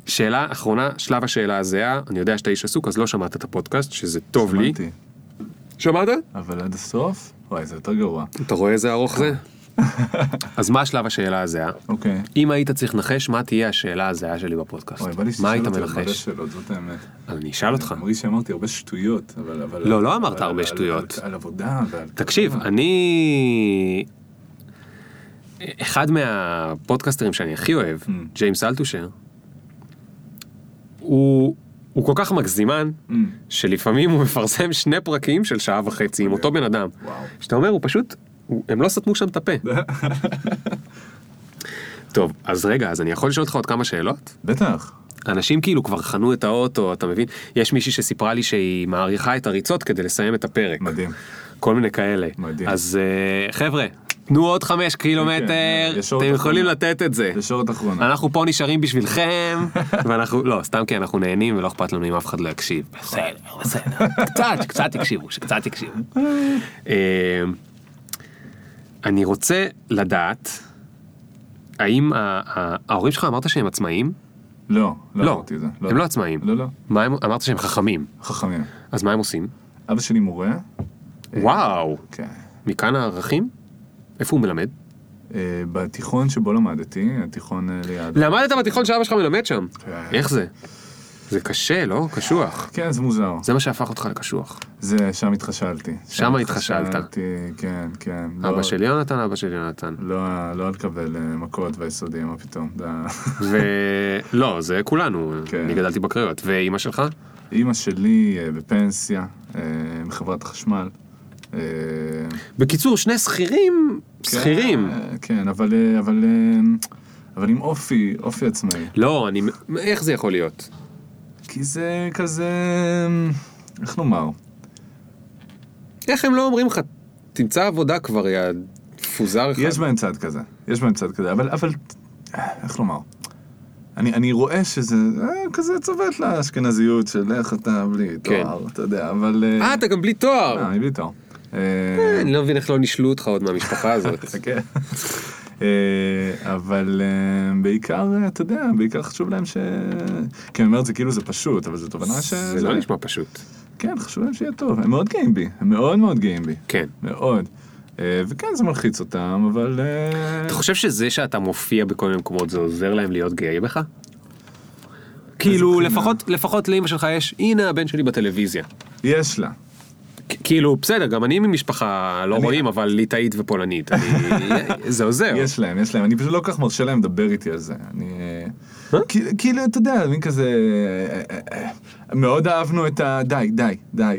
שאלה אחרונה, שלב השאלה הזהה, אני יודע שאתה איש עסוק אז לא שמעת את הפודקאסט, שזה טוב לי. שמעתי. שמעת? אבל עד הסוף? וואי, זה יותר גרוע. אתה רואה איזה ארוך זה? אז מה שלב השאלה הזהה? אוקיי. אם היית צריך לנחש, מה תהיה השאלה הזהה שלי בפודקאסט? מה היית מנחש? אז אני אשאל אותך. אני מרגיש שאמרתי הרבה שטויות, אבל... לא, לא אמרת הרבה שטויות. על- עבודה ועל... תקשיב, כלכלה. אני... אחד מהפודקאסטרים שאני הכי אוהב, Mm. ג'יימס אלטושר, הוא, הוא כל כך מגזימן, Mm. שלפעמים הוא מפרסם שני פרקים של שעה וחצי עם אותו בן אדם. וואו. שאתה אומר, הוא פשוט, הם לא סתמו שם את הפה. טוב, אז רגע, אז אני יכול לשאול אותך עוד כמה שאלות? בטח. אנשים כאילו כבר חנו את האוטו, אתה מבין? יש מישהי שסיפרה לי שהיא מעריכה את הריצות כדי לסיים את הפרק. מדהים. כל מיני כאלה. מדהים. אז אה, חבר'ה, תנו עוד חמש קילומטר, כן, אתם יכולים אחרונה. לתת את זה. ישורת אחרונה. אנחנו פה נשארים בשבילכם, ואנחנו, לא, סתם כי אנחנו נהנים ולא אכפת לנו אם אף אחד לא יקשיב. בסדר, בסדר. קצת, שקצת יקשיבו, שקצת יקשיבו. אני רוצה לדעת, האם ההורים שלך אמרת שהם עצמאיים? לא, לא לא, אמרתי את זה. הם לא עצמאים. לא, לא. מה הם, אמרת שהם חכמים. חכמים. אז מה הם עושים? אבא שלי מורה. וואו, כן. מכאן הערכים? איפה הוא מלמד? אה, בתיכון שבו למדתי, התיכון אה, ליד. למדת בתיכון שאבא שלך מלמד שם. כן. איך זה? זה קשה, לא? קשוח. כן, זה מוזר. זה מה שהפך אותך לקשוח. זה, שם התחשלתי. שם התחשלת. כן, כן. אבא לא- של יונתן, אבא של יונתן. לא, לא לקבל אה, מכות ביסודי, מה פתאום. זה ה- ולא, זה כולנו, כן. אני גדלתי בקריות. ואימא שלך? אימא שלי אה, בפנסיה, אה, מחברת החשמל. אה, בקיצור, שני שכירים, שכירים. כן, כן, אבל, אה, אבל, אה, אבל עם אופי, אופי עצמאי. לא, אני... איך זה יכול להיות? כי זה כזה, איך לומר? איך הם לא אומרים לך, תמצא עבודה כבר, יא תפוזר אחד. יש בהם צד כזה, יש בהם צד כזה, אבל, אבל, אה, איך לומר? אני, אני רואה שזה אה, כזה צובט לאשכנזיות של איך אתה בלי כן. תואר, אתה יודע, אבל... אה, אתה גם בלי תואר. אה, אני בלי תואר. אה, אני לא מבין איך לא נישלו אותך עוד מהמשפחה הזאת. אה, אבל אה, בעיקר, אה, אתה יודע, בעיקר חשוב להם ש... כי אני אומר את זה כאילו זה פשוט, אבל זו תובנה ש... זה לא נשמע פשוט. כן, חשוב להם שיהיה טוב. הם מאוד גאים בי, הם מאוד מאוד גאים בי. כן. מאוד. וכן, זה מלחיץ אותם, אבל... אתה חושב שזה שאתה מופיע בכל מיני מקומות זה עוזר להם להיות גאה בך? כאילו? לפחות לפחות לאמא שלך יש הנה הבן שלי בטלוויזיה. יש לה. כאילו בסדר גם אני ממשפחה לא אני- רואים אבל ליטאית ופולנית אני- זה עוזר. יש להם, יש להם. אני פשוט לא כל כך מרשה להם לדבר איתי על זה. אני... כאילו, אתה יודע, מין כזה... אה, אה, אה, מאוד אהבנו את ה... די, די, די.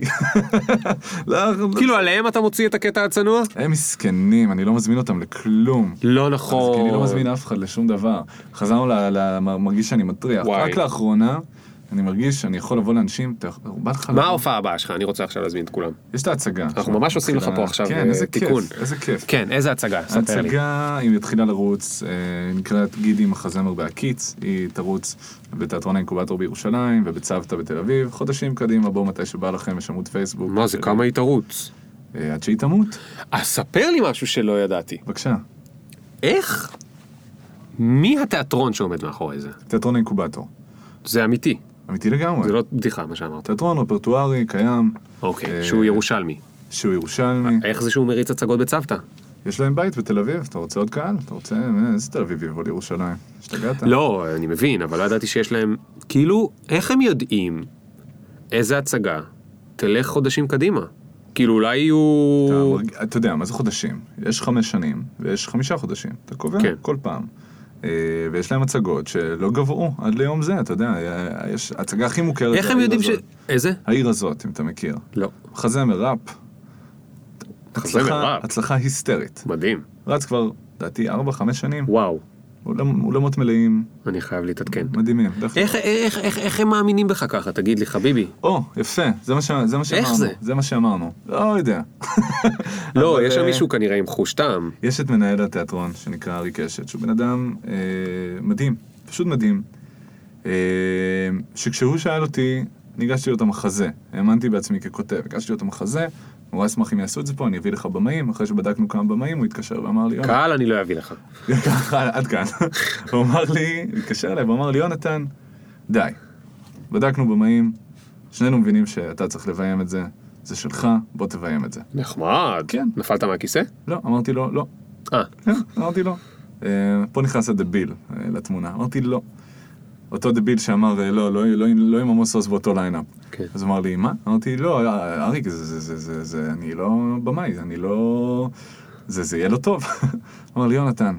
לא, כאילו עליהם אתה מוציא את הקטע הצנוע? הם מסכנים, אני לא מזמין אותם לכלום. לא נכון. אני לא מזמין אף אחד לשום דבר. חזרנו ל... ל... מרגיש שאני מטריח. רק לאחרונה, אני מרגיש שאני יכול לבוא לאנשים, אתה- בא לך... מה ההופעה הבאה שלך? אני רוצה עכשיו להזמין את כולם. יש את ההצגה. אנחנו ממש עושים לך פה עכשיו, כן, אה, איזה תיקון. כיף, איזה כיף. כן איזה הצגה? ספר לי. ההצגה, היא התחילה לרוץ, אה, נקראת גידי מחזמר בהקיץ, היא תרוץ בתיאטרון האינקובטור בירושלים ובצוותא בתל אביב, חודשים קדימה, בואו מתי שבא לכם, יש עמוד פייסבוק. מה זה של- כמה היא תרוץ? אה, עד שהיא תמות, אז ספר לי משהו שלא ידעתי. בבקשה. איך? מי התיאטרון שעומד מאחורי זה? תיאטרון האינקובטור. זה אמיתי. אמיתי לגמרי. זה לא בדיחה מה שאמרת. תיאטרון רפרטוארי, קיים, אוקיי, אה, שהוא ירושלמי. שהוא ירושלמי, איך זה שהוא מריץ הצגות בצוותא? יש להם בית בתל אביב, אתה רוצה עוד קהל? אתה רוצה, אה, איזה תל אביב יבוא לירושלים? השתגעת? לא, אני מבין, אבל לא ידעתי שיש להם... כאילו, איך הם יודעים איזה הצגה תלך חודשים קדימה? כאילו, אולי יהיו... אתה. אתה יודע, מה זה חודשים? יש חמש שנים, ויש חמישה חודשים. אתה קובע כן. כל פעם. אה, ויש להם הצגות שלא גברו עד ליום זה, אתה יודע, יש הצגה הכי מוכרת. איך הם יודעים ש... איזה? העיר הזאת, אם אתה מכיר. לא. מחזמר ראפ. הצלחה- ראפ. הצלחה היסטרית. מדהים. רץ כבר, לדעתי, ארבע, חמש שנים. וואו, אולמות מלאים, אני חייב להתעדכן. מדהימים. איך, איך, איך, איך הם מאמינים בך ככה? תגיד לי, חביבי. או, יפה, זה מה, ש... זה מה שאמרנו. זה? זה מה שאמרנו. לא יודע. לא, יש שם אה, מישהו כנראה עם חוש טעם. יש את מנהל התיאטרון שנקרא ארי קשת, שהוא בן אדם אה, מדהים, פשוט מדהים. אה, שכשהוא שאל אותי, ניגשתי לו את המחזה, האמנתי בעצמי ככותב, הגשתי לו את המחזה, נורא אשמח אם יעשו את זה פה, אני אביא לך במאים, אחרי שבדקנו כמה במאים, הוא התקשר ואמר לי, קהל אני לא אביא לך. עד כאן. הוא אמר לי, הוא התקשר אליי והוא אמר לי, יונתן, די. בדקנו במאים, שנינו מבינים שאתה צריך לביים את זה, זה שלך, בוא תביים את זה. נחמד. כן. נפלת מהכיסא? לא, אמרתי לו, לא. אה, כן, אמרתי לו. אה, פה נכנס הדביל אה, לתמונה. אמרתי לא. אותו דביל שאמר אה, לא, לא, לא, לא עם עמוס עוז באותו ליינאפ. כן. אז הוא אמר לי, מה? אמרתי, לא, אה, אריק, זה, זה, זה, זה, זה, אני לא במאי, אני לא... זה, זה יהיה לו טוב. אמר לי, יונתן,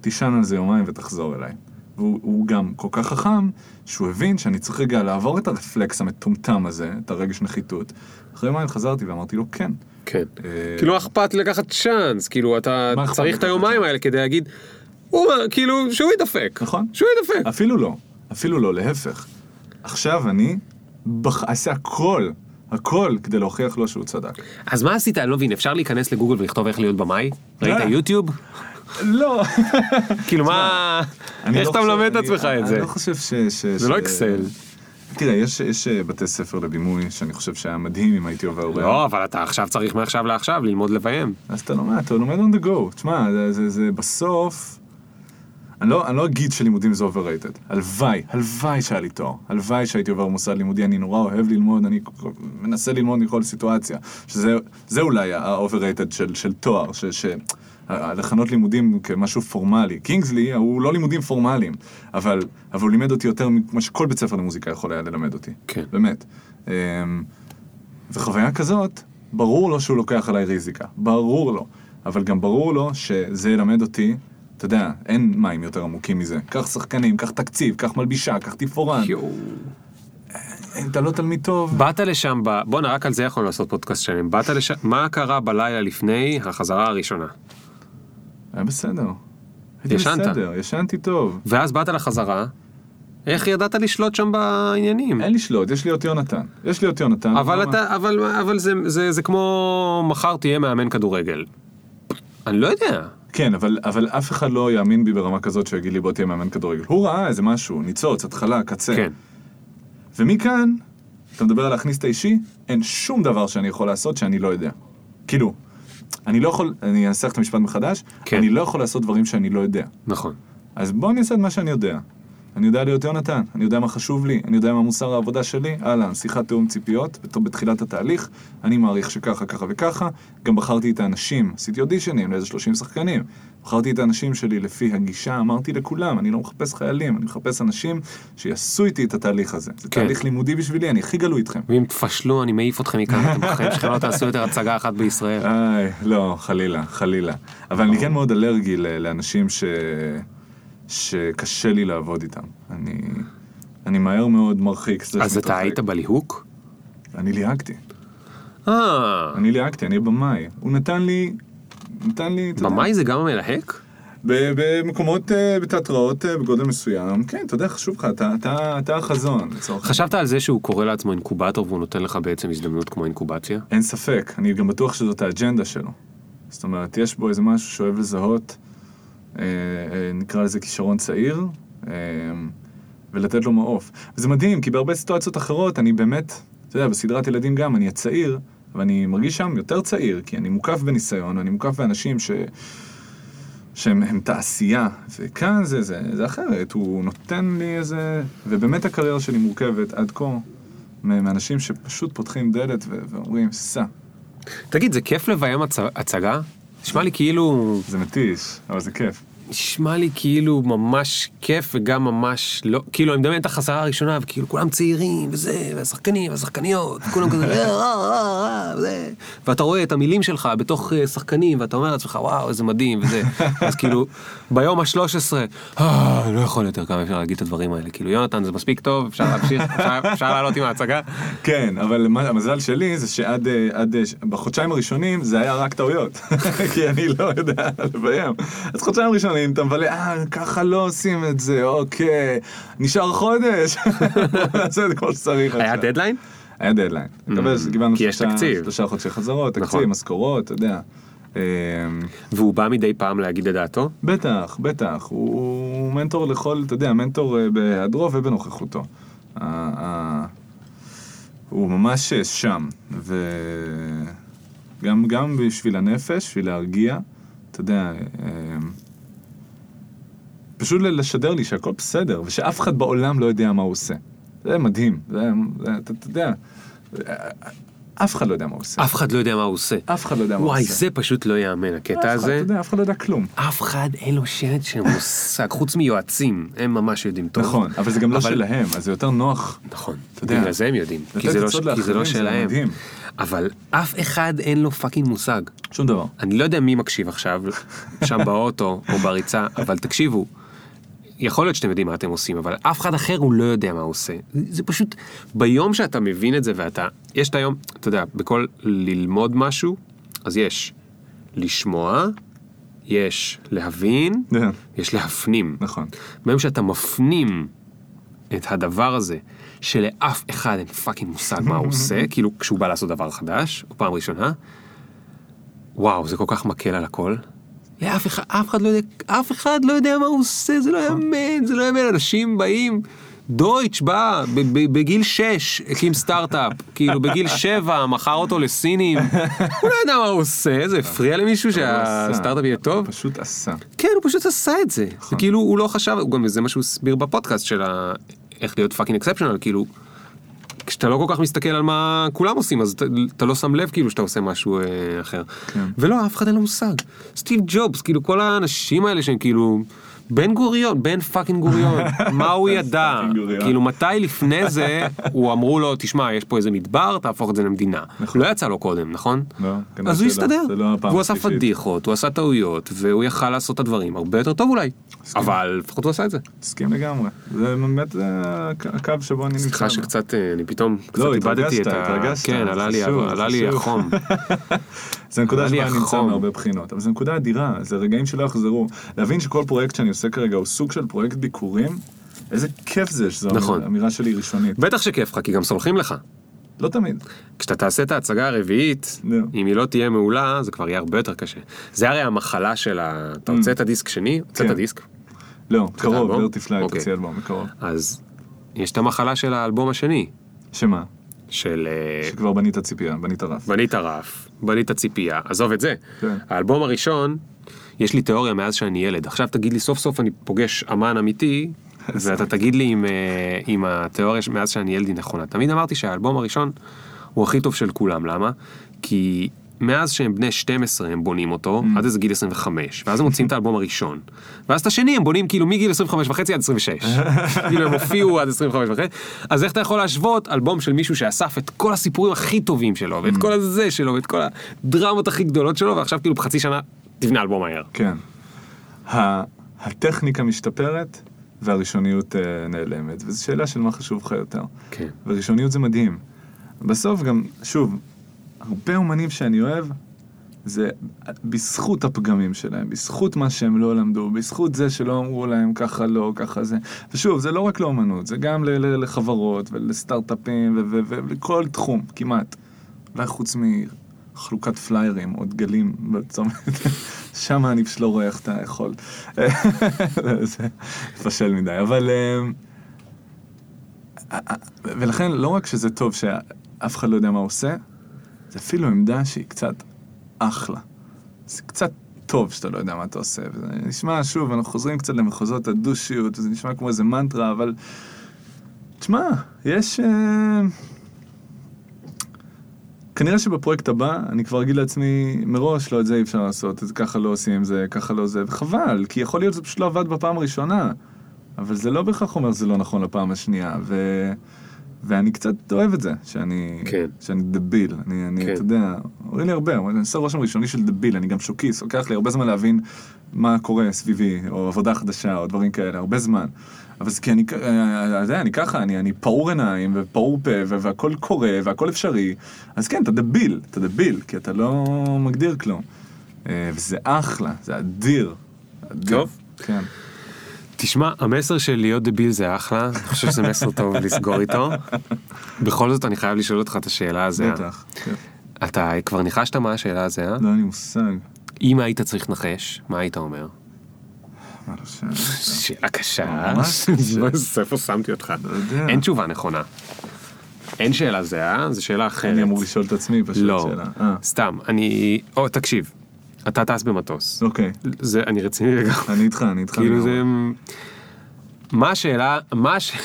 תישן על זה יומיים ותחזור אליי. והוא הוא גם כל כך חכם, שהוא הבין שאני צריך רגע לעבור את הרפלקס המטומטם הזה, את הרגש נחיתות. אחרי יומיים חזרתי ואמרתי לו, כן. כן. אה, כאילו, אכפת לי לקחת צ'אנס, כאילו, אתה אכפת צריך את היומיים? האלה כדי להגיד, הוא, כאילו, שהוא ידפק. נכון. שהוא ידפק. אפילו לא, אפילו לא, להפך. עכשיו אני בח... אעשה הכל הכל כדי להוכיח לו שהוא צדק. אז מה עשית? אני לא מבין, אפשר להיכנס לגוגל ולכתוב איך להיות במאי? ראית אה. יוטיוב? לא. כאילו מה... איך לא אתה מלמד את עצמך את זה? אני לא חושב ש... זה לא אקסל. תראה, יש, יש אה, בתי ספר לבימוי שאני חושב שהיה מדהים אם הייתי עובר בהם. לא, אבל אתה עכשיו צריך מעכשיו לעכשיו ללמוד לביים. אז אתה לומד, אתה לומד on the go. תשמע, זה, זה, זה בסוף... אני לא, אני לא אגיד שלימודים זה overrated. הלוואי, הלוואי שהיה לי תואר. הלוואי שהייתי עובר מוסד לימודי, אני נורא אוהב ללמוד, אני מנסה ללמוד מכל סיטואציה. שזה זה אולי ה-overrated של, של תואר, ש... ש לכנות לימודים כמשהו פורמלי. קינגסלי הוא לא לימודים פורמליים, אבל, אבל הוא לימד אותי יותר ממה שכל בית ספר למוזיקה יכול היה ללמד אותי. כן. באמת. אמ, וחוויה כזאת, ברור לו שהוא לוקח עליי ריזיקה, ברור לו. אבל גם ברור לו שזה ילמד אותי, אתה יודע, אין מים יותר עמוקים מזה. קח שחקנים, קח תקציב, קח מלבישה, קח תפאורן. יואו. אתה לא תלמיד טוב... באת לשם, ב... בואנה, רק על זה יכולנו לעשות פודקאסט שלם. באת לשם, מה קרה בלילה לפני החזרה הראשונה? היה בסדר. ישנת. בסדר, ישנתי טוב. ואז באת לחזרה, איך ידעת לשלוט שם בעניינים? אין לשלוט, יש לי את יונתן. יש לי את יונתן. אבל? אתה, אבל, אבל זה, זה, זה כמו מחר תהיה מאמן כדורגל. אני לא יודע. כן, אבל, אבל אף אחד לא יאמין בי ברמה כזאת שיגיד לי בוא תהיה מאמן כדורגל. הוא ראה איזה משהו, ניצוץ, התחלה, קצה. כן. ומכאן, אתה מדבר על להכניס את האישי, אין שום דבר שאני יכול לעשות שאני לא יודע. כאילו, אני לא יכול, אני אנסח את המשפט מחדש, כן. אני לא יכול לעשות דברים שאני לא יודע. נכון. אז בוא אני אעשה את מה שאני יודע. אני יודע להיות יונתן, אני יודע מה חשוב לי, אני יודע מה מוסר העבודה שלי, אהלן, שיחת תיאום ציפיות, בת- בתחילת התהליך, אני מעריך שככה, ככה וככה, גם בחרתי את האנשים, עשיתי אודישנים לאיזה 30 שחקנים, בחרתי את האנשים שלי לפי הגישה, אמרתי לכולם, אני לא מחפש חיילים, אני מחפש אנשים שיעשו איתי את התהליך הזה. זה כן. תהליך לימודי בשבילי, אני הכי גלוי איתכם. ואם תפשלו, אני מעיף אתכם מכאן, אתם בחיים שלכם לא תעשו יותר הצגה אחת בישראל. איי, לא, חלילה, חלילה. אבל אני כן מאוד אלרגי לאנשים ש... שקשה לי לעבוד איתם. אני, אני מהר מאוד מרחיק. אז אתה. היית בליהוק? אני ליהקתי. אה, אני ליהקתי, אני במאי. הוא נתן לי... נתן לי... במאי זה גם המלהק? במקומות, אה, בתיאטראות אה, בגודל מסוים. כן, אתה יודע, חשוב לך, אתה, אתה, אתה החזון. חשבת על זה שהוא קורא לעצמו אינקובטור והוא נותן לך בעצם הזדמנות כמו אינקובציה? אין ספק, אני גם בטוח שזאת האג'נדה שלו. זאת אומרת, יש בו איזה משהו שאוהב לזהות, נקרא לזה כישרון צעיר, אה, ולתת לו מעוף. וזה מדהים, כי בהרבה סיטואציות אחרות אני באמת, אתה יודע, בסדרת ילדים גם, אני הצעיר, ואני מרגיש שם יותר צעיר, כי אני מוקף בניסיון, אני מוקף באנשים ש... שהם הם תעשייה, וכאן זה, זה, זה אחרת, הוא נותן לי איזה... ובאמת הקריירה שלי מורכבת עד כה מאנשים שפשוט פותחים דלת ואומרים, סע. תגיד, זה כיף לביים הצ- הצגה? נשמע לי כאילו... זה מתיש, אבל זה כיף. נשמע לי כאילו ממש כיף וגם ממש לא, כאילו אני מדמיין את החזרה הראשונה וכאילו כולם צעירים וזה, והשחקנים והשחקניות, כולם כזה, "אה, אה, אה, אה", וזה, ואתה רואה את המילים שלך בתוך שחקנים ואתה אומר לעצמך וואו איזה מדהים וזה, אז כאילו ביום ה-13, אה, לא יכול יותר כמה אפשר להגיד את הדברים האלה, כאילו יונתן זה מספיק טוב, אפשר להמשיך, אפשר- לעלות עם ההצגה, כן, אבל המזל שלי זה שעד בחודשיים הראשונים זה היה רק טעויות, כי אני לא יודע לביים. אז חודשיים ראשונים אתה מבלה, אה, ככה לא עושים את זה, אוקיי, נשאר חודש, נעשה את זה כמו שצריך. היה. דדליין? היה דדליין. שקיבלנו כי יש שלושה- תקציב. שלושה חודשי חזרות, נכון. תקציב, משכורות, אתה יודע. אה, והוא בא מדי פעם להגיד את דעתו? בטח, בטח, הוא מנטור לכל, אתה יודע, מנטור אה, בהיעדרו ובנוכחותו. הוא ממש אה, שם, וגם גם בשביל הנפש, בשביל להרגיע, אתה יודע, אה, פשוט לשדר לי שהכל בסדר, ושאף אחד בעולם לא יודע מה הוא עושה. זה מדהים, זה, זה, אתה, אתה יודע, אף אחד לא יודע מה הוא עושה. אף אחד לא יודע מה הוא עושה. אף אחד לא יודע מה הוא וואי, עושה. זה פשוט לא ייאמן, אף הקטע אחד, הזה. אף אחד לא יודע כלום. אף אחד אין לו שמץ של מושג, חוץ מיועצים, הם ממש יודעים טוב. נכון, אבל זה גם לא שלהם, אז זה יותר נוח. נכון, בגלל זה הם יודעים, כי זה לא- עצות כי זה לא שלהם. אבל אף אחד אין לו fucking מושג. שום דבר. אני לא יודע מי מקשיב עכשיו, שם באוטו או בריצה, אבל תקשיבו, יכול להיות שאתם יודעים מה אתם עושים, אבל אף אחד אחר הוא לא יודע מה הוא עושה. זה פשוט, ביום שאתה מבין את זה ואתה, יש את היום, אתה יודע, בכל ללמוד משהו, אז יש לשמוע, יש להבין, כן. יש להפנים. נכון. ביום שאתה מפנים את הדבר הזה, שלאף אחד אין פאקינג מושג מה הוא עושה, כאילו כשהוא בא לעשות דבר חדש, או פעם ראשונה, וואו, זה כל כך מקל על הכל. לאף אחד, אף אחד לא יודע, אף אחד לא יודע מה הוא עושה, זה לא יאמן, זה לא יאמן, אנשים באים, דויטש בא בגיל 6, הקים סטארט-אפ, כאילו בגיל 7 מכר אותו לסינים, הוא לא יודע מה הוא עושה, זה הפריע למישהו עשה. שהסטארט-אפ יהיה טוב? הוא פשוט עשה. כן, הוא פשוט עשה את זה. וכאילו, הוא לא חשב, גם זה מה שהוא הסביר בפודקאסט של. איך להיות fucking exceptional, כאילו, כשאתה לא כל כך מסתכל על מה כולם עושים, אז אתה, אתה לא שם לב כאילו שאתה עושה משהו אה, אחר. כן. ולא, אף אחד אין לו מושג. סטיב ג'ובס, כאילו, כל האנשים האלה שהם כאילו... בן גוריון, בן fucking גוריון, מה הוא ידע? כאילו מתי לפני זה הוא אמרו לו, תשמע, יש פה איזה מדבר, תהפוך את זה למדינה. נכון. לא יצא לו קודם, נכון? לא, כנראה אז הוא שלא. הסתדר, לא והוא עשה. פדיחות, הוא עשה טעויות, והוא יכל לעשות את הדברים הרבה יותר טוב אולי, אבל לפחות הוא עשה את זה. מסכים לגמרי. זה באמת הקו- שבו אני נמצא. סליחה. שקצת, אה, אני פתאום קצת לא, איבדתי את התרגשת, ה... התרגשת, כן, זה עלה לי-. החום. זה נקודה שבה אני נמצא. מהרבה בחינות, אבל זו נקודה אדירה, זה רגעים שלא יחזרו. להבין שכל פרויקט שאני עושה כרגע הוא סוג של פרויקט ביקורים, איזה כיף זה שזו נכון. אמירה שלי ראשונית. בטח שכיף לך, כי גם סולחים לך. לא תמיד. כשאתה תעשה את ההצגה הרביעית, נו. אם היא לא תהיה מעולה, זה כבר יהיה הרבה יותר קשה. זה הרי המחלה של ה... אתה Mm. הוצאת דיסק שני, הוצאת כן. דיסק, לא, קרוב, אלבום? ורטי פליי אוקיי. תוציא אלבום, בקרוב. אז יש את המחלה של האלבום השני, שמה? של אה, שכבר בנית ציפייה, בנית רף. בנית רף, בנית ציפייה, עזוב את זה. כן. האלבום הראשון, יש לי תיאוריה מאז שאני ילד. עכשיו תגיד לי, סוף סוף אני פוגש אמן אמיתי, ואתה תגיד לי אם, אה, אם התיאוריה מאז שאני ילד היא נכונה. תמיד אמרתי שהאלבום הראשון הוא הכי טוב של כולם, למה? כי מאז שהם בני 12 הם בונים אותו, Mm. עד איזה גיל 25, ואז הם מוצאים את האלבום הראשון. ואז את השני הם בונים כאילו מגיל 25 וחצי עד 26. כאילו הם הופיעו עד 25 וחצי. אז איך אתה יכול להשוות אלבום של מישהו שאסף את כל הסיפורים הכי טובים שלו, ואת כל הזה שלו, ואת כל הדרמות הכי גדולות שלו, ועכשיו כאילו בחצי שנה תבנה אלבום מהר. כן. הטכניקה משתפרת והראשוניות אה, נעלמת, וזו שאלה של מה חשוב לך יותר. כן. וראשוניות זה מדהים. בסוף גם, שוב, הרבה אומנים שאני אוהב, זה בזכות הפגמים שלהם, בזכות מה שהם לא למדו, בזכות זה שלא אמרו להם ככה לא, ככה זה. ושוב, זה לא רק לאומנות, זה גם לחברות ולסטארט-אפים ולכל תחום, כמעט. אולי חוץ מחלוקת פליירים או דגלים בצומת, שם אני פשוט לא רואה איך אתה יכול. זה פשל מדי, אבל... אמ, ולכן לא רק שזה טוב שאף אחד לא יודע מה הוא עושה, זה אפילו עמדה שהיא קצת אחלה. זה קצת טוב שאתה לא יודע מה אתה עושה. וזה נשמע, שוב, אנחנו חוזרים קצת למחוזות הדושיות, וזה נשמע כמו איזה מנטרה, אבל... תשמע, יש... אה, כנראה שבפרויקט הבא אני כבר אגיד לעצמי מראש, לא, את זה אי אפשר לעשות, את זה ככה לא עושים, זה ככה לא זה, וחבל, כי יכול להיות שזה פשוט לא עבד בפעם הראשונה, אבל זה לא בהכרח אומר שזה לא נכון לפעם השנייה, ו... ואני קצת אוהב את זה, שאני, כן. שאני דביל, אני, אני כן. אתה יודע, אומרים לי הרבה, אני עושה רושם ראשוני של דביל, אני גם שוקיס, לוקח לי הרבה זמן להבין מה קורה סביבי, או עבודה חדשה, או דברים כאלה, הרבה זמן. אבל זה כי אני, אה, אתה יודע, אני ככה, אני, אני פעור עיניים, ופעור פה, והכל קורה, והכל אפשרי, אז כן, אתה דביל, אתה דביל, כי אתה לא מגדיר כלום. אה, וזה אחלה, זה אדיר. אדיר. טוב. כן. תשמע, המסר של להיות דביל זה אחלה, אני חושב שזה מסר טוב לסגור איתו. בכל זאת אני חייב לשאול אותך את השאלה הזהה. בטח. כן. אתה כבר ניחשת מה השאלה הזהה? לא, אין לי מושג. אם היית צריך לנחש, מה היית אומר? לא שאלה? קשה. איפה שמתי אותך? לא. אין תשובה נכונה. אין שאלה זהה, זו שאלה אחרת. אני אמור לשאול את עצמי פשוט לא, שאלה. אה, סתם, אני... או, תקשיב, אתה טס במטוס. אוקיי. זה, אני רציני לגמרי. אני איתך, אני איתך. כאילו זה... מה השאלה, מה הש...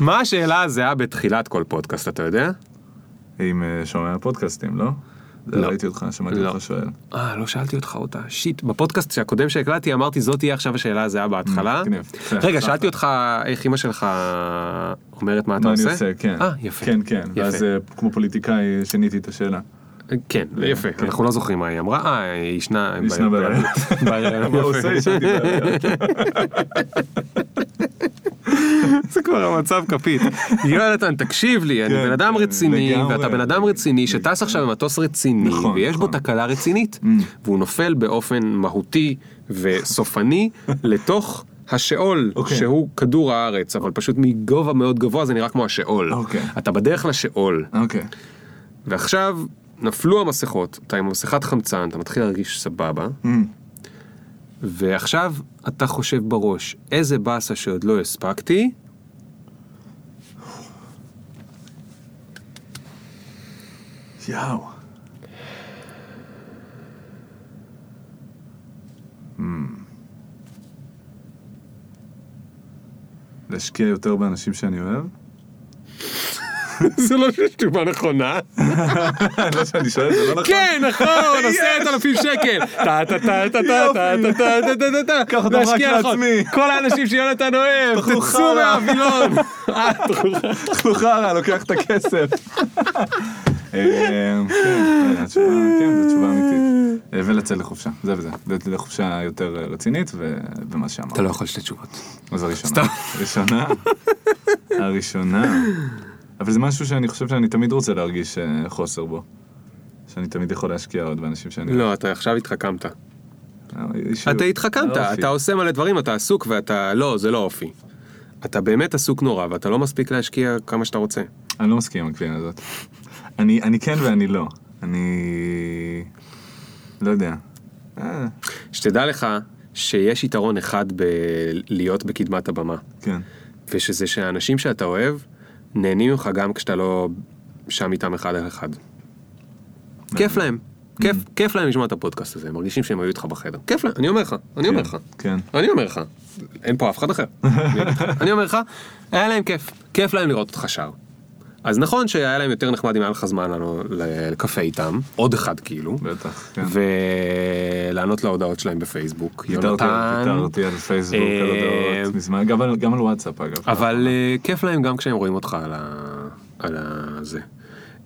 מה השאלה הזהה בתחילת כל פודקאסט, אתה יודע? עם אה, שומע פודקאסטים, לא? זה לא. ראיתי אותך, שמעתי לא. אותך שואל. אה, לא שאלתי אותך אותה. שיט, בפודקאסט הקודם שהקלטתי אמרתי זאת תהיה עכשיו השאלה הזהה בהתחלה. מגניב. יפה, רגע. שאלתי אותך איך אימא שלך אומרת מה אתה מה אני עושה? עושה, כן. אה, יפה. כן, כן. ואז אה, כמו פוליטיקאי שיניתי את השאלה. כן, יפה, כן. אנחנו לא זוכרים מה היא אמרה, אה, היא ישנה... בהיריון. מה הוא. עושה? ישנתי בהיריון. זה כבר המצב כפית. יונתן, תקשיב לי, אני כן, בן אדם כן, רציני. ואתה בן אדם רציני שטס עכשיו במטוס רציני, נכון, ויש בו נכון. תקלה רצינית, והוא נופל באופן מהותי וסופני לתוך השאול, אוקיי. שהוא כדור הארץ, אבל פשוט מגובה מאוד גבוה זה נראה כמו השאול. אוקיי. אתה בדרך לשאול, אוקיי. ועכשיו נפלו המסכות, אתה עם מסכת חמצן, אתה מתחיל להרגיש סבבה, Mm. ועכשיו אתה חושב בראש, איזה באסה שעוד לא הספקתי, יאו. Hmm. להשקיע יותר באנשים שאני אוהב? זה לא שיש תשובה נכונה. לא שאני שואל, זה לא נכון. כן, נכון, עשרת אלפים שקל. טה טה טה טה טה טה טה טה טה טה טה קח אותם רק נכון. לעצמי. כל האנשים שיונתן אוהב, תצאו. מהווילון. אה, תאכלו חרא. לוקח את הכסף. אה, כן, התשובה, כן, זו תשובה אמיתית. אה, ולצאת לחופשה, זה וזה. לחופשה יותר רצינית, ומה שאמרת. אתה לא יכול שתי תשובות. אז הראשונה. סתם. הראשונה. הראשונה. אבל זה משהו שאני חושב שאני תמיד רוצה להרגיש אה, חוסר בו. שאני תמיד יכול להשקיע עוד באנשים שאני... לא, אתה עכשיו התחכמת. אה, אישיות. אתה התחכמת, האופי. אתה עושה מלא דברים, אתה עסוק ואתה... לא, זה לא אופי. אתה באמת עסוק נורא ואתה לא מספיק להשקיע כמה שאתה רוצה. אני לא מסכים עם הקביעה הזאת. אני, אני כן ואני לא. אני... לא יודע. אה, שתדע לך שיש יתרון אחד בלהיות בקדמת הבמה. כן. ושזה שהאנשים שאתה אוהב נהנים ממך גם כשאתה לא שם איתם אחד על אחד. כיף להם. כיף, כיף להם לשמוע את הפודקאסט הזה, הם מרגישים שהם היו איתך בחדר. כיף להם, אני אומר לך, אני אומר לך. כן. אני אומר לך, אין פה אף אחד אחר. אני אומר לך. אני אומר לך, היה להם כיף, כיף להם לראות אותך שר. אז נכון שהיה להם יותר נחמד אם היה לך זמן לנו לקפה איתם, עוד אחד כאילו, בטח, כן. ולענות להודעות שלהם בפייסבוק. יונתן, ויתרתי על פייסבוק, על אה, הודעות מזמן, גם על- גם על וואטסאפ אגב. אבל אה, כיף להם גם כשהם רואים אותך על ה... על הזה.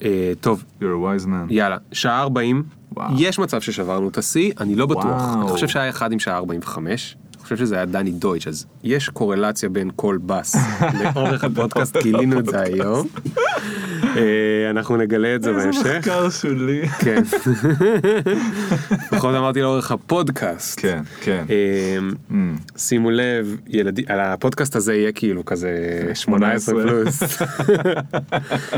אה, טוב, You're a wise man. יאללה, שעה 40, וואו. יש מצב ששברנו את השיא, אני לא בטוח. וואו. אני חושב שהיה אחד עם שעה 45, אני חושב שזה היה דני דויטש, אז יש קורלציה בין כל בס לאורך הפודקאסט, גילינו את זה היום. אה, אנחנו נגלה את זה איזה בהמשך. מחקר שולי. כן. לפחות אמרתי לאורך הפודקאסט. כן, כן. אה, Mm. שימו לב, ילדים, על הפודקאסט הזה יהיה כאילו כזה 18 פלוס.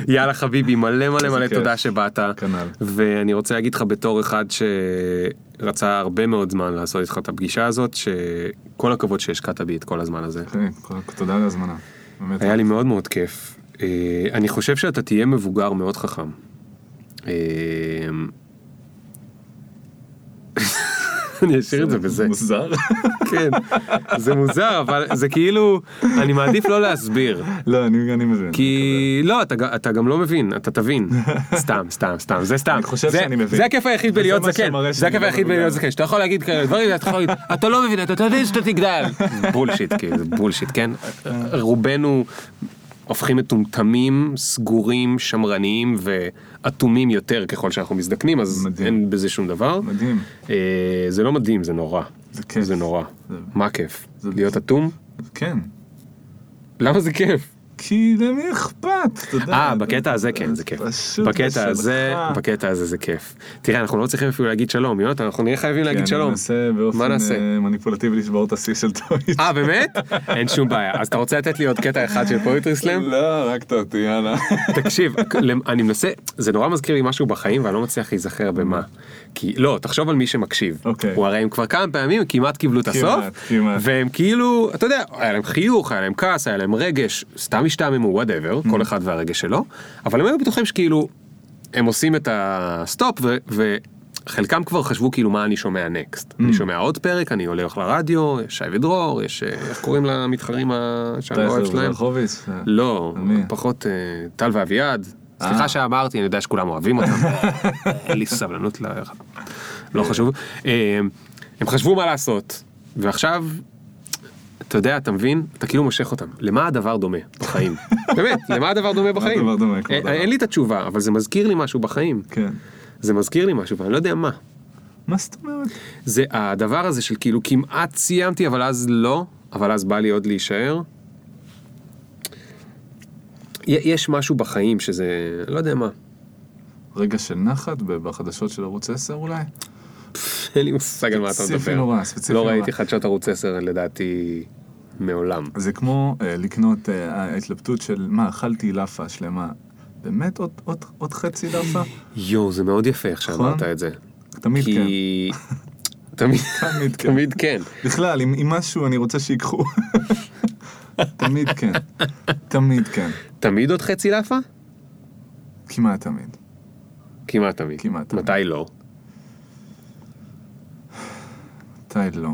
יאללה חביבי, מלא מלא איזה מלא. תודה שבאת. כנ"ל. ואני רוצה להגיד לך בתור אחד שרצה הרבה מאוד זמן לעשות איתך את הפגישה הזאת, שכל הכבוד שהשקעת בי את כל הזמן הזה. כן, תודה על ההזמנה. היה לי מאוד מאוד כיף. אה, אני חושב שאתה תהיה מבוגר מאוד חכם. אה, אני אשאיר את זה בזה. מוזר. כן, זה מוזר, אבל זה כאילו, אני מעדיף לא להסביר. לא, אני אני מבין. כי לא, אתה, אתה גם לא מבין, אתה תבין. סתם, סתם, סתם, זה סתם. אני חושב זה, שאני מבין. זה הכיף היחיד בלהיות זקן, זה הכיף לא היחיד. בלהיות זקן, שאתה יכול להגיד כאלה דברים, אתה יכול להגיד, אתה לא מבין, אתה תבין שאתה תגדל. בולשיט, כאילו, זה בולשיט, כן? רובנו הופכים מטומטמים, סגורים, שמרניים ואטומים יותר ככל שאנחנו מזדקנים, אז מדהים. אין בזה שום דבר. מדהים. אה, זה לא מדהים, זה נורא. זה כיף. זה נורא. זה- מה כיף? זה- להיות אטום? כן. למה זה כיף? כי למי אכפת, אתה יודע. אה, בקטע הזה כן, זה כיף. בקטע. הזה, בקטע הזה זה כיף. תראה, אנחנו לא צריכים אפילו להגיד שלום, יונתן, אנחנו נהיה חייבים כי להגיד אני שלום. מנסה מה באופן? אה, מניפולטיבי לשבור את השיא של טוויץ'. אה, באמת? אין שום בעיה. אז אתה רוצה לתת לי עוד קטע אחד של poetry slam? לא, הרגת אותי, יאללה. תקשיב, אני מנסה, זה נורא מזכיר לי משהו בחיים ואני לא מצליח להיזכר במה. כי לא, תחשוב על מי שמקשיב. אוקיי. הוא הרי הם כבר כמה פעמים כמעט קיבלו את הסוף. והם כאילו, אתה יודע, היה להם חיוך, היה להם כעס, היה להם רגש, סתם השתעממו, whatever, Mm. כל אחד והרגש שלו. אבל הם היו בטוחים שכאילו, הם עושים את ה stop ו... וחלקם כבר חשבו כאילו מה אני שומע נקסט. Mm. אני שומע עוד פרק, אני הולך לרדיו, יש שי ודרור, יש, אה, איך קוראים למתחרים שאני לא אוהב שלהם? לא? פחות אה, טל ואביעד. סליחה אה. שאמרתי, אני יודע שכולם אוהבים אותם. אין לי סבלנות ל... לא חשוב. הם חשבו מה לעשות, ועכשיו, אתה יודע, אתה מבין? אתה כאילו מושך אותם. למה הדבר דומה בחיים? באמת, למה הדבר דומה בחיים? הדבר דומה, כמו אה? אין לי את התשובה, אבל זה מזכיר לי משהו בחיים. כן. זה מזכיר לי משהו, ואני לא יודע מה. מה זאת אומרת? זה הדבר הזה של כאילו כמעט סיימתי, אבל אז לא, אבל אז בא לי עוד להישאר. יש משהו בחיים שזה, לא יודע מה, רגע של נחת בחדשות של ערוץ 10 אולי? אין לי מושג על מה אתה מדבר. נורא, לא נורא. ראיתי חדשות ערוץ 10 לדעתי מעולם. זה כמו אה, לקנות אה, ההתלבטות של מה, אכלתי לאפה שלמה. באמת עוד, עוד, עוד חצי לאפה? יואו, זה מאוד יפה איך נכון? שאמרת את זה. תמיד כן. כי... תמיד, תמיד כן. תמיד כן. בכלל, אם, אם משהו אני רוצה שיקחו. תמיד כן. תמיד כן. תמיד עוד חצי לאפה? כמעט תמיד. כמעט תמיד. כמעט תמיד. מתי לא? מתי לא.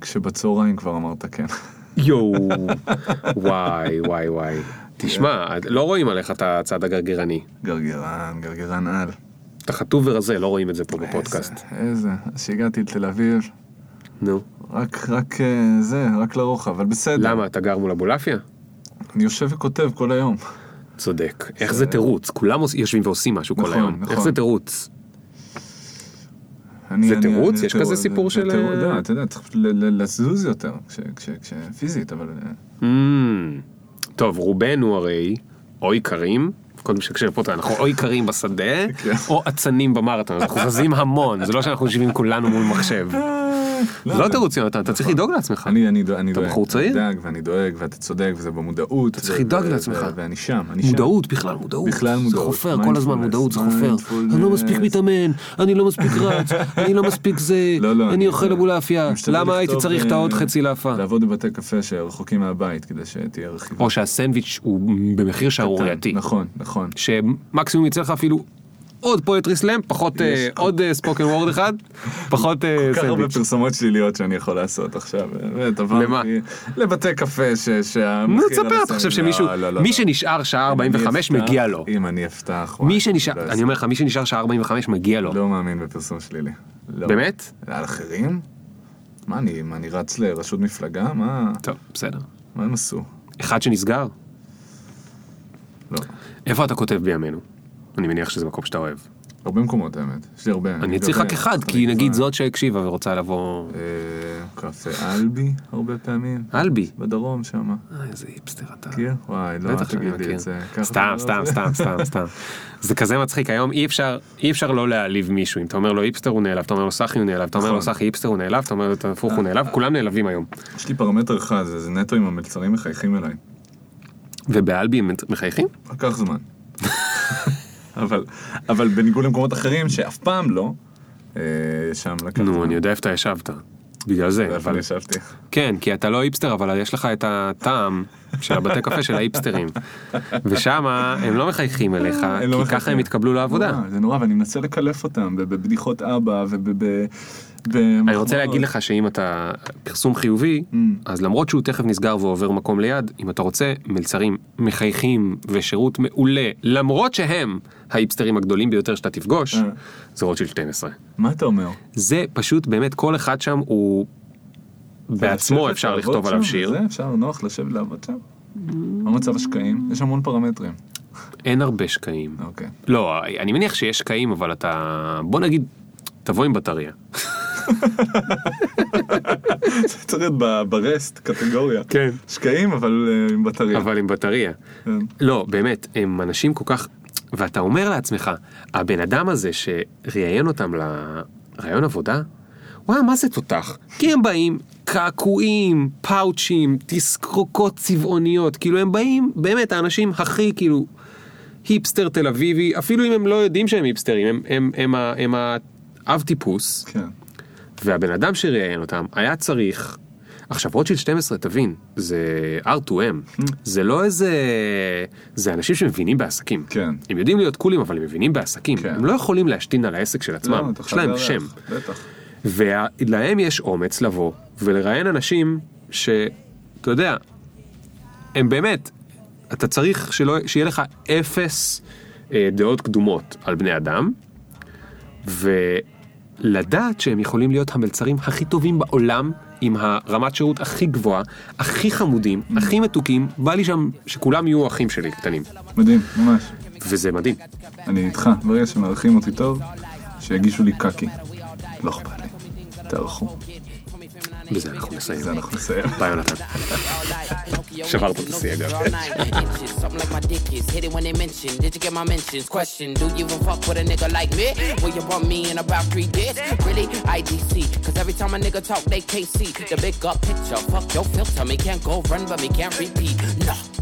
כשבצהריים כבר אמרת כן. יואו, וואי וואי וואי. תשמע, לא רואים עליך את הצד הגרגרני. גרגרן, גרגרן על. אתה חטוב ורזה, לא רואים את זה פה בפודקאסט. איזה. אז שהגעתי לתל אביב, נו. רק, רק אה, זה, רק לרוחב, אבל בסדר. למה, אתה גר מול אבולעפיה? אני יושב וכותב כל היום. צודק. איך זה תירוץ? כולם יושבים ועושים משהו כל נכון, היום. נכון. איך זה תירוץ? אני, זה אני- תירוץ? אני- יש כזה זה- סיפור של- לא, אתה יודע, צריך לזוז יותר, כשפיזית, אבל... אה, Mm. טוב, רובנו הרי או איכרים, כל מי שקשור פה, אנחנו או איכרים בשדה, כן. או אצנים במרתון, אנחנו זזים המון, זה לא שאנחנו יושבים כולנו מול מחשב. זה לא תירוץ, יונתן, אתה צריך לדאוג לעצמך. אני, דואג- אני אתה דואג, בחור צעיר? ואני דואג ואתה צודק וזה במודעות. אתה צריך לדאוג לעצמך. ואני שם, אני שם. מודעות, בכלל מודעות. בכלל זה מודעות. חופר, כל הזמן מודעות זה חופר. אני לא מספיק מתאמן, אני לא מספיק רץ, אני לא מספיק זה, לא, לא, אני אוכל אבולעפיה, למה הייתי צריך את העוד אה, חצי לאפה? לעבוד בבתי קפה שרחוקים מהבית כדי שתהיה רכיבה. או שהסנדוויץ' הוא במחיר שערורייתי. נכון, נכון. שמקסימום יצא לך אפילו עוד פואטרי סלאם, פחות אה, עוד ספוקן וורד אחד, פחות אה, כל כך הרבה סנדוויץ'. פרסומות שליליות שאני יכול לעשות עכשיו. באמת, למה? לבתי קפה שהמחיר... נו תספר, אתה חושב שמישהו, לא, לא, לא, מי. שנשאר שעה אם 45 אני אפתח- מגיע לו. אם אני אפתח... מי שנשאר, אני. אומר לך, מי שנשאר שעה 45 מגיע לו. לא מאמין בפרסום שלילי. באמת? על אחרים? מה אני רץ לראשות מפלגה? מה, טוב, בסדר. מה הם עשו? אחד שנסגר? לא. איפה אתה כותב בימינו? אני מניח שזה מקום שאתה אוהב. הרבה מקומות האמת. יש לי הרבה. אני צריך רק אחד, כי נגיד זאת שהקשיבה ורוצה לבוא... אה, קפה אלבי הרבה פעמים. אלבי. בדרום שם. אה, איזה היפסטר אתה. מכיר? וואי, לא, תגיד לי. את זה. ככה סתם, סתם, לא- סתם, סתם, סתם. זה כזה מצחיק, היום אי אפשר, אי אפשר לא להעליב מישהו. אם אתה אומר לו היפסטר הוא נעלב, אתה אומר לו סאחי הוא נעלב, אתה אומר לו נכון. סאחי היפסטר הוא נעלב, אתה אומר לו את ההפוך הוא נעלב, כולם נעלבים היום. יש לי פרמטר אחד, זה זה נטו אם המלצרים מחייכים אליי. ובאלבי הם מחייכים? לקח זמן. אבל, אבל בניגוד למקומות אחרים שאף פעם לא, אה, שם לקח זמן. נו, אני יודע איפה אתה ישבת. בגלל זה, אבל... ישבתי? כן, כי אתה לא היפסטר, אבל יש לך את הטעם של הבתי קפה של ההיפסטרים. ושם הם לא מחייכים אליך, לא כי. ככה הם יתקבלו לעבודה. נורא, זה נורא, ואני מנסה לקלף אותם בבדיחות אבא וב... אני רוצה להגיד לך שאם אתה פרסום חיובי, Mm. אז למרות שהוא תכף נסגר ועובר מקום ליד, אם אתה רוצה מלצרים מחייכים ושירות מעולה, למרות שהם האיפסטרים הגדולים ביותר שאתה תפגוש, אה. זה רוטשילד 12. מה אתה אומר? זה פשוט באמת כל אחד שם הוא בעצמו אפשר לכתוב עליו שיר, זה, אפשר נוח לשבת לעבוד שם. מה מצב השקעים? יש המון פרמטרים. אין הרבה שקעים. אוקיי. לא, אני מניח שיש שקעים, אבל אתה, בוא נגיד, תבוא עם בטריה. זה צריך להיות ברסט קטגוריה. כן. שקעים אבל אה, עם בטריה. אבל עם בטריה. כן. לא, באמת, הם אנשים כל כך... ואתה אומר לעצמך, הבן אדם הזה שראיין אותם לרעיון עבודה, וואי, מה זה תותח? כי הם באים קעקועים, פאוצ'ים, תסרוקות צבעוניות, כאילו הם באים, באמת, האנשים הכי כאילו היפסטר תל אביבי, אפילו אם הם לא יודעים שהם היפסטרים, הם, הם, הם, הם, הם האב טיפוס, כן. והבן אדם שראיין אותם היה צריך, עכשיו רוטשילד 12 תבין, זה R2M, זה לא איזה, זה אנשים שמבינים בעסקים, כן. הם יודעים להיות קולים אבל הם מבינים בעסקים, כן. הם לא יכולים להשתין על העסק של עצמם, לא, יש חייב להם שם, בטח. ולהם יש אומץ לבוא ולראיין אנשים שאתה יודע, הם באמת, אתה צריך שלא, שיהיה לך אפס אה, דעות קדומות על בני אדם, ולדעת שהם יכולים להיות המלצרים הכי טובים בעולם, עם הרמת שירות הכי גבוהה, הכי חמודים, הכי מתוקים, בא לי שם שכולם יהיו אחים שלי קטנים, מדהים, ממש. וזה מדהים. אני איתך, ברגע שמארחים אותי טוב, שיגישו לי קקי. לא אכפת לי. תערכו. בזה אנחנו נסיים. בזה אנחנו נסיים. ביי יונתן. שברת את השיא, אגב. Something like my dick is hit it when they mention. Did you get my mentions? Question: Do you even fuck with a nigga like me? Will you bump me in about three days? Really? IDC. Cause every time a nigga talk, they can't see the big up picture. Fuck your filter, me can't go run, but me can't repeat. Nah.